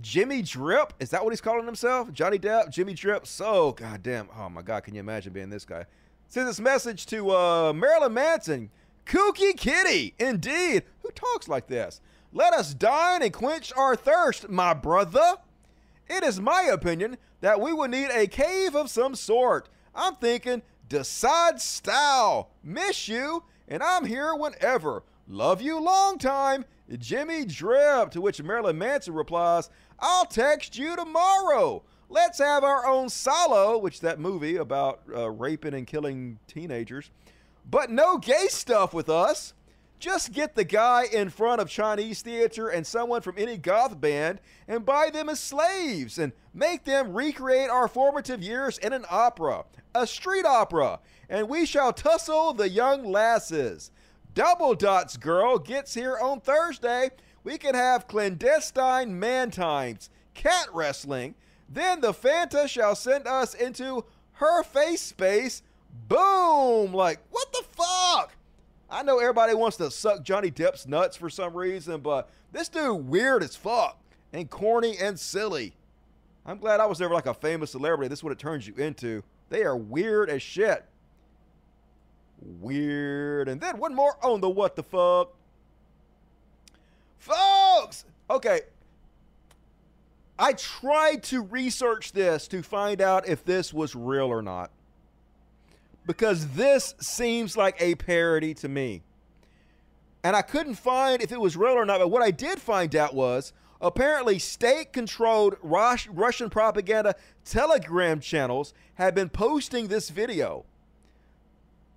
Jimmy Drip. Is that what he's calling himself? Johnny Depp, Jimmy Drip. So goddamn. Oh my god, can you imagine being this guy? Sends this message to uh, Marilyn Manson. Kooky Kitty, indeed. Who talks like this? Let us dine and quench our thirst, my brother. It is my opinion that we will need a cave of some sort. I'm thinking de Sade style. Miss you, and I'm here whenever. Love you long time. Jimmy Drip, to which Marilyn Manson replies, I'll text you tomorrow. Let's have our own Salo, which that movie about uh, raping and killing teenagers. But no gay stuff with us. Just get the guy in front of Chinese theater and someone from any goth band and buy them as slaves and make them recreate our formative years in an opera, a street opera, and we shall tussle the young lasses. Double Dots Girl gets here on Thursday. We can have clandestine man times, cat wrestling. Then the Fanta shall send us into her face space. Boom! Like, what the fuck? I know everybody wants to suck Johnny Depp's nuts for some reason, but this dude weird as fuck and corny and silly. I'm glad I was never like a famous celebrity. This is what it turns you into. They are weird as shit. Weird. And then one more on the what the fuck. Folks! Okay. I tried to research this to find out if this was real or not. Because this seems like a parody to me. And I couldn't find if it was real or not, but what I did find out was apparently state controlled Russian propaganda telegram channels have been posting this video.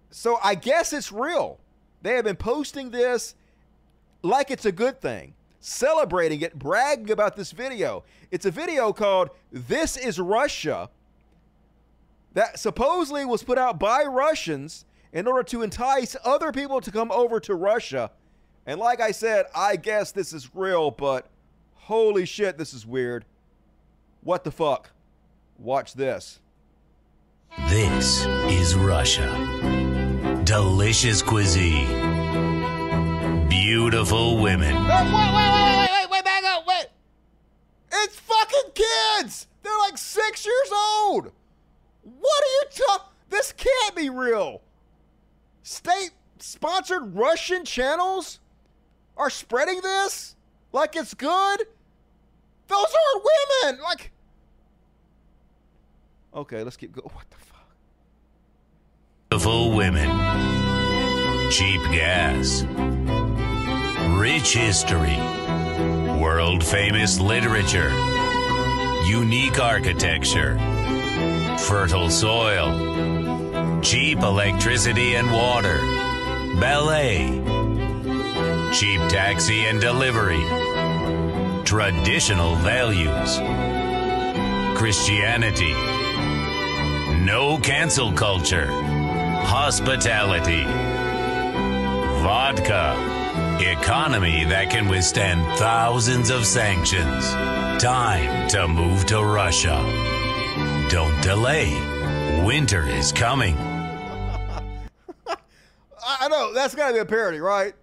So I guess it's real. They have been posting this like it's a good thing, celebrating it, bragging about this video. It's a video called This is Russia that supposedly was put out by Russians in order to entice other people to come over to Russia. And like I said, I guess this is real, but holy shit, this is weird. What the fuck? Watch this. This is Russia. Delicious cuisine. Beautiful women. wait, wait, wait, wait, wait, wait, back up, wait. It's fucking kids. They're like six years old. What are you talking? This can't be real. State sponsored Russian channels are spreading this like it's good. Those aren't women. Like, okay, let's keep going. What the fuck? Beautiful women. Cheap gas. Rich history. World famous literature. Unique architecture fertile soil, cheap electricity and water, ballet, cheap taxi and delivery, traditional values, Christianity, no cancel culture, hospitality, vodka, economy that can withstand thousands of sanctions. Time to move to Russia. Don't delay. Winter is coming. I know that's got to be a parody, right?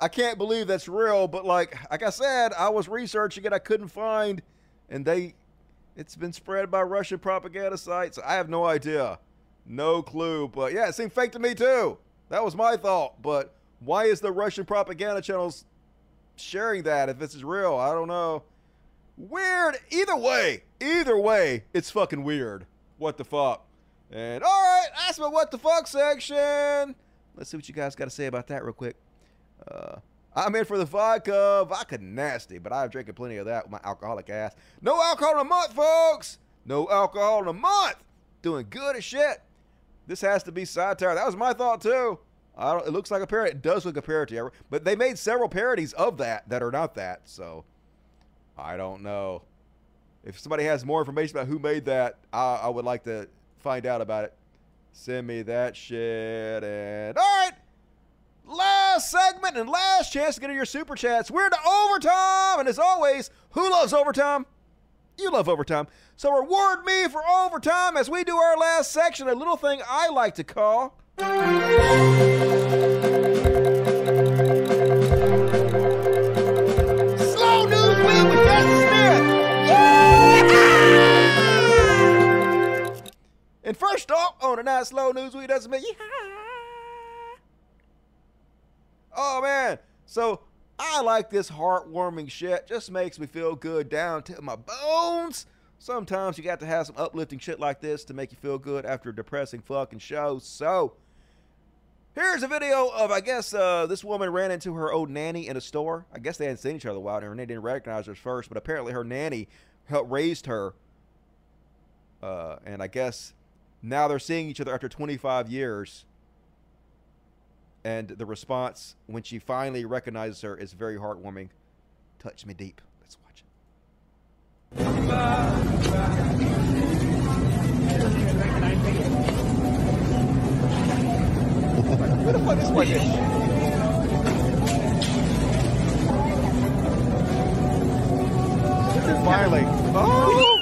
I can't believe that's real, but like like I said, I was researching it, I couldn't find, and they, it's been spread by Russian propaganda sites. I have no idea, no clue. But yeah, it seemed fake to me too. That was my thought. But why is the Russian propaganda channels sharing that if this is real? I don't know. Weird. Either way, either way, it's fucking weird. What the fuck? And all right, that's my what the fuck section. Let's see what you guys got to say about that real quick. Uh, I'm in for the vodka. Vodka nasty, but I've drinking plenty of that with my alcoholic ass. No alcohol in a month, folks. No alcohol in a month. Doing good as shit. This has to be satire. That was my thought too. I don't, it looks like a parody. It does look a parody, but they made several parodies of that that are not that. So I don't know. If somebody has more information about who made that, I, I would like to find out about it. Send me that shit. And all right, last segment and last chance to get in your super chats. We're to overtime, and as always, who loves overtime? You love overtime. So reward me for overtime as we do our last section, a little thing I like to call. Slow news Jesse Smith. Yeah! Oh man, so I like this heartwarming shit. Just makes me feel good down to my bones. Sometimes you got to have some uplifting shit like this to make you feel good after a depressing fucking show. So, here's a video of, I guess, uh, this woman ran into her old nanny in a store. I guess they hadn't seen each other a while, and her nanny didn't recognize her first, but apparently her nanny helped raised her. Uh, and I guess now they're seeing each other after 25 years. And the response when she finally recognizes her is very heartwarming. Touch me deep. Let's watch it. Who the fuck is fucking? Finally. Oh!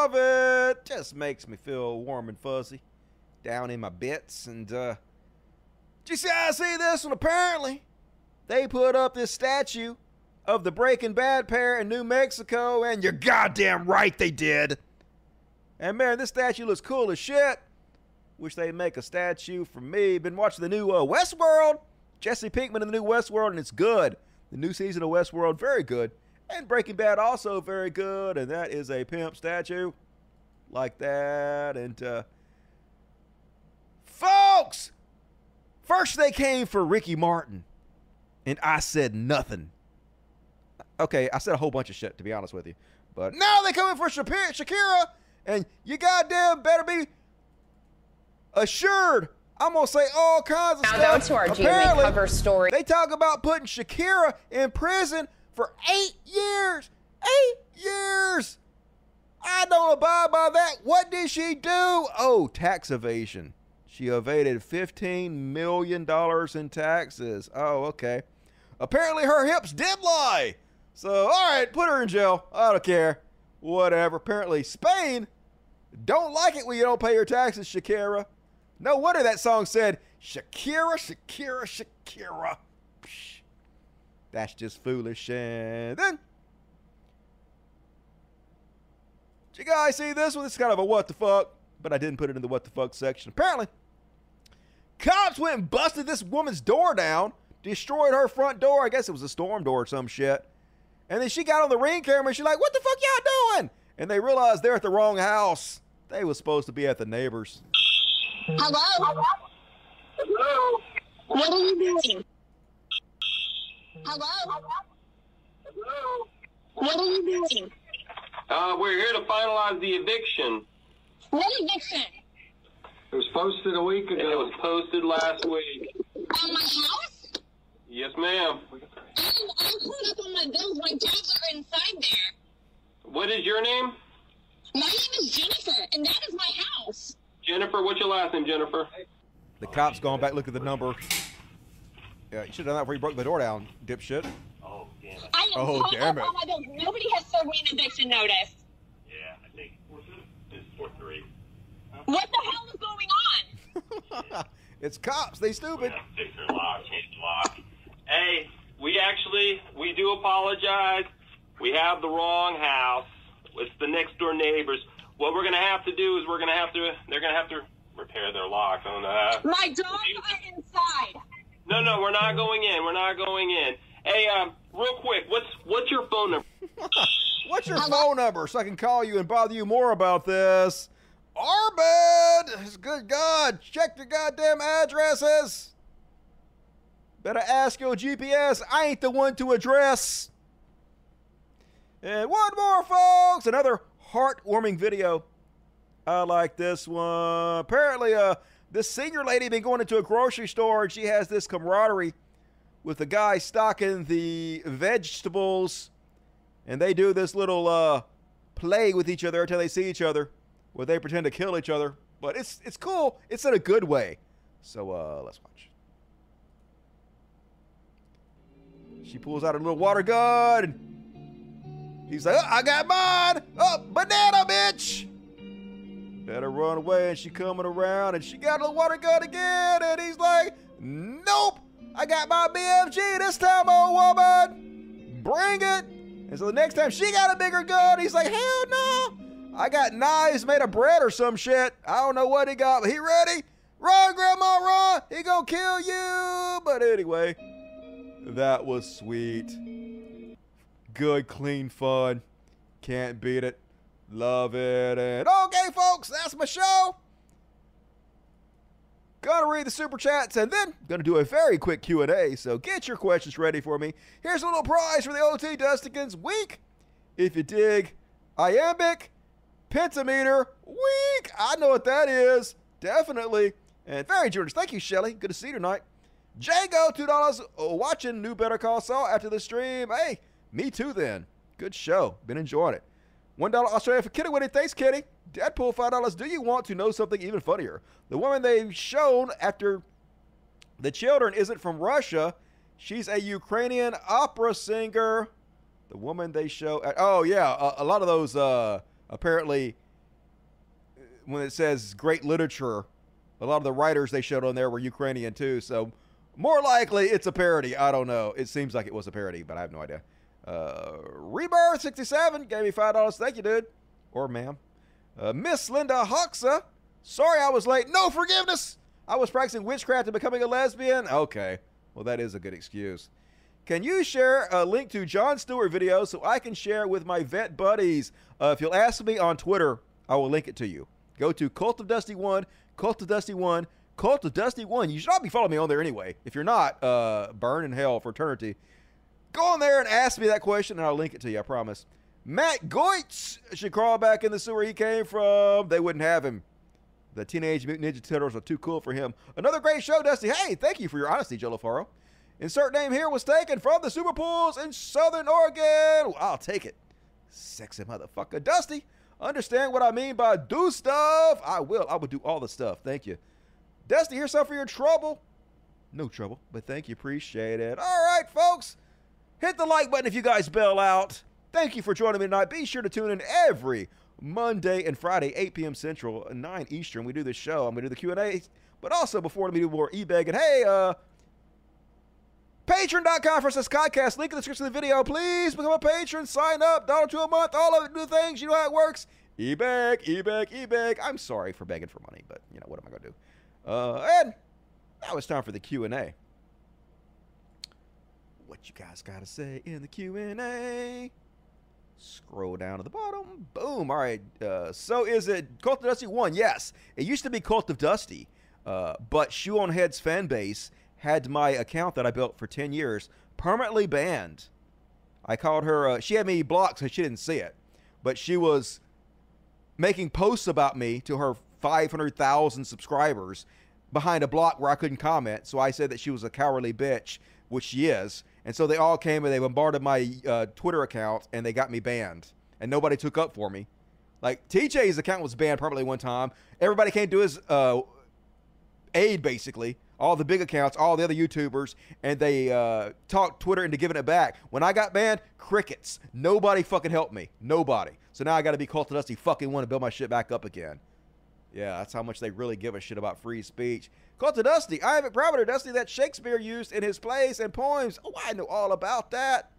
Love it. Just makes me feel warm and fuzzy down in my bits. And, uh, did you see, I see this one? Apparently, they put up this statue of the Breaking Bad pair in New Mexico, and you're goddamn right they did. And man, this statue looks cool as shit. Wish they'd make a statue for me. Been watching the new uh, Westworld. Jesse Pinkman in the new Westworld, and it's good. The new season of Westworld, very good. And Breaking Bad, also very good. And that is a pimp statue. Like that. And, uh, folks, first they came for Ricky Martin, and I said nothing. Okay, I said a whole bunch of shit, to be honest with you. But now they coming for Shakira, and you goddamn better be assured. I'm gonna say all kinds of Now stuff. go to our GMA cover story. They talk about putting Shakira in prison for eight years. Eight years. I don't abide by that. What did she do? Oh, tax evasion. She evaded $15 million in taxes. Oh, okay. Apparently her hips did lie. So, all right, put her in jail. I don't care. Whatever. Apparently Spain don't like it when you don't pay your taxes, Shakira. No wonder that song said, Shakira, Shakira, Shakira. Psh, That's just foolish. And then, did you guys see this one? This is kind of a what the fuck, but I didn't put it in the what the fuck section. Apparently, cops went and busted this woman's door down, destroyed her front door. I guess it was a storm door or some shit. And then she got on the ring camera and she's like, what the fuck y'all doing? And they realized they're at the wrong house. They was supposed to be at the neighbors. Hello? Hello? What are you doing? Hello? Hello? What are you doing? Uh, we're here to finalize the eviction. What eviction? It was posted a week ago. It was posted last week. On my house? Yes, ma'am. I'm, I'm pulling up on my bills. My tags are inside there. What is your name? My name is Jennifer, and that is my house. Jennifer. What's your last name, Jennifer? The cops going back, look at the number. Yeah, you should have done that before you broke the door down, dipshit. Oh, damn it. I am Oh, pulled damn up it. on oh, my bills. Nobody has served me an eviction notice. Yeah, I think it's four three. What the hell is going on? It's cops. They stupid. Fix their lock, change the lock. Hey, we actually we do apologize. We have the wrong house. It's the next door neighbors. What we're gonna have to do is we're gonna have to they're gonna have to repair their lock. I don't know. My dogs are inside. No, no, we're not going in. We're not going in. Hey, um, real quick, what's what's your phone number? What's your phone number so I can call you and bother you more about this? Arbed! Good God, check your goddamn addresses. Better ask your GPS. I ain't the one to address. And one more, folks. Another heartwarming video. I like this one. Apparently, uh, this senior lady been going into a grocery store and she has this camaraderie with the guy stocking the vegetables, and they do this little uh, play with each other until they see each other, where they pretend to kill each other. But it's it's cool. It's in a good way. So uh, let's watch. She pulls out a little water gun. He's like, oh, "I got mine. Oh, banana, bitch." Better run away. And she coming around, and she got a little water gun again. And he's like, "Nope." I got my BFG this time, old woman. Bring it. And so the next time she got a bigger gun, he's like, hell no. I got knives made of bread or some shit. I don't know what he got, but he ready? Run, Grandma, run. He gonna kill you. But anyway, that was sweet. Good, clean fun. Can't beat it. Love it. And okay, folks, that's my show. Gonna read the super chats and then gonna do a very quick Q&A. So get your questions ready for me. Here's a little prize for the OT Dustikins week. If you dig, iambic pentameter week. I know what that is. Definitely. And very generous. Thank you, Shelly. Good to see you tonight. Django, two dollars. Oh, watching new Better Call Saul after the stream. Hey, me too. Then good show. Been enjoying it. One dollar Australia for Kitty Winnie. Thanks, Kitty. Deadpool, five dollars. Do you want to know something even funnier? The woman they've shown after the children isn't from Russia. She's a Ukrainian opera singer. The woman they show. oh yeah, a, a lot of those. Uh, apparently, when it says great literature, a lot of the writers they showed on there were Ukrainian too. So more likely it's a parody. I don't know. It seems like it was a parody, but I have no idea. Uh, Rebirth sixty seven gave me five dollars. Thank you, dude, or ma'am. Uh, Miss Linda Hoxa. Sorry I was late. No forgiveness. I was practicing witchcraft and becoming a lesbian. Okay. Well, that is a good excuse. Can you share a link to Jon Stewart video so I can share with my vet buddies? Uh, if you'll ask me on Twitter, I will link it to you. Go to Cult of Dusty 1, Cult of Dusty 1, Cult of Dusty 1. You should all be following me on there anyway. If you're not, uh, burn in hell for eternity. Go on there and ask me that question and I'll link it to you, I promise. Matt Gaetz should crawl back in the sewer he came from. They wouldn't have him. The Teenage Mutant Ninja Turtles are too cool for him. Another great show, Dusty. Hey, thank you for your honesty, Joe LaFaro. Insert name here was taken from the Super Pools in Southern Oregon. I'll take it. Sexy motherfucker. Dusty, understand what I mean by do stuff? I will. I will do all the stuff. Thank you. Dusty, here's some for your trouble. No trouble, but thank you. Appreciate it. All right, folks. Hit the like button if you guys bail out. Thank you for joining me tonight. Be sure to tune in every Monday and Friday, 8 p.m. Central, 9 Eastern. We do this show. I'm to do the Q&A, but also before we do more e-bag. And hey, uh, Patreon.com for this podcast. Link in the description of the video. Please become a patron. Sign up. Dollar to a month. All of it. Do things. You know how it works. E-bag, e-bag, e-bag. I'm sorry for begging for money, but, you know, what am I to do? Uh, and now it's time for the Q&A. What you guys got to say in the Q&A? Scroll down to the bottom. Boom. All right. Uh, so is it Cult of Dusty 1? Yes. It used to be Cult of Dusty, uh, but Shoe on Head's fan base had my account that I built for 10 years permanently banned. I called her, uh, she had me blocked so she didn't see it, but she was making posts about me to her 500,000 subscribers behind a block where I couldn't comment. So I said that she was a cowardly bitch, which she is. And so they all came and they bombarded my uh, Twitter account and they got me banned. And nobody took up for me. Like TJ's account was banned permanently one time. Everybody came to his uh, aid basically. All the big accounts, all the other YouTubers, and they uh, talked Twitter into giving it back. When I got banned, crickets. Nobody fucking helped me. Nobody. So now I got to be Cult of Dusty fucking one to build my shit back up again. Yeah, that's how much they really give a shit about free speech. Cult of Dusty. I am a parameter, Dusty, that Shakespeare used in his plays and poems. Oh, I know all about that.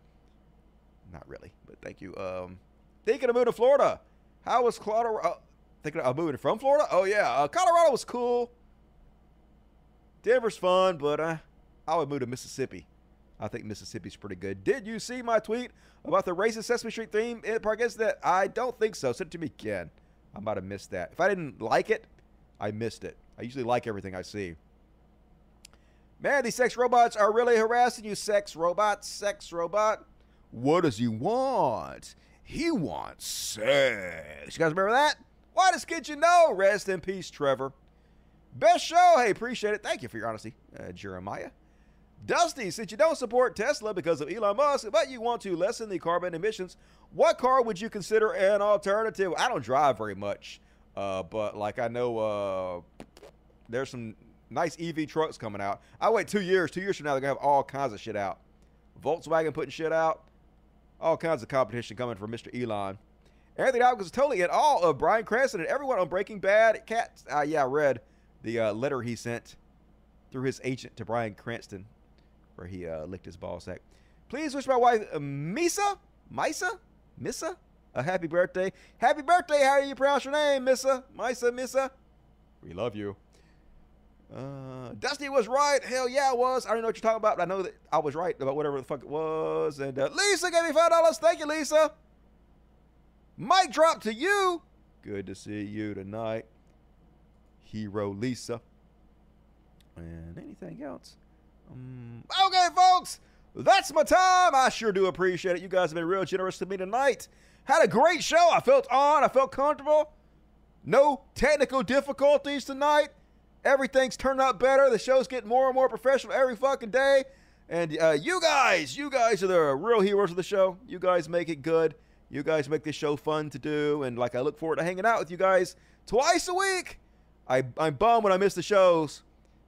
Not really, but thank you. Um, thinking of moving to Florida. How was Colorado? Uh, thinking of moving from Florida? Oh yeah, uh, Colorado was cool. Denver's fun, but uh, I would move to Mississippi. I think Mississippi's pretty good. Did you see my tweet about the racist Sesame Street theme in Park that I don't think so. Send it to me again. I might have missed that. If I didn't like it, I missed it. I usually like everything I see. Man, these sex robots are really harassing you, sex robot, sex robot. What does he want? He wants sex. You guys remember that? Why does you know? Rest in peace, Trevor. Best show. Hey, appreciate it. Thank you for your honesty, uh, Jeremiah. Dusty, since you don't support Tesla because of Elon Musk, but you want to lessen the carbon emissions, what car would you consider an alternative? I don't drive very much, uh, but like I know uh, there's some nice EV trucks coming out. I wait two years. Two years from now, they're gonna have all kinds of shit out. Volkswagen putting shit out. All kinds of competition coming from Mr. Elon. Anthony Hopkins is totally in awe of Bryan Cranston and everyone on Breaking Bad. Cat, uh, yeah, I read the uh, letter he sent through his agent to Bryan Cranston where he uh, licked his ball sack. Please wish my wife uh, Misa, Misa, Missa, a happy birthday. Happy birthday! How do you pronounce your name, Missa, Misa, Missa? We love you. Uh, Dusty was right. Hell yeah, I was. I don't know what you're talking about, but I know that I was right about whatever the fuck it was. And uh, Lisa gave me five dollars. Thank you, Lisa. Mic drop to you. Good to see you tonight, hero Lisa. And anything else? Um, okay, folks, that's my time. I sure do appreciate it. You guys have been real generous to me tonight. Had a great show. I felt on. I felt comfortable. No technical difficulties tonight. Everything's turned out better. The show's getting more and more professional every fucking day. And uh, you guys, you guys are the real heroes of the show. You guys make it good. You guys make this show fun to do. And like, I look forward to hanging out with you guys twice a week. I, I'm bummed when I miss the shows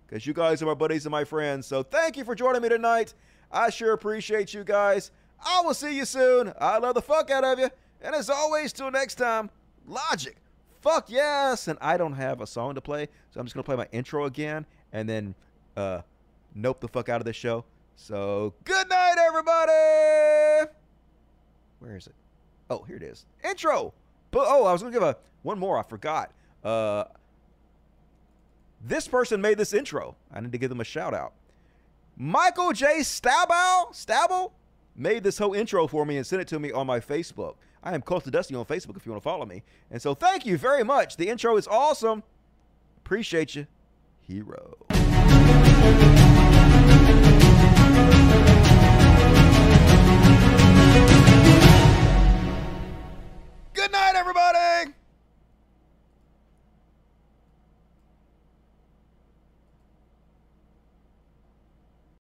because you guys are my buddies and my friends. So thank you for joining me tonight. I sure appreciate you guys. I will see you soon. I love the fuck out of you. And as always, till next time, Logic. Fuck yes. And I don't have a song to play, so I'm just going to play my intro again and then uh, nope the fuck out of this show. So good night, everybody. Where is it? Oh, here it is. Intro. But oh, I was going to give a one more. I forgot. Uh, this person made this intro. I need to give them a shout out. Michael J. Stabile, Stabile made this whole intro for me and sent it to me on my Facebook. I am Cult of Dusty on Facebook if you want to follow me. And so thank you very much. The intro is awesome. Appreciate you, hero. Good night, everybody.